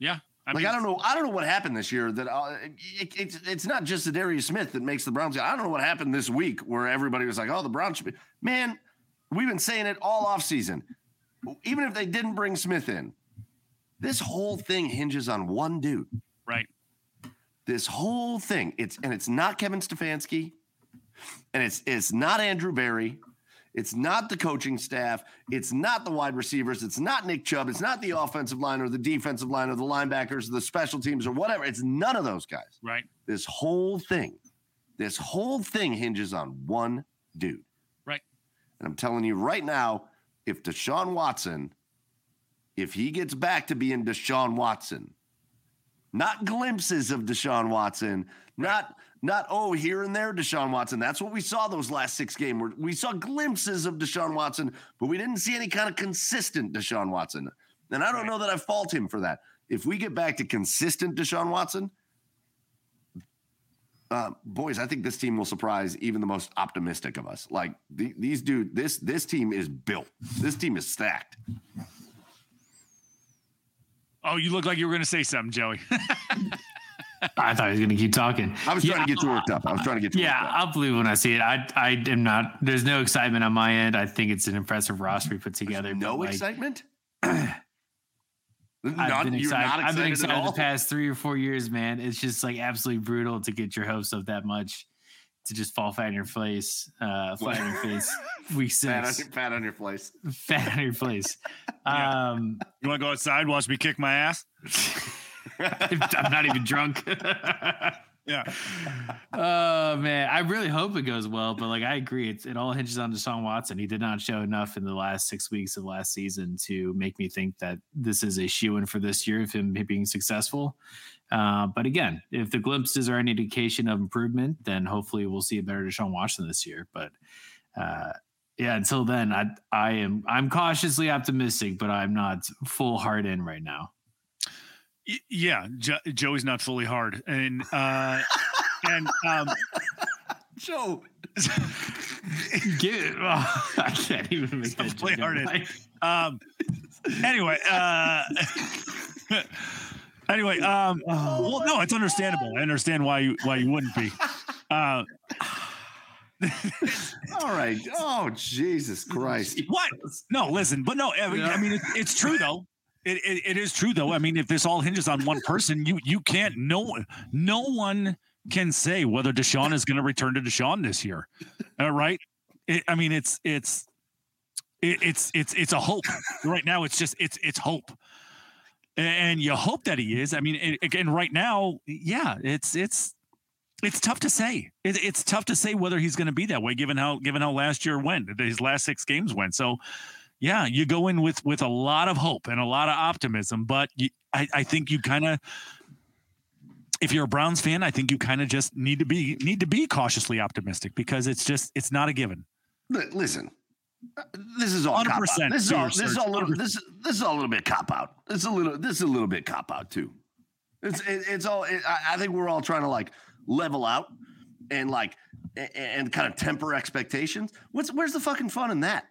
S2: Yeah, I
S1: like I don't know, I don't know what happened this year. That uh, it, it's it's not just Za'Darius Smith that makes the Browns. I don't know what happened this week where everybody was like, "Oh, the Browns should be." Man, we've been saying it all off season. Even if they didn't bring Smith in, this whole thing hinges on one dude.
S2: right.
S1: This whole thing, it's and it's not Kevin Stefanski, and it's it's not Andrew Berry. It's not the coaching staff. It's not the wide receivers. It's not Nick Chubb. It's not the offensive line or the defensive line or the linebackers or the special teams or whatever. It's none of those guys.
S2: Right.
S1: This whole thing, this whole thing hinges on one dude.
S2: Right.
S1: And I'm telling you right now, if Deshaun Watson, if he gets back to being Deshaun Watson, not glimpses of Deshaun Watson, not not oh here and there Deshaun Watson. That's what we saw those last six games. Where we saw glimpses of Deshaun Watson, but we didn't see any kind of consistent Deshaun Watson. And I don't know that I fault him for that. If we get back to consistent Deshaun Watson, uh, boys, I think this team will surprise even the most optimistic of us. Like the, these dude, this this team is built. This team is stacked.
S2: Oh, you look like you were going to say something, Joey.
S3: I thought he was going to keep talking.
S1: I was trying to get you worked up. I was trying to get you
S3: Yeah,
S1: worked up.
S3: I'll believe when I see it. I I am not. There's no excitement on my end. I think it's an impressive roster we put together.
S1: No
S3: like,
S1: excitement.
S3: I've
S1: Not-
S3: been
S1: you're
S3: excited. I've been
S1: excited at
S3: excited
S1: all?
S3: the past three or four years, man. It's just like absolutely brutal to get your hopes up that much to just fall flat on your face, uh, flat on your face. Week
S1: Pat on,
S3: six,
S1: pat on your face,
S3: fat on your face. Um,
S2: you want to go outside, watch me kick my ass?
S3: I'm not even drunk.
S2: Yeah.
S3: Oh man, I really hope it goes well, but like I agree, it's, it all hinges on Deshaun Watson. He did not show enough in the last six weeks of last season to make me think that this is a shoe in for this year of him being successful. Uh, but again, if the glimpses are any indication of improvement, then hopefully we'll see a better Deshaun Watson this year. But uh, yeah, until then, I I am I'm cautiously optimistic, but I'm not full heart in right now.
S2: Y- yeah, jo- Joey's not fully hard, and uh, and um,
S1: Joe.
S3: Get it. Oh, I can't even make that
S2: Play
S3: joke.
S2: hard in.
S3: Like,
S2: Um, anyway, uh, anyway, um, well, no, it's understandable. I understand why you why you wouldn't be. Uh,
S1: All right. Oh, Jesus Christ.
S2: what? No, listen, but no, I mean, I mean, it, it's true though. It, it, it is true though. I mean, if this all hinges on one person, you you can't. No, no one can say whether Deshaun is going to return to Deshaun this year. Uh, right? It, I mean, it's it's it, it's it's it's a hope right now. It's just it's it's hope, and you hope that he is. I mean, and again, right now, yeah, it's it's it's tough to say. It, it's tough to say whether he's going to be that way, given how given how last year went, his last six games went. So, yeah, you go in with with a lot of hope and a lot of optimism, but you, I I think you kind of. If you're a Browns fan, I think you kind of just need to be need to be cautiously optimistic because it's just it's not a given.
S1: Listen, uh, this is all cop out. This is all. This is all. Little, this this is all a little bit cop out. It's a little. This is a little bit cop out too. It's it, it's all. It, I, I think we're all trying to like level out and like and, and kind of temper expectations. What's where's the fucking fun in that?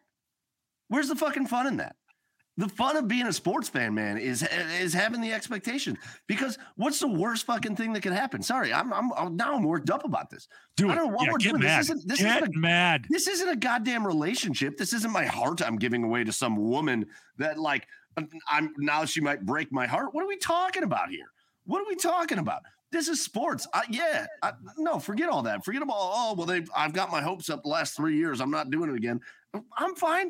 S1: Where's the fucking fun in that? The fun of being a sports fan, man, is is having the expectation. Because what's the worst fucking thing that could happen? Sorry, I'm I'm, now I'm worked up about this.
S2: Do
S1: I don't know what
S2: yeah,
S1: we're
S2: get
S1: doing. This
S2: mad.
S1: isn't- this
S2: get
S1: isn't a-
S2: mad.
S1: This isn't a goddamn relationship. This isn't my heart I'm giving away to some woman that like uh, I'm now she might break my heart. What are we talking about here? What are we talking about? This is sports. I, yeah, I, no, forget all that. Forget about all oh well, they I've got my hopes up the last three years. I'm not doing it again. I'm fine.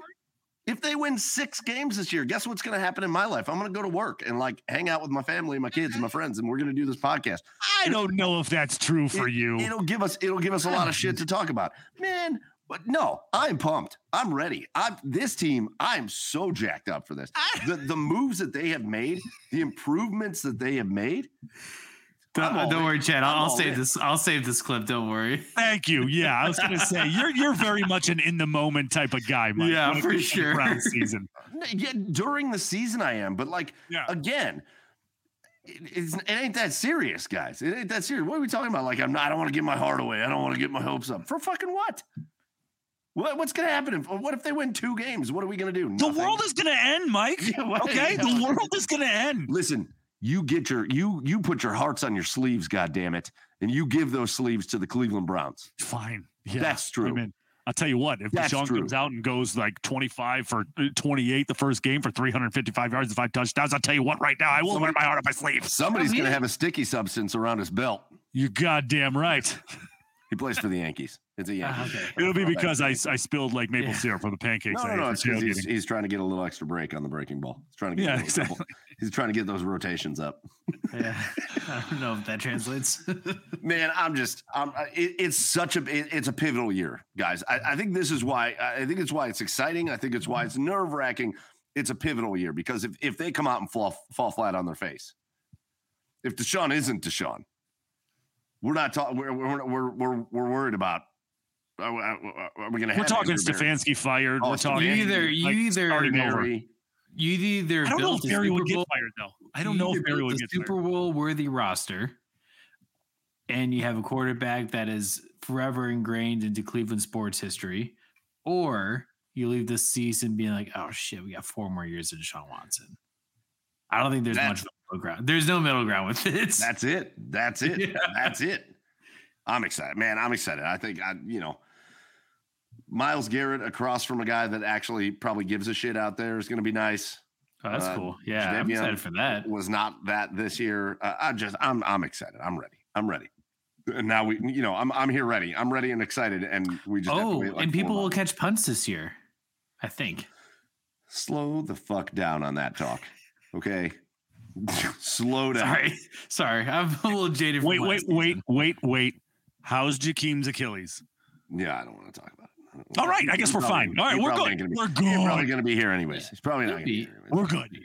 S1: If they win six games this year, guess what's going to happen in my life? I'm going to go to work and like hang out with my family and my kids and my friends, and we're going to do this podcast.
S2: I don't know if that's true for
S1: It-
S2: you.
S1: It'll give us it'll give us a lot of shit to talk about. Man, but no, I'm pumped. I'm ready. I'm this team, I'm so jacked up for this. The the moves that they have made, the improvements that they have made. Uh, all
S3: Don't, don't worry, Chad. I'll, I'll save
S1: in.
S3: this. I'll save this clip. Don't worry.
S2: Thank you. Yeah, I was going to say you're you're very much an in the moment type of guy, Mike.
S3: Yeah,
S2: when
S3: for
S2: comes to the
S3: sure.
S2: Browns season.
S1: Yeah, during the season I am, but like
S2: Yeah.
S1: again, it, it's, it ain't that serious, guys. It ain't that serious. What are we talking about? Like I'm not. I don't want to give my heart away. I don't want to get my hopes up for fucking what? What, what's going to happen? If, what if they win two games? What are we going to do?
S2: The world is going to end, Mike.
S1: Yeah, well,
S2: okay, the world is going to end.
S1: Listen, you get your you you put your hearts on your sleeves, God damn it, and you give those sleeves to the Cleveland Browns.
S2: Fine. Yeah,
S1: That's true.
S2: I mean, I'll tell you what. If
S1: That's
S2: Deshaun
S1: true.
S2: comes out and goes like 25 for uh, 28 the first game for 355 yards and five touchdowns, I'll tell you what. Right now, I will wear my heart on my sleeve.
S1: Somebody's
S3: Oh,
S1: going to have a sticky substance around his belt.
S2: You goddamn right.
S1: He plays for the Yankees. It's a Yankee.
S3: Ah, okay.
S2: It'll be because I, I spilled like maple
S3: Yeah.
S2: syrup for the pancakes.
S1: No, no, no. It's because he's, he's trying to get a little extra break on the breaking ball. He's trying to get
S2: Yeah,
S1: a little
S2: exactly.
S1: he's trying to get those rotations up.
S3: Yeah. I don't know if that translates.
S1: Man, I'm just, I'm, uh, it, it's such a, it- it's a pivotal year, guys. I, I think this is why, I think it's why it's exciting. I think it's why it's nerve wracking. It's a pivotal year because if, if they come out and fall, fall flat on their face, if Deshaun isn't Deshaun, we're not talking, we're, we're, we're, we're, we're worried about, are, we- are we going to
S2: We're
S1: have
S2: talking? Stefanski fired.
S1: Oh,
S2: We're talking
S3: you either you
S2: like,
S3: either.
S1: Berry.
S3: you either
S2: I don't know if
S3: Berry
S2: would get fired though. I don't know if
S3: Berry
S2: would
S3: a
S2: get
S3: Super. Bowl worthy roster, and you have a quarterback that is forever ingrained into Cleveland sports history, or you leave this season being like, "Oh shit, we got four more years of Deshaun Watson." I don't think there's
S1: That's-
S3: much middle ground. There's no middle ground with it.
S1: That's it. That's it.
S3: Yeah.
S1: That's it. I'm excited, man. I'm excited. I think I, you know, Myles Garrett across from a guy that actually probably gives a shit out there is going to be nice.
S3: Oh, that's
S1: uh,
S3: cool. Yeah, I'm excited for that.
S1: Was not that this year. Uh, I just, I'm, I'm excited. I'm ready. I'm ready. And now we, you know, I'm, I'm here ready. I'm ready and excited. And we just
S3: Oh,
S1: like
S3: and
S1: four
S3: people will catch punts this year. I think.
S1: slow the fuck down on that talk. Okay, slow down.
S3: Sorry, sorry, I'm a little jaded. from
S2: Wait, wait,
S3: last
S2: wait, wait, wait. How's Jakeem's Achilles?
S1: Yeah, I don't want to talk about it.
S2: All right, I guess we're
S1: probably-
S2: fine. All right, we're
S1: probably
S2: good.
S1: gonna be-
S2: We're
S1: He's probably going to be here anyways. He's probably not going to be
S3: be.
S1: here. Anyways.
S2: We're good.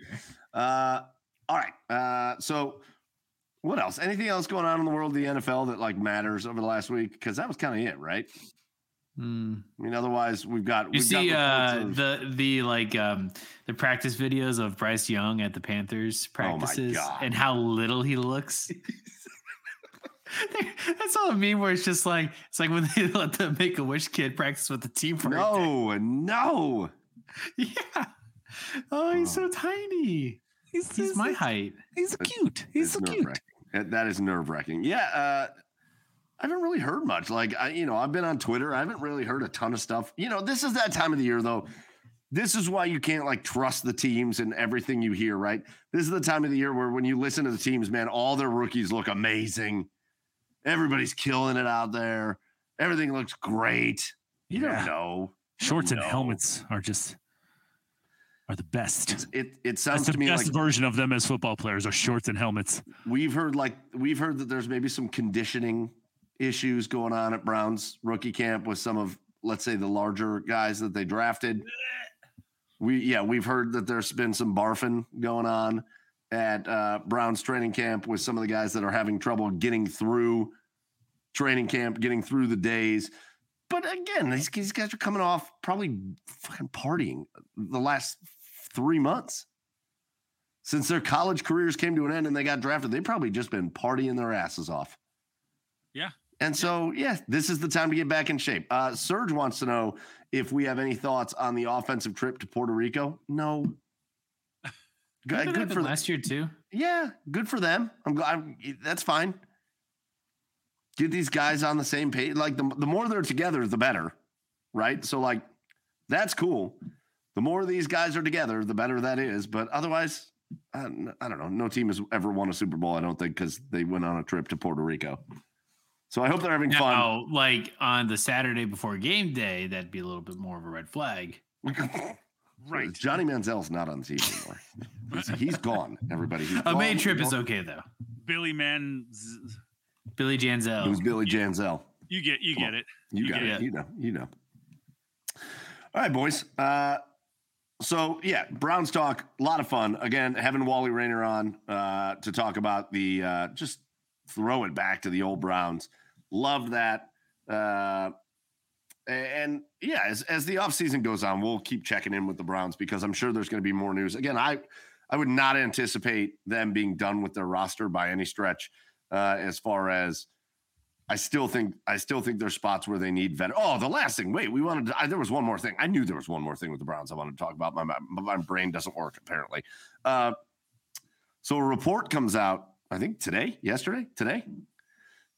S1: Uh, all right. Uh, so what else? Anything else going on in the world of the NFL that like matters over the last week? Because that was kind of it, right?
S3: Hmm.
S1: I mean, otherwise we've got
S3: You
S1: we've got
S3: see uh,
S1: of-
S3: the the like um, the practice videos of Bryce Young at the Panthers
S1: Oh
S3: practices
S1: God.
S3: and how little he looks. That's all a meme where it's just like it's like when they let the Make a Wish kid practice with the team. for a day.
S1: No, no.
S3: Yeah. Oh, he's so tiny.
S2: He's,
S3: He's my height.
S2: He's cute. He's so cute.
S1: That- That is nerve wracking. Yeah. Uh, I haven't really heard much. Like, I, you know, I've been on Twitter. I haven't really heard a ton of stuff. You know, this is that time of the year, though. This is why you can't like trust the teams and everything you hear, right? This is the time of the year where when you listen to the teams, man, all their rookies look amazing. Everybody's killing it out there. Everything looks great. You
S2: Yeah.
S1: don't know.
S2: Shorts and
S1: No.
S2: helmets are just are the best.
S1: It's, it it
S2: That's
S1: sounds
S2: the
S1: to me
S2: best
S1: like
S2: version of them as football players are shorts and helmets.
S1: we've heard like we've heard that there's maybe some conditioning issues going on at Browns rookie camp with some of let's say the larger guys that they drafted. We yeah, we've heard that there's been some barfing going on at uh, Browns training camp with some of the guys that are having trouble getting through training camp, getting through the days. But again, these, these guys are coming off probably fucking partying the last three months since their college careers came to an end and they got drafted, they've probably just been partying their asses off.
S2: Yeah.
S1: And so, yeah, this is the time to get back in shape. Uh, Serge wants to know if we have any thoughts on the offensive trip to Puerto Rico. No. Good, good for
S3: last year too.
S1: Yeah, good for them. I'm glad. That's fine. Get these guys on the same page. Like the, the more they're together, the better, right? So like, that's cool. The more these guys are together, the better that is. But otherwise, I, I don't know. No team has ever won a Super Bowl. I don't think because they went on a trip to Puerto Rico. So I hope they're having fun.
S3: Now, like on the Saturday before game day, that'd be a little bit more of a red flag.
S2: Right.
S1: Johnny Manziel's not on the team anymore. he's, he's gone. Everybody. He's
S3: A
S1: gone.
S3: main trip is okay though.
S2: Billy Man, z-
S3: Billy Janzel.
S1: Who's Billy Janzel?
S2: you get you get it.
S1: You
S2: You
S1: got it.
S3: it.
S1: You know. You know. All right, boys. Uh, so yeah, Browns talk. A lot of fun. Again, having Wali Rainer on uh, to talk about the uh, just throw it back to the old Browns. Love that. Uh, and yeah, as, as the offseason goes on, we'll keep checking in with the Browns because I'm sure there's going to be more news. Again, I I would not anticipate them being done with their roster by any stretch. Uh, as far as I still think I still think there's spots where they need vet. Oh, the last thing. Wait, we wanted. To, I, there was one more thing. I knew there was one more thing with the Browns. I wanted to talk about. My my, my brain doesn't work apparently. Uh, so a report comes out. I think today, yesterday, today,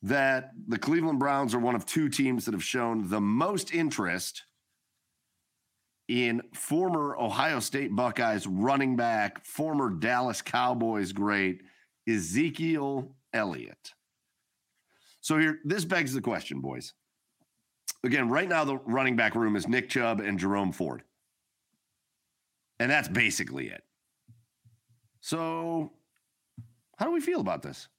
S1: that the Cleveland Browns are one of two teams that have shown the most interest in former Ohio State Buckeyes running back, former Dallas Cowboys great Ezekiel Elliott. So here, this begs the question, boys. Again, right now the running back room is Nick Chubb and Jerome Ford. And that's basically it. So how do we feel about this?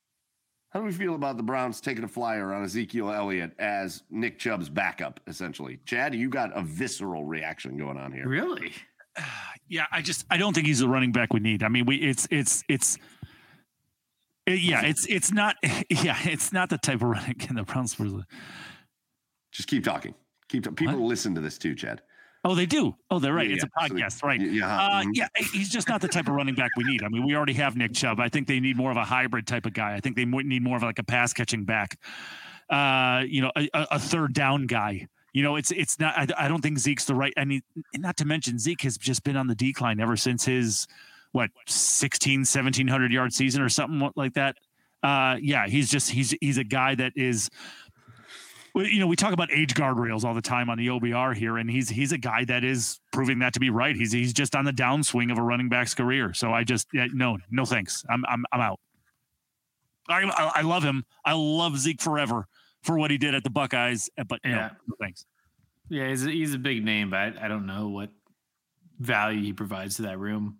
S1: How do we feel about the Browns taking a flyer on Ezekiel Elliott as Nick Chubb's backup, essentially? Chad, you got a visceral reaction going on here.
S3: Really?
S2: Yeah, I just I don't think he's the running back we need. I mean, we it's it's it's it- yeah, it's it's not yeah, it's not the type of running in the Browns were.
S1: Just keep talking. Keep ta- people
S2: What?
S1: listen to this too, Chad.
S2: Oh, they do. Oh, they're right.
S1: Yeah,
S2: it's a
S1: yeah. So
S2: podcast, right?
S1: Yeah,
S2: Uh,
S1: mhm.
S2: yeah, he's just not the type of running back we need. I mean, we already have Nick Chubb. I think they need more of a hybrid type of guy. I think they need more of like a pass catching back. Uh, you know, a, a a third down guy. You know, it's it's not. I, I don't think Zeke's the right. I mean, not to mention Zeke has just been on the decline ever since his what 16 1700 yard season or something like that. Uh, yeah, he's just he's he's a guy that is you know, we talk about age guardrails all the time on the OBR here, and he's he's a guy that is proving that to be right. He's he's just on the downswing of a running back's career. So I just yeah, no no thanks. I'm I'm I'm out. I, I love him. I love Zeke forever for what he did at the Buckeyes, uh, but no,
S3: Yeah.
S2: no thanks.
S3: Yeah, he's a, he's a big name, but I, I don't know what value he provides to that room.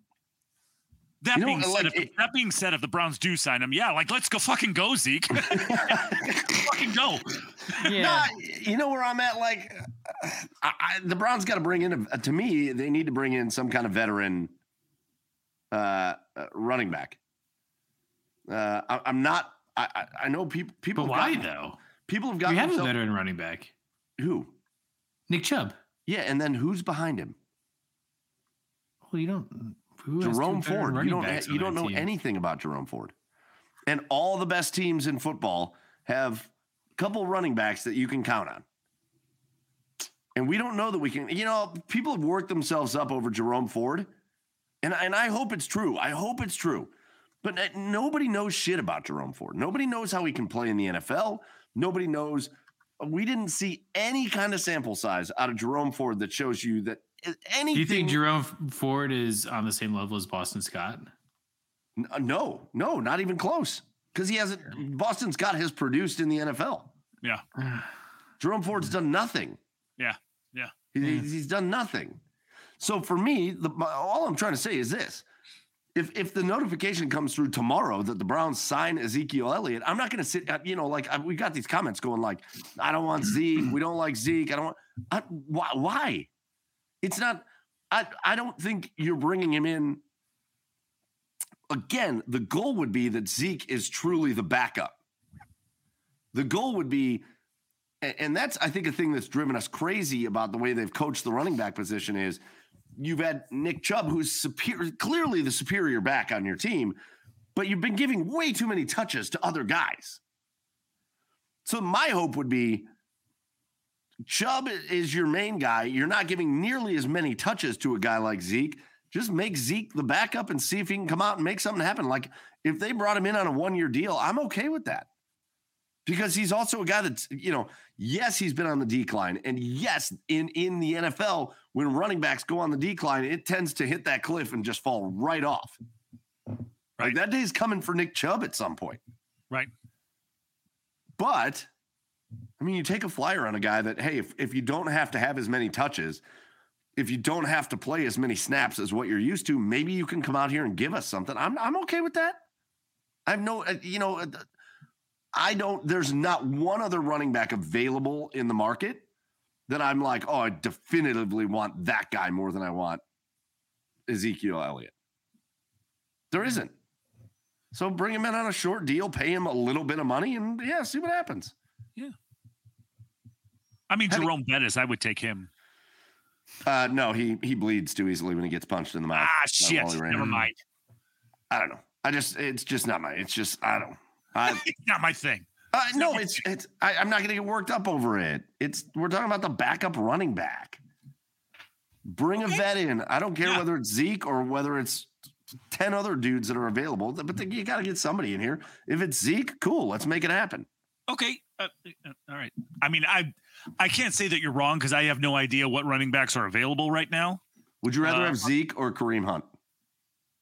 S2: That
S1: You know,
S2: being said,
S1: like,
S2: if the,
S1: it-
S2: that being said, if the Browns do sign him, yeah, like let's go fucking go, Zeke. fucking go.
S3: Yeah.
S1: Nah, you know where I'm at. Like, I, I, the Browns got to bring in. A, to me, they need to bring in some kind of veteran uh, uh, running back. Uh, I, I'm not. I, I, I know people. People.
S3: But
S1: have
S3: why
S1: gotten-
S3: though?
S1: People have
S3: We
S1: gotten
S3: have a veteran running back,
S1: who?
S3: Nick Chubb.
S1: Yeah, and then who's behind him?
S3: Well, you don't. Who
S1: Jerome Ford. You don't. You don't know
S3: team?
S1: anything about Jerome Ford. And all the best teams in football have a couple running backs that you can count on. And we don't know that we can, you know, people have worked themselves up over Jerome Ford. And, and I hope it's true. I hope it's true. But nobody knows shit about Jerome Ford. Nobody knows how he can play in the NFL. Nobody knows. We didn't see any kind of sample size out of Jerome Ford that shows you that anything.
S3: Do you think Jerome Ford is on the same level as Boston Scott?
S1: uh, no, no, not even close. Because he hasn't. Boston Scott has produced in the NFL.
S2: Yeah.
S1: Jerome Ford's done nothing.
S2: Yeah. Yeah.
S1: He, He's done nothing. So for me, the, my, all I'm trying to say is this: if if the notification comes through tomorrow that the Browns sign Ezekiel Elliott, I'm not going to sit. uh, You know, like I, we got these comments going like, I don't want Zeke. We don't like Zeke. I don't want. I, why? Why? It's not. I I don't think you're bringing him in. Again, the goal would be that Zeke is truly the backup. The goal would be and that's I think a thing that's driven us crazy about the way they've coached the running back position is you've had Nick Chubb who's superior clearly the superior back on your team but you've been giving way too many touches to other guys. So my hope would be Chubb is your main guy. You're not giving nearly as many touches to a guy like Zeke. Just make Zeke the backup and see if he can come out and make something happen. Like if they brought him in on a one year deal, I'm okay with that because he's also a guy that's you know yes he's been on the decline and yes in in the NFL when running backs go on the decline it tends to hit that cliff and just fall right off like
S2: Right.
S1: that day's coming for Nick Chubb at some point
S2: Right.
S1: but I mean you take a flyer on a guy that hey if, if you don't have to have as many touches if you don't have to play as many snaps as what you're used to maybe you can come out here and give us something I'm I'm okay with that I have no uh, you know uh, I don't, there's not one other running back available in the market that I'm like, oh, I definitively want that guy more than I want Ezekiel Elliott. There isn't. So bring him in on a short deal, pay him a little bit of money, and yeah, see what happens.
S2: I mean,
S1: Having-
S2: Jerome Bettis, I would take him.
S1: Uh, no, he he bleeds too easily when he gets punched in the mouth.
S2: Ah, shit.
S1: all he ran.
S2: Never mind.
S1: I don't know. I just, it's just not my, it's just, I don't. I,
S2: It's not my thing.
S1: Uh, no, it's it's. I, I'm not going to get worked up over it. It's we're talking about the backup running back. Bring a vet in. I don't care
S2: Yeah.
S1: whether it's Zeke or whether it's ten other dudes that are available, but you got to get somebody in here. If it's Zeke, cool. Let's make it happen.
S2: Okay. Uh, uh, all right. I mean, I I can't say that you're wrong because I have no idea what running backs are available right now.
S1: Would you rather
S2: Uh,
S1: have Zeke or Kareem Hunt?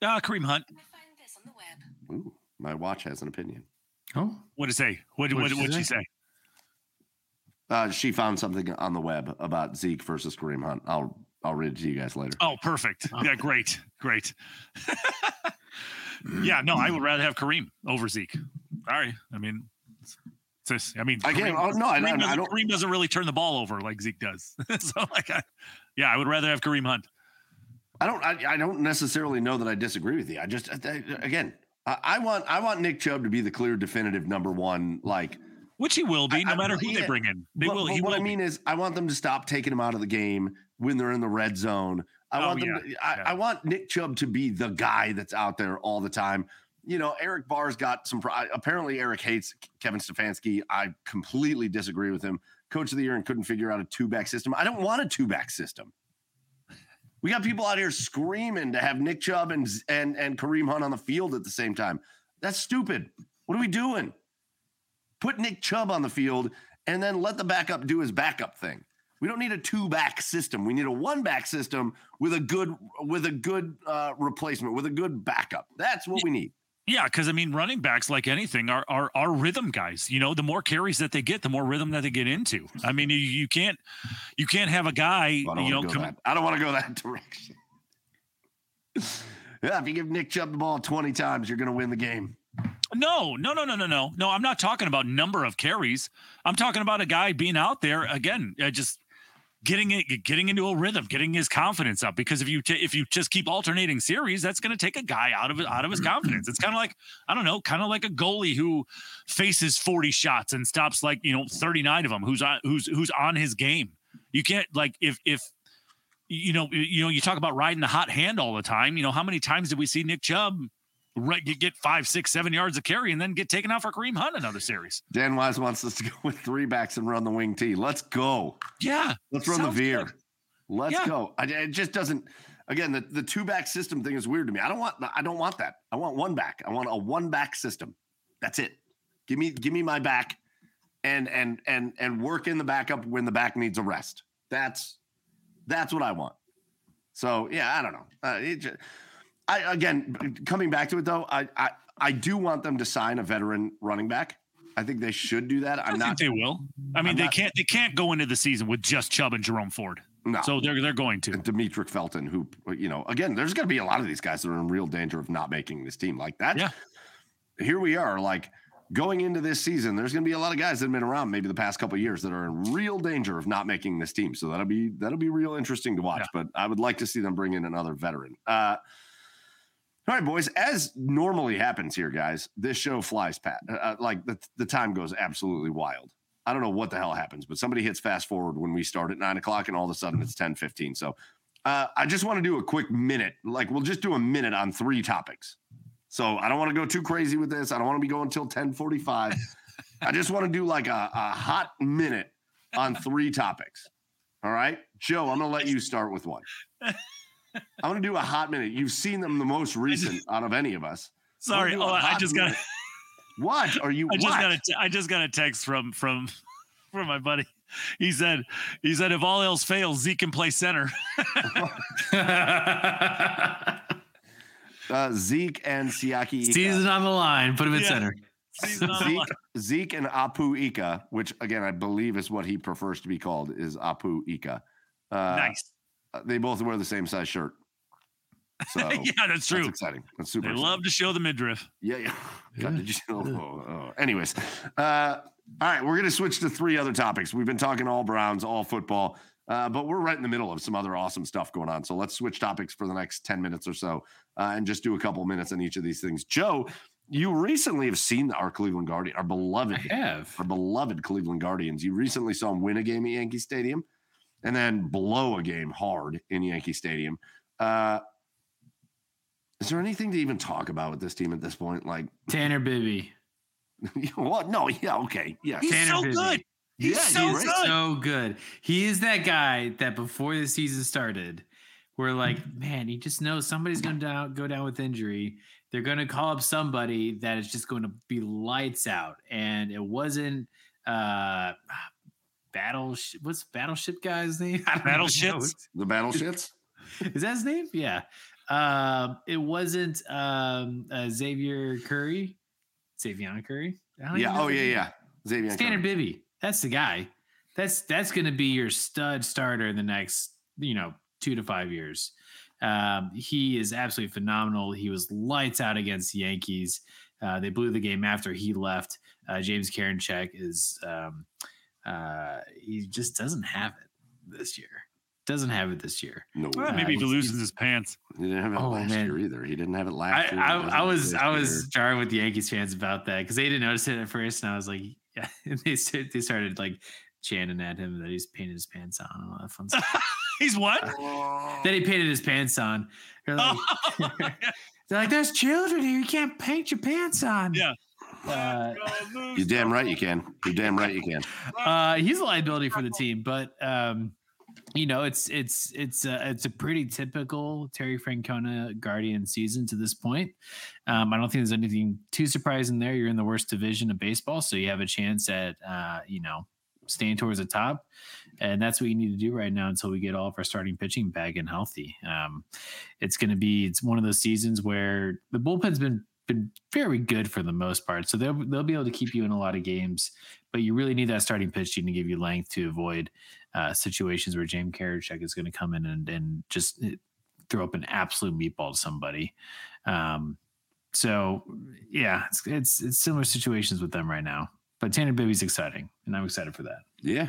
S2: Uh, Kareem Hunt.
S6: Find this on the web.
S1: Ooh, my watch has an opinion.
S3: Oh,
S2: What did it say? What
S3: What'd
S2: what
S3: she
S2: she
S3: say?
S2: say?
S1: Uh, she found something on the web about Zeke versus Kareem Hunt. I'll I'll read it to you guys later.
S2: Oh, perfect. Yeah, great, great. yeah, no, I would rather have Kareem over Zeke. Sorry, I mean, just, I mean,
S1: can't-
S2: Kareem-
S1: oh, no, I-
S2: Kareem
S1: I-
S2: doesn't-
S1: don't-
S2: Kareem doesn't really turn the ball over like Zeke does. so, like, I, yeah, I would rather have Kareem Hunt.
S1: I don't. I, I don't necessarily know that I disagree with you. I just I- again, I, want I want Nick Chubb to be the clear, definitive number one. Like,
S2: Which he will be, no matter who
S1: yeah,
S2: they bring in. They
S1: but,
S2: will.
S1: but
S2: He
S1: what
S2: will
S1: I
S2: be.
S1: mean is, I want them to stop taking him out of the game when they're in the red zone. I
S2: Oh,
S1: want them.
S2: yeah,
S1: to, I,
S2: yeah.
S1: I want Nick Chubb to be the guy that's out there all the time. You know, Eric Barr's got some. Apparently, Eric hates Kevin Stefanski. I completely disagree with him. Coach of the year and couldn't figure out a two back system. I don't want a two back system. We got people out here screaming to have Nick Chubb and and and Kareem Hunt on the field at the same time. That's stupid. What are we doing? Put Nick Chubb on the field and then let the backup do his backup thing. We don't need a two back system. We need a one back system with a good with a good uh, replacement with a good backup. That's what we need.
S2: Yeah, because I mean, running backs, like anything, are, are are rhythm guys. You know, the more carries that they get, the more rhythm that they get into. I mean, you, you can't you can't have a guy,
S1: I don't
S2: you know,
S1: want to go that. I don't want to go that direction. yeah, if you give Nick Chubb the ball twenty times, you're going to win the game.
S2: No, no, no, no, no, no, no. I'm not talking about number of carries. I'm talking about a guy being out there again, uh, just getting it, getting into a rhythm, getting his confidence up. Because if you ta if you just keep alternating series, that's going to take a guy out of out of his confidence. It's kind of like I don't know, kind of like a goalie who faces 40 shots and stops like you know 39 of them. Who's on who's who's on his game. You can't like if if you know you know you talk about riding the hot hand all the time. You know how many times did we see Nick Chubb? Right, get- get five, six, seven yards of carry, and then get taken out for Kareem Hunt another series.
S1: Dan Wise wants us to go with three backs and run the wing T. Let's go.
S2: Yeah,
S1: Let's run the veer.
S2: good.
S1: Let's
S2: Yeah.
S1: go. I, it just doesn't. Again, the, the two back system thing is weird to me. I don't want. I don't want that. I want one back. I want a one back system. That's it. Give me give me my back, and and and and work in the backup when the back needs a rest. That's that's what I want. So yeah, I don't know. Uh, it I again coming back to it though. I I I do want them to sign a veteran running back. I think they should do that.
S2: I
S1: I'm
S2: think
S1: not.
S2: they will. I mean,
S1: I'm
S2: they
S1: not-
S2: can't. They can't go into the season with just Chubb and Jerome Ford.
S1: No.
S2: So they're they're going to.
S1: Demetric Felton, who you know, again, there's going to be a lot of these guys that are in real danger of not making this team. Like that.
S2: Yeah.
S1: Here we are, like going into this season. There's going to be a lot of guys that have been around maybe the past couple of years that are in real danger of not making this team. So that'll be that'll be real interesting to watch. But I would like to see them bring in another veteran. Uh, all right, boys. As normally happens here, guys, this show flies pat. Uh, like the, the time goes absolutely wild. I don't know what the hell happens, but somebody hits fast forward when we start at nine o'clock, and all of a sudden it's ten fifteen. So uh, I just want to do a quick minute. Like we'll just do a minute on three topics. So I don't want to go too crazy with this. I don't want to be going until ten forty five. I just want to do like a, a hot minute on three topics. All right, Joe, I'm going to let you start with one. I'm going to do a hot minute. You've seen them the most recent out of any of us.
S2: Sorry,
S1: do
S2: oh, I
S1: hot
S2: just got.
S1: What are you?
S2: I just
S1: what?
S2: got a. T- I just got a text from from from my buddy. He said he said if all else fails, Zeke can play center.
S1: uh, Zeke and Siaki. Ika.
S3: Season on the line. Put him at
S2: Yeah.
S3: center.
S2: Season on the
S1: Zeke. Zeke and Apu Ika, which again I believe is what he prefers to be called, is Apu Ika. Uh,
S2: nice.
S1: They both wear the same size shirt. So
S2: yeah, that's true.
S1: That's exciting. That's super.
S2: they
S1: exciting.
S2: love to show the midriff.
S1: Yeah, yeah. God, did you? Oh, oh, oh. Anyways, uh, all right, we're gonna switch to three other topics. We've been talking all Browns, all football, uh, but we're right in the middle of some other awesome stuff going on. So let's switch topics for the next ten minutes or so, uh, and just do a couple minutes on each of these things. Joe, you recently have seen our Cleveland Guardian, our beloved,
S3: I have.
S1: our beloved Cleveland Guardians. You recently saw them win a game at Yankee Stadium, and then blow a game hard in Yankee Stadium. Uh, is there anything to even talk about with this team at this point? Like,
S3: Tanner Bibee.
S1: what? No, yeah, okay, yeah.
S2: He's
S3: Tanner
S2: so
S3: Bibee.
S2: good. He's
S1: Yeah,
S2: so
S1: he's
S2: good.
S3: So good. He is that guy that before the season started, we're like, man, he just knows somebody's going to down, go down with injury. They're going to call up somebody that is just going to be lights out. And it wasn't uh battle what's battleship guy's name? I don't even know.
S2: Battleships?
S1: The battle shits.
S3: Is that his name? Yeah. Um, it wasn't um uh, Xzavion Curry. Xzavion Curry. I don't even
S1: Yeah. Oh, yeah, yeah. Xzavion.
S3: Tanner
S1: Curry.
S3: Bibee. That's the guy. That's that's going to be your stud starter in the next, you know, two to five years. Um, he is absolutely phenomenal. He was lights out against the Yankees. Uh, they blew the game after he left. Uh, James Karinchak is um, uh, he just doesn't have it this year. Doesn't have it this year.
S1: No,
S2: Well,
S3: Uh,
S2: maybe he loses his pants.
S1: he didn't have it
S3: Oh,
S1: last
S3: man.
S1: year either. He didn't have it
S3: I,
S1: last year. He
S3: I,
S1: doesn't
S3: I was I
S1: year.
S3: was jarring with the Yankees fans about that because they didn't notice it at first, and I was like, yeah, and they started, they started like chanting at him that he's painted his pants on and all that fun stuff.
S2: He's what?
S3: then he painted his pants on. They're like, they're like, there's children here. You can't paint your pants on.
S2: Yeah.
S3: Uh,
S1: You're damn right you can. You're damn right you can.
S3: uh, he's a liability for the team, but um, you know, it's it's it's a, it's a pretty typical Terry Francona Guardian season to this point. Um, I don't think there's anything too surprising there. You're in the worst division of baseball, so you have a chance at uh, you know staying towards the top, and that's what you need to do right now until we get all of our starting pitching back and healthy. Um, it's going to be it's one of those seasons where the bullpen's been been very good for the most part, so they'll they'll be able to keep you in a lot of games but you really need that starting pitching to give you length to avoid uh, situations where James Karinchak is going to come in and, and just uh, throw up an absolute meatball to somebody. Um, so yeah, it's, it's it's similar situations with them right now. But Tanner Bibee's exciting, and I'm excited for that.
S1: Yeah.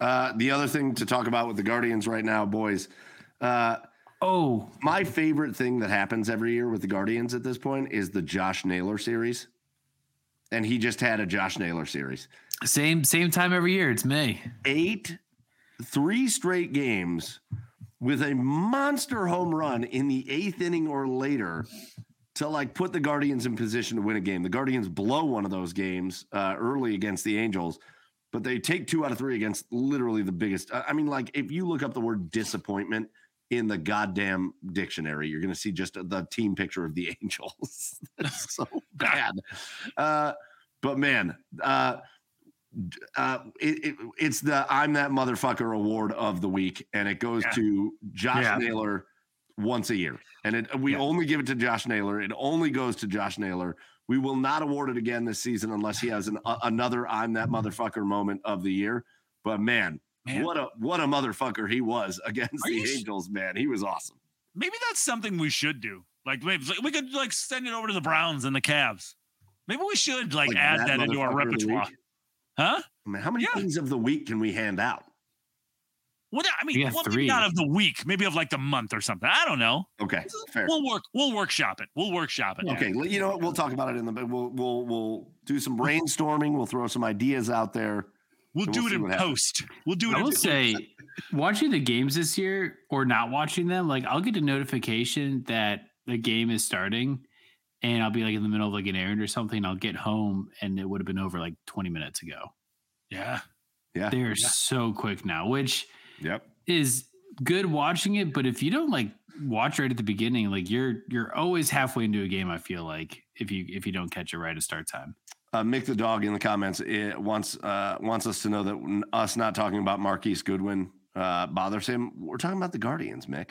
S1: Uh, the other thing to talk about with the Guardians right now, boys. Uh,
S3: Oh,
S1: my favorite thing that happens every year with the Guardians at this point is the Josh Naylor series. And he just had a Josh Naylor series.
S3: same same time every year. It's May.
S1: Eight, three straight games with a monster home run in the eighth inning or later to like put the Guardians in position to win a game. The Guardians blow one of those games uh, early against the Angels, but they take two out of three against literally the biggest. I mean, like if you look up the word disappointment in the goddamn dictionary, you're going to see just the team picture of the Angels. That's so bad. Uh, but man, uh, uh, it, it, it's the I'm that motherfucker award of the week, and it goes
S2: Yeah.
S1: to Josh
S3: Yeah.
S1: Naylor once a year. And it, we
S3: Yeah.
S1: only give it to Josh Naylor. It only goes to Josh Naylor. We will not award it again this season unless he has an, a, another I'm that motherfucker moment of the year. But man,
S2: Man.
S1: what a what a motherfucker he was against
S2: Are
S1: the
S2: you sh-
S1: Angels, man. He was awesome.
S2: Maybe that's something we should do. Like maybe we could like send it over to the Browns and the Cavs. Maybe we should like,
S1: Like
S2: add
S1: that
S2: that, into our
S1: motherfucker of the
S2: repertoire. Huh?
S1: I mean, how many
S2: Yeah.
S1: things of the week can we hand out?
S2: What I mean,
S3: You got
S2: well, maybe
S3: three.
S2: not of the week, maybe of like the month or something. I don't know.
S1: Okay, fair.
S2: We'll work. We'll workshop it. We'll workshop it.
S1: Okay, l- you know what? We'll talk about it in the. We'll we'll we'll do some brainstorming. We'll throw some ideas out there.
S2: We'll do
S1: we'll
S2: it in
S1: what happens.
S2: post. We'll do it.
S3: I will say, watching the games this year or not watching them, like I'll get a notification that the game is starting, and I'll be like in the middle of like an errand or something. I'll get home, and it would have been over like 20 minutes ago.
S2: Yeah.
S1: Yeah.
S3: They're so quick now, which
S1: Yep.
S3: is good watching it. But if you don't like watch right at the beginning, like you're you're always halfway into a game. I feel like if you if you don't catch it right at start time.
S1: Uh, Mick the dog in the comments it wants uh, wants us to know that us not talking about Marquise Goodwin uh, bothers him. We're talking about the Guardians, Mick.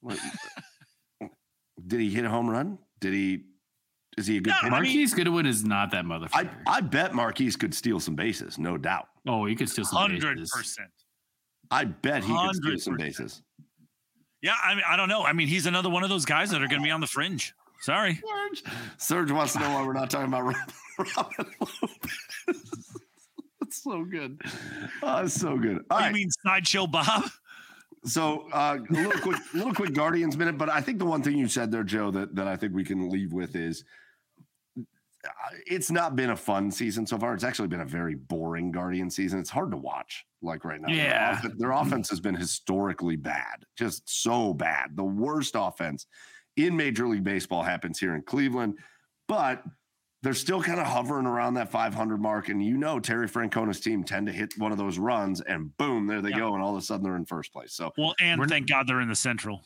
S1: What, did he hit a home run? Did he? Is he a good?
S2: No,
S1: pitcher?
S2: I mean-
S3: Marquise Goodwin is not that motherfucker.
S1: I bet Marquise could steal some bases, no doubt.
S3: oh, he could steal some
S2: Hundred
S3: bases.
S2: percent.
S1: I bet he could steal some bases.
S2: Yeah. I mean, I don't know. I mean, he's another one of those guys that are going to be on the fringe. Sorry.
S1: Serge, Serge wants to know why we're not talking about Robin Lopez. That's so good. It's so good. All
S2: Oh,
S1: right.
S2: You mean sideshow Bob?
S1: So uh, a little quick, little quick Guardians minute, but I think the one thing you said there, Joe, that that I think we can leave with is uh, it's not been a fun season so far. It's actually been a very boring Guardian season. It's hard to watch like right now. Their
S3: Yeah.
S1: their offense has been historically bad, just so bad. The worst offense in Major League Baseball happens here in Cleveland, but they're still kind of hovering around that 500 mark. And you know, Terry Francona's team tend to hit one of those runs, and boom, there they
S2: Yeah.
S1: go, and all of a sudden they're in first place. So
S2: Well, and
S3: We're-
S2: thank God they're in the Central.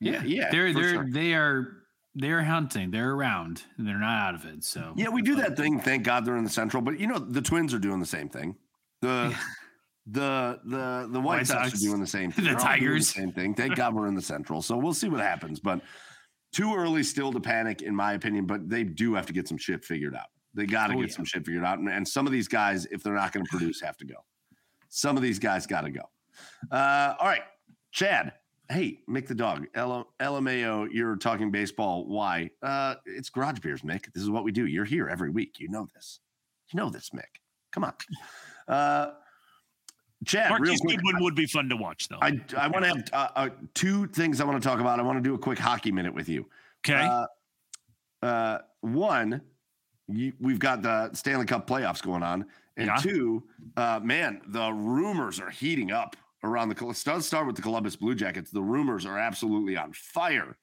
S1: yeah, yeah,
S3: they're they're
S1: sure.
S3: they are they're hunting. They're around. And they're not out of it. So
S1: Yeah, we do that thing. Thank God they're in the Central, but you know the Twins are doing the same thing. The the the the White,
S3: White
S1: Sox,
S3: Sox.
S1: are doing the same thing.
S3: The
S1: They're all doing
S3: Tigers.
S1: same thing. Thank God we're in the Central. So we'll see what happens. But too early still to panic, in my opinion. But they do have to get some shit figured out. They got to
S3: Oh,
S1: get
S3: yeah.
S1: some shit figured out. And, and some of these guys, if they're not going to produce, have to go. Some of these guys got to go. Uh, all right, Chad. Hey, Mick the dog. L- LMAO, you're talking baseball. Why? Uh, it's garage beers, Mick. This is what we do. You're here every week. You know this. You know this, Mick. Come on. Uh, Chad,
S2: Marquise. Goodwin would be fun to watch, though.
S1: I, I want to have uh, uh, two things I want to talk about. I want to do a quick hockey minute with you.
S2: okay.
S1: Uh, uh, one, you, we've got the Stanley Cup playoffs going on, and
S2: Yeah.
S1: two, uh, man, the rumors are heating up around the. Let's start with the Columbus Blue Jackets. The rumors are absolutely on fire.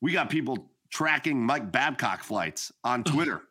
S1: We got people tracking Mike Babcock flights on Twitter.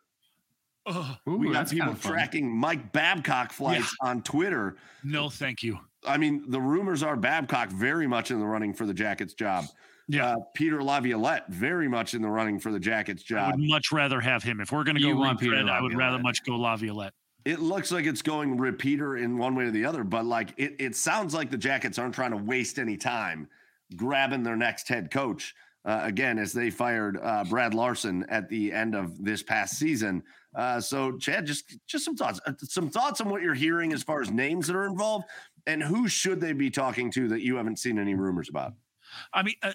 S2: Ugh,
S3: Ooh,
S1: we got people tracking Mike Babcock flights on Twitter.
S2: no, thank you.
S1: I mean, the rumors are Babcock very much in the running for the Jackets job.
S2: Yeah.
S1: Uh, Peter Laviolette very much in the running for the Jackets job.
S2: I would much rather have him. If we're going to go
S3: want Peter
S2: I would rather much go Laviolette.
S1: It looks like it's going repeater in one way or the other, but like it, it sounds like the Jackets aren't trying to waste any time grabbing their next head coach. Uh, again, as they fired uh, Brad Larsen at the end of this past season. Uh, so, Chad, just just some thoughts, uh, some thoughts on what you're hearing as far as names that are involved, and who should they be talking to that you haven't seen any rumors about?
S2: I mean, uh,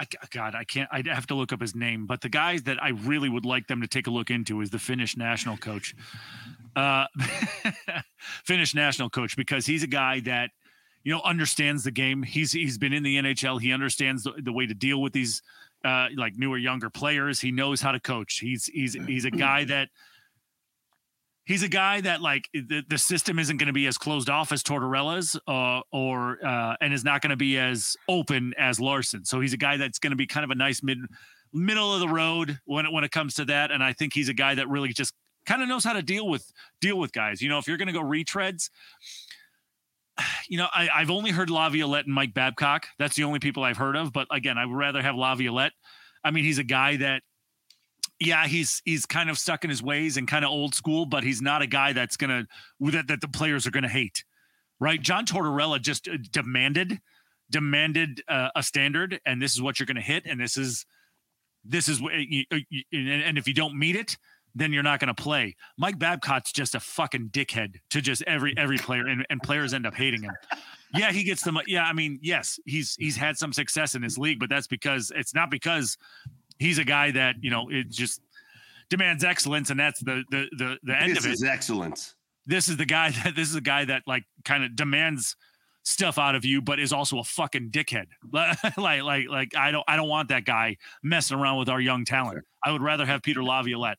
S2: I, God, I can't. I'd have to look up his name. But the guys that I really would like them to take a look into is the Finnish national coach, uh, Finnish national coach, because he's a guy that you know understands the game. He's he's been in the NHL. He understands the, the way to deal with these uh, like newer, younger players. He knows how to coach. He's he's he's a guy that. He's a guy that like the, the system isn't going to be as closed off as Tortorella's, uh, or uh, and is not going to be as open as Larsen. So he's a guy that's going to be kind of a nice mid middle of the road when it, when it comes to that. And I think he's a guy that really just kind of knows how to deal with deal with guys. You know, if you're going to go retreads, you know, I, I've only heard Laviolette and Mike Babcock. That's the only people I've heard of. But again, I would rather have Laviolette. I mean, he's a guy that, yeah, he's he's kind of stuck in his ways and kind of old school, but he's not a guy that's gonna that that the players are gonna hate, right? John Tortorella just uh, demanded demanded uh, a standard, and this is what you're gonna hit, and this is this is and if you don't meet it, then you're not going to play. Mike Babcock's just a fucking dickhead to just every every player, and, and players end up hating him. Yeah, he gets them. Yeah, I mean, yes, he's he's had some success in his league, but that's because it's not because he's a guy that you know it just demands excellence, and that's the the the, the end
S1: This
S2: of it.
S1: is excellence.
S2: This is the guy that this is a guy that like kind of demands stuff out of you, but is also a fucking dickhead. like like like I don't I don't want that guy messing around with our young talent. I would rather have Peter Laviolette.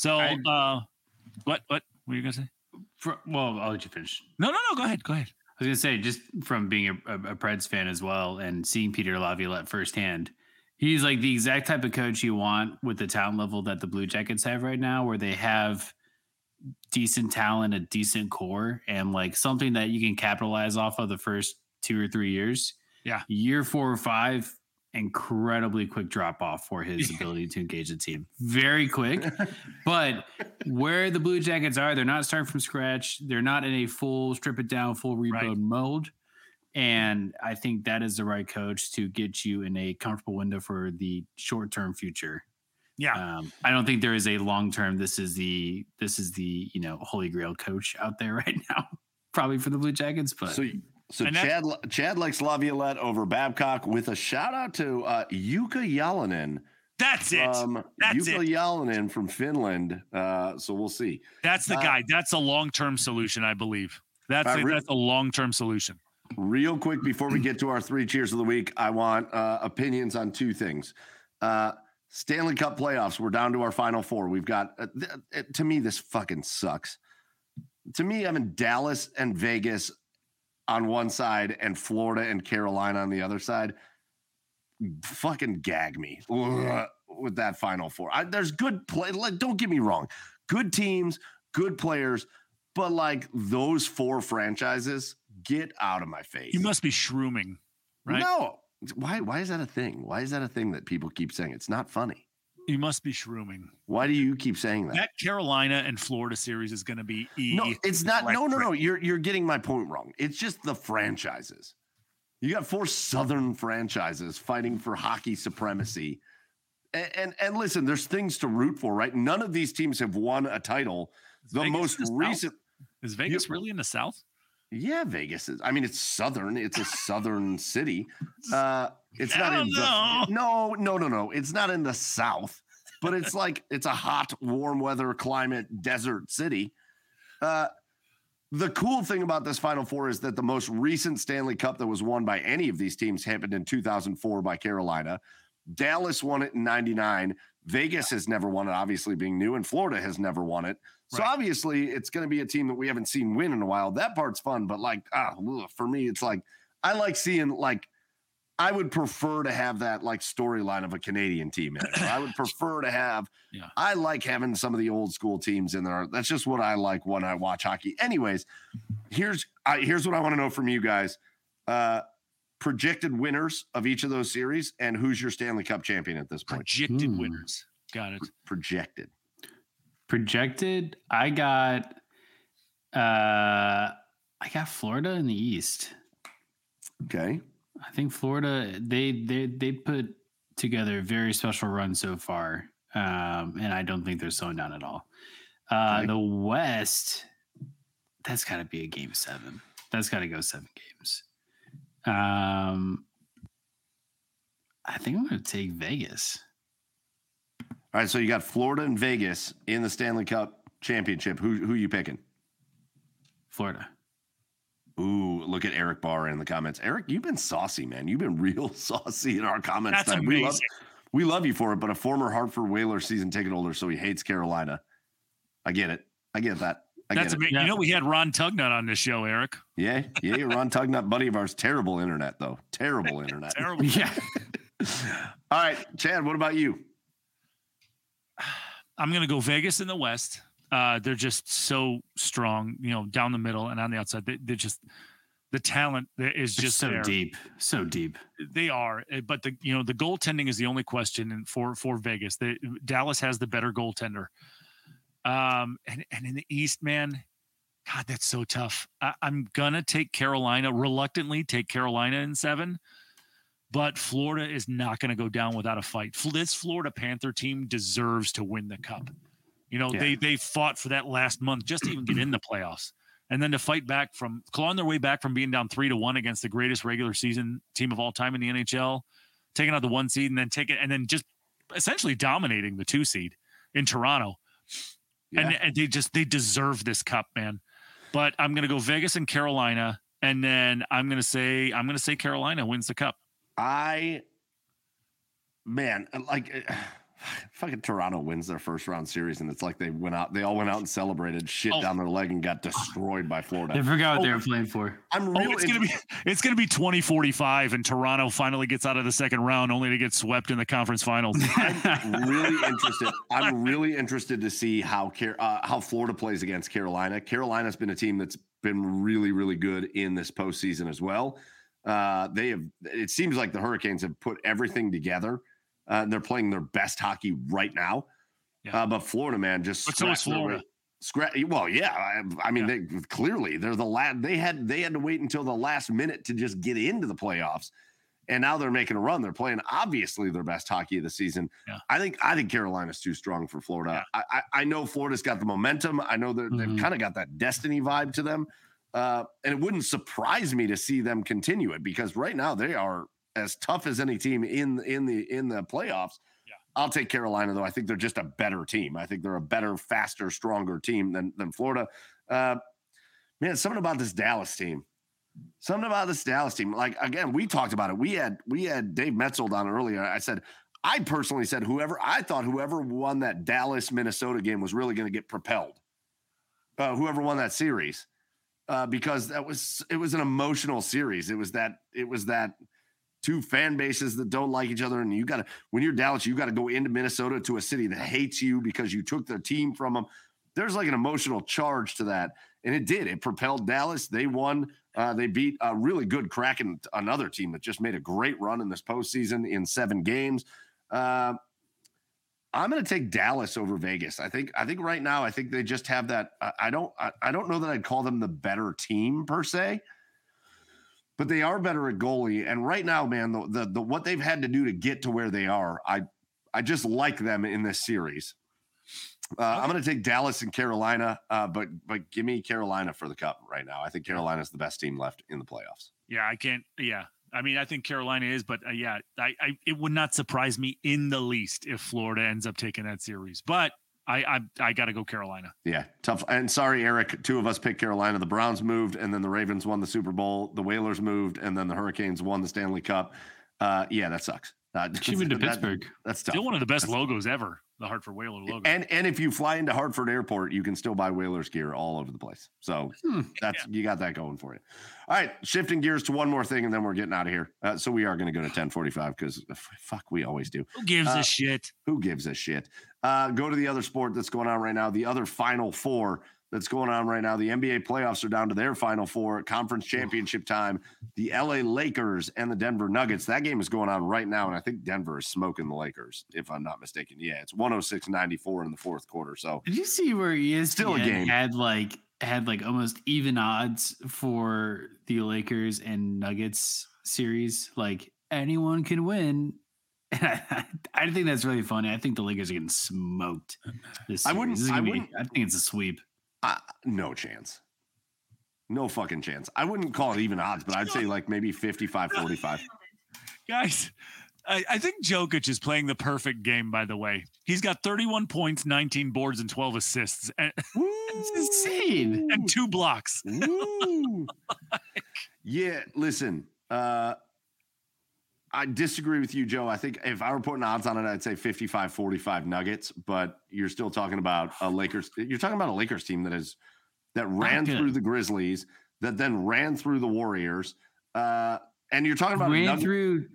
S2: So
S3: I-
S2: uh what what were you gonna say?
S3: For, well, I'll let you finish.
S2: No, no, no, go ahead, go ahead.
S3: I was gonna say, just from being a, a, a Preds fan as well and seeing Peter Laviolette firsthand, he's like the exact type of coach you want with the talent level that the Blue Jackets have right now, where they have decent talent, a decent core, and like something that you can capitalize off of the first two or three years.
S2: Yeah.
S3: Year four or five, incredibly quick drop off for his ability to engage the team. Very quick. but where the Blue Jackets are, they're not starting from scratch. They're not in a full strip it down, full rebuild
S2: Right.
S3: mode. And I think that is the right coach to get you in a comfortable window for the short term future.
S2: Yeah.
S3: Um, I don't think there is a long term. This is the this is the you know holy grail coach out there right now, probably for the Blue Jackets. But
S1: So, so
S2: And
S1: Chad Chad likes Laviolette over Babcock with a shout out to uh, Jukka Jalonen
S2: That's it.
S1: from
S2: That's
S1: Jukka
S2: it.
S1: From Finland. Uh, so we'll see.
S2: That's the
S1: uh,
S2: guy. That's a long-term solution, I believe. That's a, that's a long-term solution.
S1: Real quick before we get to our three cheers of the week, I want uh, opinions on two things. Uh, Stanley Cup playoffs. We're down to our final four. We've got. Uh, th- uh, to me, this fucking sucks. To me, having Dallas and Vegas on one side and Florida and Carolina on the other side, fucking gag me Ugh, with that final four. I, there's good play. Like, don't get me wrong, good teams, good players, but like those four franchises, get out of my face.
S2: You must be shrooming, right?
S1: No. Why why is that a thing? Why is that a thing that people keep saying? It's not funny.
S2: You must be shrooming.
S1: Why do you keep saying that?
S2: That Carolina and Florida series is going to be e-
S1: no, it's not. No, no, no. You're you're getting my point wrong. It's just the franchises. You got four southern franchises fighting for hockey supremacy. And, and and listen, there's things to root for, right? None of these teams have won a title. The
S2: Vegas
S1: most
S2: the South?
S1: recent
S2: Is Vegas really in the South?
S1: Yeah, Vegas is. I mean, it's southern. It's a southern city. Uh, it's not in
S2: know.
S1: the no, no, no, no. It's not in the south, but it's like it's a hot, warm weather climate desert city. Uh, the cool thing about this Final Four is that the most recent Stanley Cup that was won by any of these teams happened in 2004 by Carolina. Dallas won it in 99. Vegas has never won it, obviously being new, and Florida has never won it. So
S2: Right.
S1: obviously, it's going to be a team that we haven't seen win in a while. That part's fun, but like, ah, ugh, for me, it's like I like seeing like I would prefer to have that like storyline of a Canadian team in it. I would prefer to have.
S2: Yeah.
S1: I like having some of the old school teams in there. That's just what I like when I watch hockey. Anyways, here's I, here's what I want to know from you guys. Uh, projected winners of each of those series, and who's your Stanley Cup champion at this point?
S2: Projected
S3: Hmm.
S2: winners. Got it.
S1: Projected.
S3: Projected, I got uh I got Florida in the East.
S1: Okay.
S3: I think Florida they they they put together a very special run so far, um, and I don't think they're slowing down at all. Uh,
S1: Okay.
S3: The West, that's got to be a game seven. That's got to go seven games. Um, I think I'm going to take Vegas.
S1: All right, so you got Florida and Vegas in the Stanley Cup championship. Who who you picking?
S3: Florida.
S1: Ooh, look at Eric Barr in the comments. Eric, you've been saucy, man. You've been real saucy in our comments.
S2: That's
S1: tonight. We love,
S2: amazing.
S1: we love you for it, but a former Hartford Whaler season ticket holder, so he hates Carolina. I get it. I get that. I
S2: That's amazing. You know, we had Ron Tugnutt on this show, Eric.
S1: Yeah, yeah. Ron Tugnutt, buddy of ours. Terrible internet, though. Terrible internet.
S2: Terrible.
S3: Yeah.
S1: All right, Chad, what about you?
S2: I'm going to go Vegas in the West. Uh, they're just so strong, you know, down the middle and on the outside. They, they're just the talent is just
S3: so
S2: there.
S3: deep, so deep.
S2: They are, eh, but the you know the goaltending is the only question in- for for Vegas. The, Dallas has the better goaltender. Um, and and in the East, man, God, that's so tough. I, I'm gonna take Carolina reluctantly. Take Carolina in seven, but Florida is not gonna go down without a fight. This Florida Panther team deserves to win the cup. You know,
S1: Yeah.
S2: they they fought for that last month just to even get in the playoffs. And then to fight back from clawing their way back from being down three to one against the greatest regular season team of all time in the NHL, taking out the one seed and then taking and then just essentially dominating the two seed in Toronto. And, and they just they deserve this cup, man. But I'm gonna go Vegas and Carolina, and then I'm gonna say I'm gonna say Carolina wins the cup.
S1: I, man, like, fucking Toronto wins their first round series, and it's like they went out, they all went out and celebrated shit
S2: Oh.
S1: down their leg and got destroyed by Florida.
S3: They forgot what they
S2: Oh.
S3: were playing for.
S1: I'm
S2: Oh,
S1: really
S2: it's gonna be it's gonna be 2045, and Toronto finally gets out of the second round, only to get swept in the conference finals.
S1: really interested. I'm really interested to see how Car- uh, how Florida plays against Carolina. Carolina's been a team that's been really, really good in this postseason as well. Uh, they have. It seems like the Hurricanes have put everything together. Uh, and they're playing their best hockey right now.
S2: Yeah.
S1: Uh, but Florida, man, just
S2: But so is Florida.
S1: Scratch. Well, yeah. I, I mean,
S2: Yeah.
S1: they clearly they're the lad. They had they had to wait until the last minute to just get into the playoffs, and now they're making a run. They're playing obviously their best hockey of the season.
S2: Yeah.
S1: I think I think Carolina's too strong for Florida. I, I I know Florida's got the momentum. I know that they've
S3: Mhm.
S1: kind of got that destiny vibe to them, uh, and it wouldn't surprise me to see them continue it because right now they are as tough as any team in in the in the playoffs.
S2: Yeah.
S1: I'll take Carolina though. I think they're just a better team. I think they're a better, faster, stronger team than than Florida. Uh, man, something about this Dallas team. Something about this Dallas team. Like again, we talked about it. We had we had Dave Metzold on earlier. I said I personally said whoever I thought whoever won that Dallas Minnesota game was really going to get propelled. Uh, whoever won that series, uh, because that was it was an emotional series. It was that it was that two fan bases that don't like each other, and you got to when you're Dallas, you got to go into Minnesota to a city that hates you because you took their team from them. There's like an emotional charge to that, and it did. It propelled Dallas. They won. Uh, they beat a really good Kraken, another team that just made a great run in this postseason in seven games. Uh, I'm going to take Dallas over Vegas. I think. I think right now, I think they just have that. I, I don't. I, I don't know that I'd call them the better team per se, but they are better at goalie. And right now, man, the, the the what they've had to do to get to where they are, I I just like them in this series. Uh, I'm going to take Dallas and Carolina, uh, but but give me Carolina for the cup right now. I think Carolina's the best team left in the playoffs.
S2: Yeah, I can't. Yeah, I mean, I think Carolina is, but uh, yeah, I, I it would not surprise me in the least if Florida ends up taking that series. But I I, I got to go Carolina.
S1: Yeah, tough. And sorry, Eric. Two of us picked Carolina. The Browns moved, and then the Ravens won the Super Bowl. The Whalers moved, and then the Hurricanes won the Stanley Cup. Uh, yeah, that sucks. Uh,
S3: She went to
S1: that-
S3: Pittsburgh.
S1: That's tough.
S2: Still one of the best logos ever, the Hartford Whaler logo.
S1: And and if you fly into Hartford Airport, you can still buy Whalers gear all over the place. So
S3: Hmm.
S1: that's you got that going for you. All right, shifting gears to one more thing, and then we're getting out of here. Uh, so we are going to go to ten forty five because fuck, we always do.
S2: Who gives
S1: uh,
S2: a shit?
S1: Who gives a shit? Uh, go to the other sport that's going on right now. The other Final Four that's going on right now. The NBA playoffs are down to their Final Four, conference championship time. The LA Lakers and the Denver Nuggets. That game is going on right now, and I think Denver is smoking the Lakers, if I'm not mistaken. Yeah, it's 106-94 in the fourth quarter. So
S3: Did you see where ESPN
S1: Still a game.
S3: had like had like almost even odds for the Lakers and Nuggets series? Like anyone can win. I, I think that's really funny. I think the Lakers are getting smoked. This
S1: I wouldn't-
S3: This
S1: I
S3: be-
S1: wouldn't-
S3: I think it's a sweep.
S1: uh, no chance. No fucking chance. I wouldn't call it even odds, but I'd say like maybe 55-45.
S2: Guys, I, I think Jokic is playing the perfect game, by the way. He's got 31 points, 19 boards, and 12 assists, and,
S3: It's insane.
S2: and two blocks.
S1: Woo. yeah, listen. Uh I disagree with you, Joe. I think if I were putting odds on it, I'd say 55 45 Nuggets, but you're still talking about a Lakers. You're talking about a Lakers team that is that ran through the Grizzlies, that then ran through the Warriors. Uh, and you're talking about
S3: Ran
S1: Nugget-
S3: through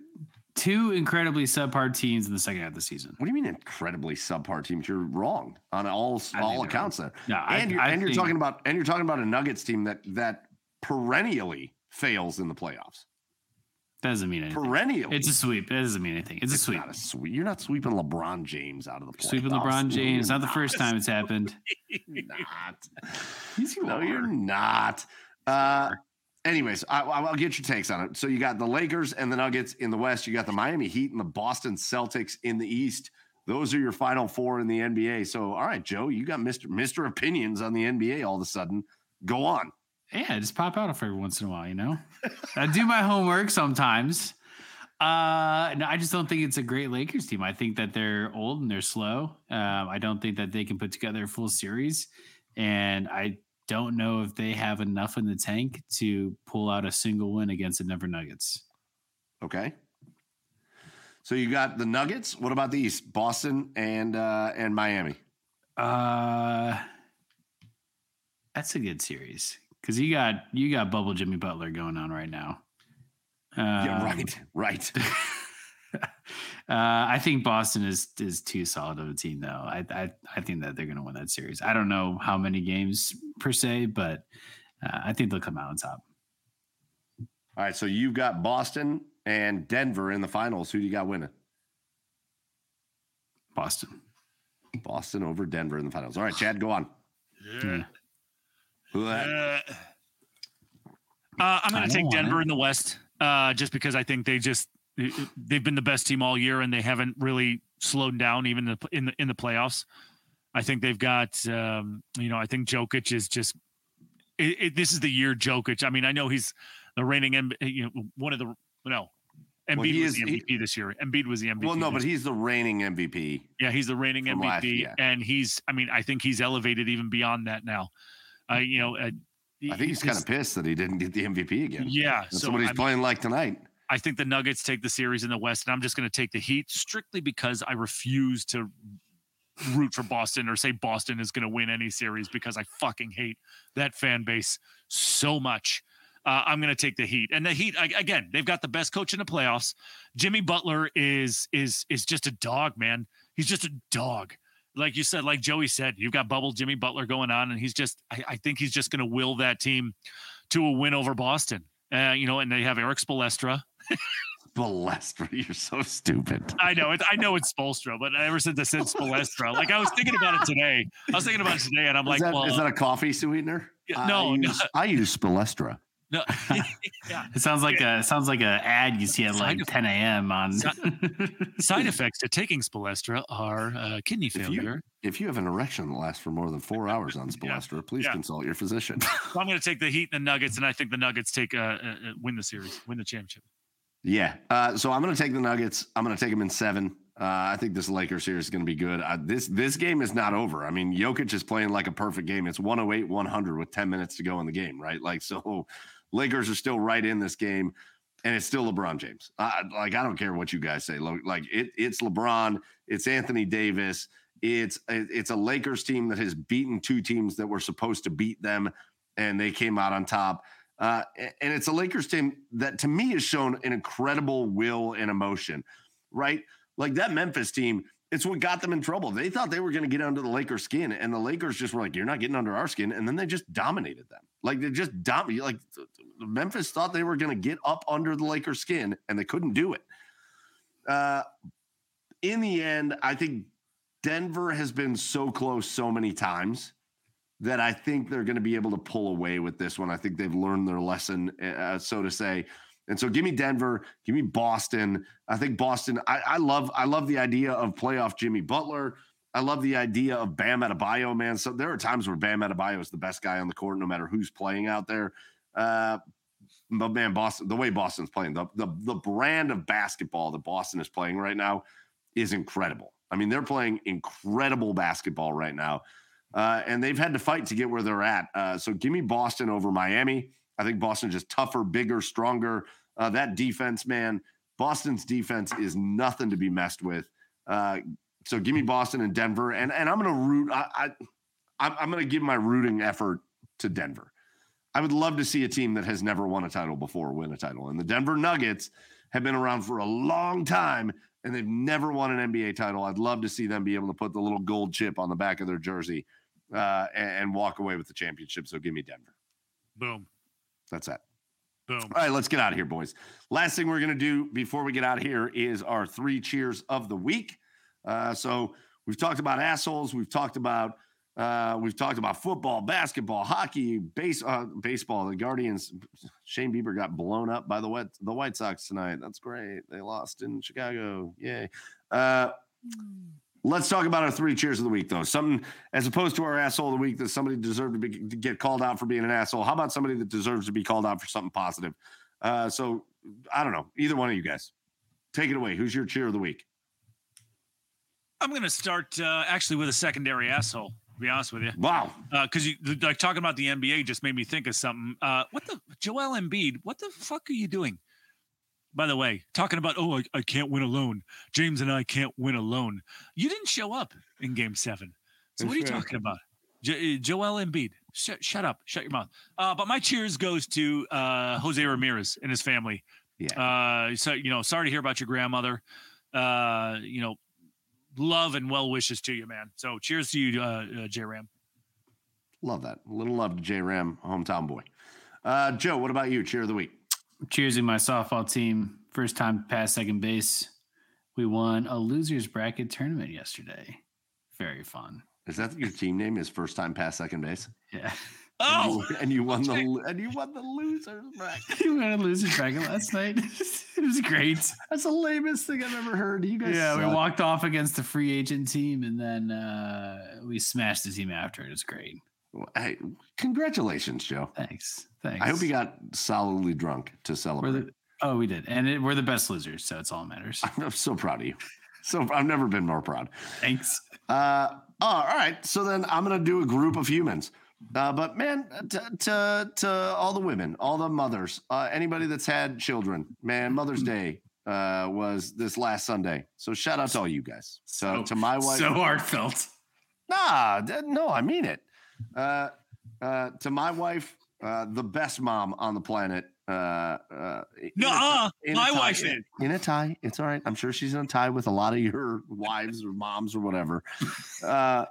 S3: two incredibly subpar teams in the second half of the season.
S1: What do you mean incredibly subpar teams? You're wrong on all
S3: I
S1: all accounts there.
S3: No, I-
S1: and you're,
S3: I
S1: and you're talking about and you're talking about a Nuggets team that that perennially fails in the playoffs.
S3: That doesn't mean anything.
S1: Perennially,
S3: It's a sweep. It doesn't mean anything. It's, a sweep.
S1: not a sweep. You're not sweeping LeBron James out of the playoffs.
S3: Sweeping LeBron James. Not the first time it's happened.
S1: Not.
S3: Yes, you
S1: No,
S3: are.
S1: you're not. Uh, anyways, I, I'll get your takes on it. So you got the Lakers and the Nuggets in the West. You got the Miami Heat and the Boston Celtics in the East. Those are your final four in the NBA. So, all right, Joe, you got Mister Mister Opinions on the NBA all of a sudden. Go on.
S3: Yeah, just pop out every once in a while, you know? I do my homework sometimes. Uh no, I just don't think it's a great Lakers team. I think that they're old and they're slow. Um, I don't think that they can put together a full series. And I don't know if they have enough in the tank to pull out a single win against the Denver Nuggets.
S1: Okay. So you got the Nuggets. What about the East? Boston and uh, and Miami.
S3: Uh that's a good series. Cause you got you got bubble Jimmy Butler going on right now.
S1: yeah,
S3: Um,
S1: right, right.
S3: uh, I think Boston is is too solid of a team, though. I I, I think that they're going to win that series. I don't know how many games per se, but uh, I think they'll come out on top.
S1: All right, so you've got Boston and Denver in the finals. Who do you got winning?
S3: Boston.
S1: Boston over Denver in the finals. All right, Chad, go on.
S3: Yeah.
S1: Who-
S2: Uh, uh, I'm going to take Denver in the West, uh, just because I think they just they've been the best team all year, and they haven't really slowed down even in the in the, in the playoffs. I think they've got, um, you know, I think Jokic is just. It, it, this is the year Jokic. I mean, I know he's the reigning, M- you know, one of the no. Embiid
S1: he
S2: was
S1: is-
S2: the MVP this year. Embiid was the MVP.
S1: well, no, but he's the reigning MVP.
S2: yeah, he's the reigning MVP, and he's. I mean, I think he's elevated even beyond that now. Uh, you know, uh,
S1: I think he's kind of pissed that he didn't get the MVP again.
S2: Yeah,
S1: That's
S2: so
S1: what he's
S2: I'm-
S1: playing like tonight.
S2: I think the Nuggets take the series in the West, and I'm just going to take the Heat strictly because I refuse to root for Boston or say Boston is going to win any series because I fucking hate that fan base so much. Uh, I'm going to take the Heat, and the Heat I, again. They've got the best coach in the playoffs. Jimmy Butler is is is just a dog, man. He's just a dog. Like you said, like Joey said, you've got bubble Jimmy Butler going on, and he's just. I, I think he's just going to will that team to a win over Boston. Uh, you know, and they have Eric Spolestra.
S1: Balestra, you're so stupid.
S2: I know it. I know it's Spoelstra, but ever since I said Spolestra, like I was thinking about it today. I was thinking about it today, and I'm like,
S1: is, that,
S2: well,
S1: is that a coffee sweetener?
S2: Yeah,
S1: I
S2: no, no.
S1: I use Spolestra.
S2: no, yeah.
S3: It sounds like a sounds like a ad you see at like
S2: Side
S3: 10 a.m. on.
S2: Side effects to taking Spolestra are uh, kidney
S1: If you-
S2: failure.
S1: If you have an erection that lasts for more than four hours on
S2: Yeah,
S1: please
S2: yeah.
S1: consult your physician.
S2: So I'm going to take the Heat and the Nuggets, and I think the Nuggets take uh, uh, uh, win the series, win the championship.
S1: Yeah. Uh, so I'm going to take the Nuggets. I'm going to take them in seven. Uh, I think this Lakers series is going to be good. Uh, this this game is not over. I mean, Jokic is playing like a perfect game. It's 108, 100 with 10 minutes to go in the game, right? Like, so Lakers are still right in this game, and it's still LeBron James. Uh, like, I don't care what you guys say. Like, it, it's LeBron. It's Anthony Davis. It's it's a Lakers team that has beaten two teams that were supposed to beat them, and they came out on top. Uh, and it's a Lakers team that to me has shown an incredible will and emotion, right? Like that Memphis team, it's what got them in trouble. They thought they were going to get under the Lakers' skin, and the Lakers just were like, "You're not getting under our skin," and then they just dominated them. Like they just dominated. Like Memphis thought they were going to get up under the Lakers' skin, and they couldn't do it. Uh, in the end, I think Denver has been so close so many times that I think they're going to be able to pull away with this one. I think they've learned their lesson, uh, so to say. And so, give me Denver, give me Boston. I think Boston. I, I love, I love the idea of playoff Jimmy Butler. I love the idea of Bam Adebayo, man. So there are times where Bam Adebayo is the best guy on the court, no matter who's playing out there. Uh, but man, Boston, the way Boston's playing, the, the the brand of basketball that Boston is playing right now is incredible. I mean, they're playing incredible basketball right now. Uh, and they've had to fight to get where they're at. Uh, so give me Boston over Miami. I think Boston just tougher, bigger, stronger. Uh, that defense, man, Boston's defense is nothing to be messed with. Uh, so give me Boston and Denver, and and I'm going to root. I, I I'm, I'm going to give my rooting effort to Denver. I would love to see a team that has never won a title before win a title, and the Denver Nuggets have been around for a long time and they've never won an NBA title. I'd love to see them be able to put the little gold chip on the back of their jersey uh, and, and walk away with the championship. So give me Denver.
S2: Boom.
S1: That's that.
S2: Boom.
S1: All right, let's get out of here, boys. Last thing we're going to do before we get out of here is our three cheers of the week. Uh, so we've talked about assholes. We've talked about uh, we've talked about football, basketball, hockey, base, uh, baseball. The Guardians. Shane Bieber got blown up by the White the White Sox tonight. That's great. They lost in Chicago. Yay. Uh, let's talk about our three cheers of the week, though. Something as opposed to our asshole of the week that somebody deserved to, be, to get called out for being an asshole. How about somebody that deserves to be called out for something positive? Uh, so I don't know. Either one of you guys, take it away. Who's your cheer of the week?
S2: I'm going to start uh, actually with a secondary asshole. To be honest with you,
S1: Wow.
S2: because you like talking about the NBA just made me think of something. Uh, what the Joel Embiid? What the fuck are you doing? By the way, talking about oh I, I can't win alone. James and I can't win alone. You didn't show up in Game Seven. So what are you talking about? Jo- uh, Joel Embiid. Shut, shut up. Shut your mouth. Uh, but my cheers goes to uh, Jose Ramirez and his family.
S1: Yeah.
S2: Uh, so you know, sorry to hear about your grandmother. Uh, you know, love and well wishes to you, man. So cheers to you, uh, uh, J Ram.
S1: Love that. A little love to J Ram, hometown boy. Uh, Joe, what about you? Cheer of the week.
S3: Cheersing my softball team. First time past second base. We won a losers bracket tournament yesterday. Very fun.
S1: Is that your team name? Is first time past second base?
S3: Yeah.
S2: Oh,
S1: and you won the and you won the losers bracket.
S3: you won a losers bracket last night. it was great.
S1: That's the lamest thing I've ever heard. You guys,
S3: Yeah, we walked off against the free agent team and then uh, we smashed the team after. It was great.
S1: Hey, congratulations, Joe.
S3: Thanks. Thanks.
S1: I hope you got solidly drunk to celebrate.
S3: the, oh, we did. And it, we're the best losers. So it's all that matters.
S1: I'm so proud of you. So I've never been more proud.
S3: Thanks.
S1: Uh, oh, all right. So then I'm gonna do a group of humans. Uh, but man, to, to to all the women, all the mothers, uh, anybody that's had children, man, Mother's Day uh, was this last Sunday. So shout out to all you guys. So, to my wife,
S3: So heartfelt.
S1: Nah, no, I mean it. Uh, uh, to my wife, uh, the best mom on the planet. Uh, uh, in a
S2: Nuh-uh,
S1: tie- in a
S2: my
S1: tie-
S2: wife
S1: in, in a tie. It's all right. I'm sure she's in a tie with a lot of your wives or moms or whatever. Uh,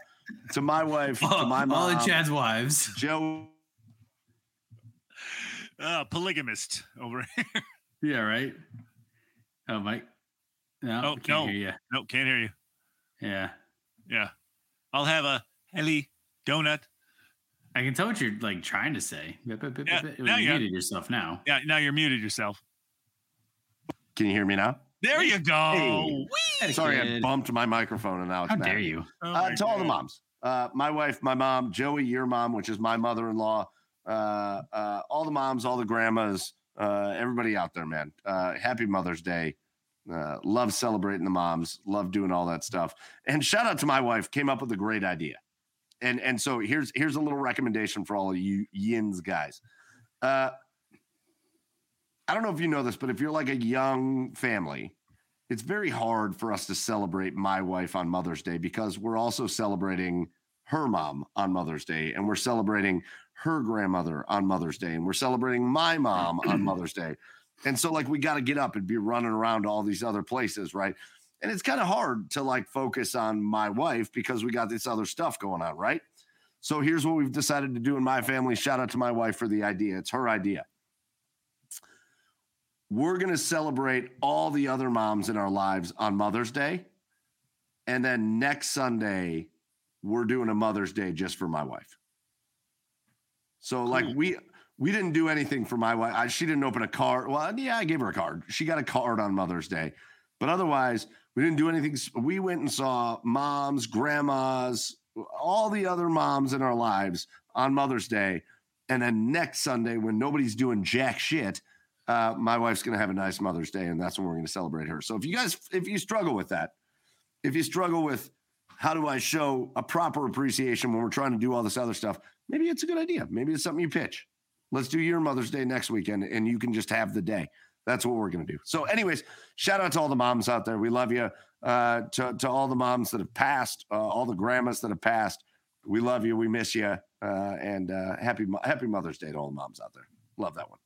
S1: to my wife, to my mom,
S3: all
S1: mom,
S3: of Chad's wives.
S1: Joe.
S2: uh, polygamist over here.
S3: Yeah, right. Oh, Mike. No,
S2: Oh,
S3: can't
S2: no.
S3: hear you.
S2: No, can't hear you.
S3: Yeah.
S2: Yeah, I'll have a heli donut.
S3: I can tell what you're like trying to say. Bip, bip, bip,
S2: Yeah,
S3: bip, bip.
S2: now
S3: you
S2: you-
S3: muted yourself now.
S2: Yeah, now you're muted yourself.
S1: Can you hear me now?
S2: There you go.
S1: Hey. Sorry, I bumped my microphone and now it's
S3: How
S1: mad.
S3: dare you?
S2: Oh
S1: uh,
S2: my
S1: to all the moms, uh, my wife, my mom, Joey, your mom, which is my mother-in-law, uh, uh, all the moms, all the grandmas, uh, everybody out there, man. Uh, happy Mother's Day. Uh, love celebrating the moms. Love doing all that stuff. And shout out to my wife. Came up with a great idea. And and so here's here's a little recommendation for all of you yins guys. Uh, I don't know if you know this, but if you're like a young family, it's very hard for us to celebrate my wife on Mother's Day because we're also celebrating her mom on Mother's Day and we're celebrating her grandmother on Mother's Day and we're celebrating my mom on Mother's Day. And so like we got to get up and be running around to all these other places, right? And it's kind of hard to like focus on my wife because we got this other stuff going on, right? So here's what we've decided to do in my family. Shout out to my wife for the idea. It's her idea we're going to celebrate all the other moms in our lives on Mother's Day. And then next Sunday, we're doing a Mother's Day just for my wife. So like we we didn't do anything for my wife. I, she didn't open a card. Well, yeah, I gave her a card. She got a card on Mother's Day. But otherwise, we didn't do anything. We went and saw moms, grandmas, all the other moms in our lives on Mother's Day. And then next Sunday, when nobody's doing jack shit, uh, my wife's going to have a nice Mother's Day, and that's when we're going to celebrate her. So if you guys, if you struggle with that, if you struggle with how do I show a proper appreciation when we're trying to do all this other stuff, maybe it's a good idea. Maybe it's something you pitch. Let's do your Mother's Day next weekend, and you can just have the day. That's what we're going to do. So, anyways, shout out to all the moms out there. We love you. Uh, to, to all the moms that have passed, uh, all the grandmas that have passed. We love you. We miss you. Uh, and uh, happy Happy Mother's Day to all the moms out there. Love that one.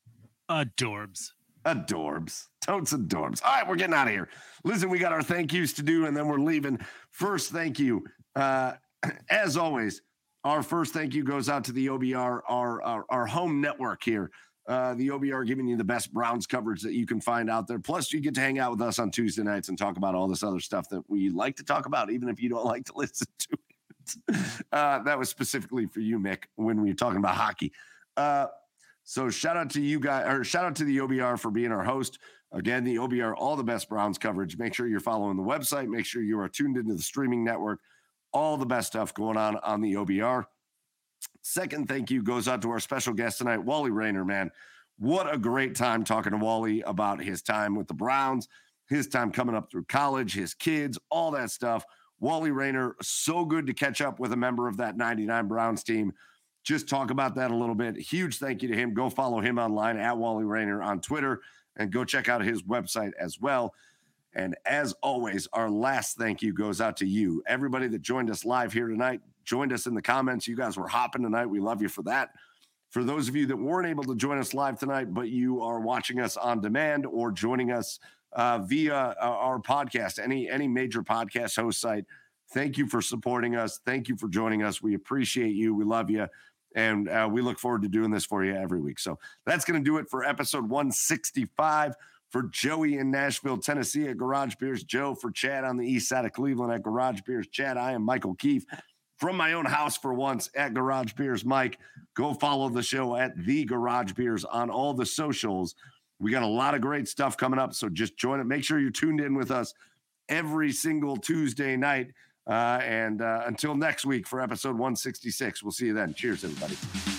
S2: Adorbs.
S1: Adorbs. Totes adorbs. All right, we're getting out of here. Listen, we got our thank yous to do, and then we're leaving. First, thank you. Uh, as always, our first thank you goes out to the OBR, our, our, our home network here. Uh, the OBR giving you the best Browns coverage that you can find out there. Plus, you get to hang out with us on Tuesday nights and talk about all this other stuff that we like to talk about, even if you don't like to listen to it. Uh, that was specifically for you, Mick, when we were talking about hockey. Uh, so shout out to you guys, or shout out to the OBR for being our host. Again, the OBR, all the best Browns coverage. Make sure you're following the website. Make sure you are tuned into the streaming network. All the best stuff going on on the OBR. Second thank you goes out to our special guest tonight, Wali Rainer, man. What a great time talking to Wali about his time with the Browns, his time coming up through college, his kids, all that stuff. Wali Rainer, so good to catch up with a member of that 99 Browns team. Just talk about that a little bit. Huge thank you to him. Go follow him online at Wali Rainer on Twitter and go check out his website as well. And as always, our last thank you goes out to you, everybody that joined us live here tonight, joined us in the comments. You guys were hopping tonight. We love you for that. For those of you that weren't able to join us live tonight, but you are watching us on demand or joining us uh, via uh, our podcast, any any major podcast host site, thank you for supporting us. Thank you for joining us. We appreciate you. We love you. And uh, we look forward to doing this for you every week. So that's going to do it for episode 165 for Joey in Nashville, Tennessee at Garage Beers, Joe for Chad on the east side of Cleveland at Garage Beers, Chad. I am Michael Keefe from my own house for once at Garage Beers. Mike, go follow the show at the Garage Beers on all the socials. We got a lot of great stuff coming up, so just join it. Make sure you're tuned in with us every single Tuesday night. Uh, and uh, until next week for episode 166, we'll see you then. Cheers, everybody.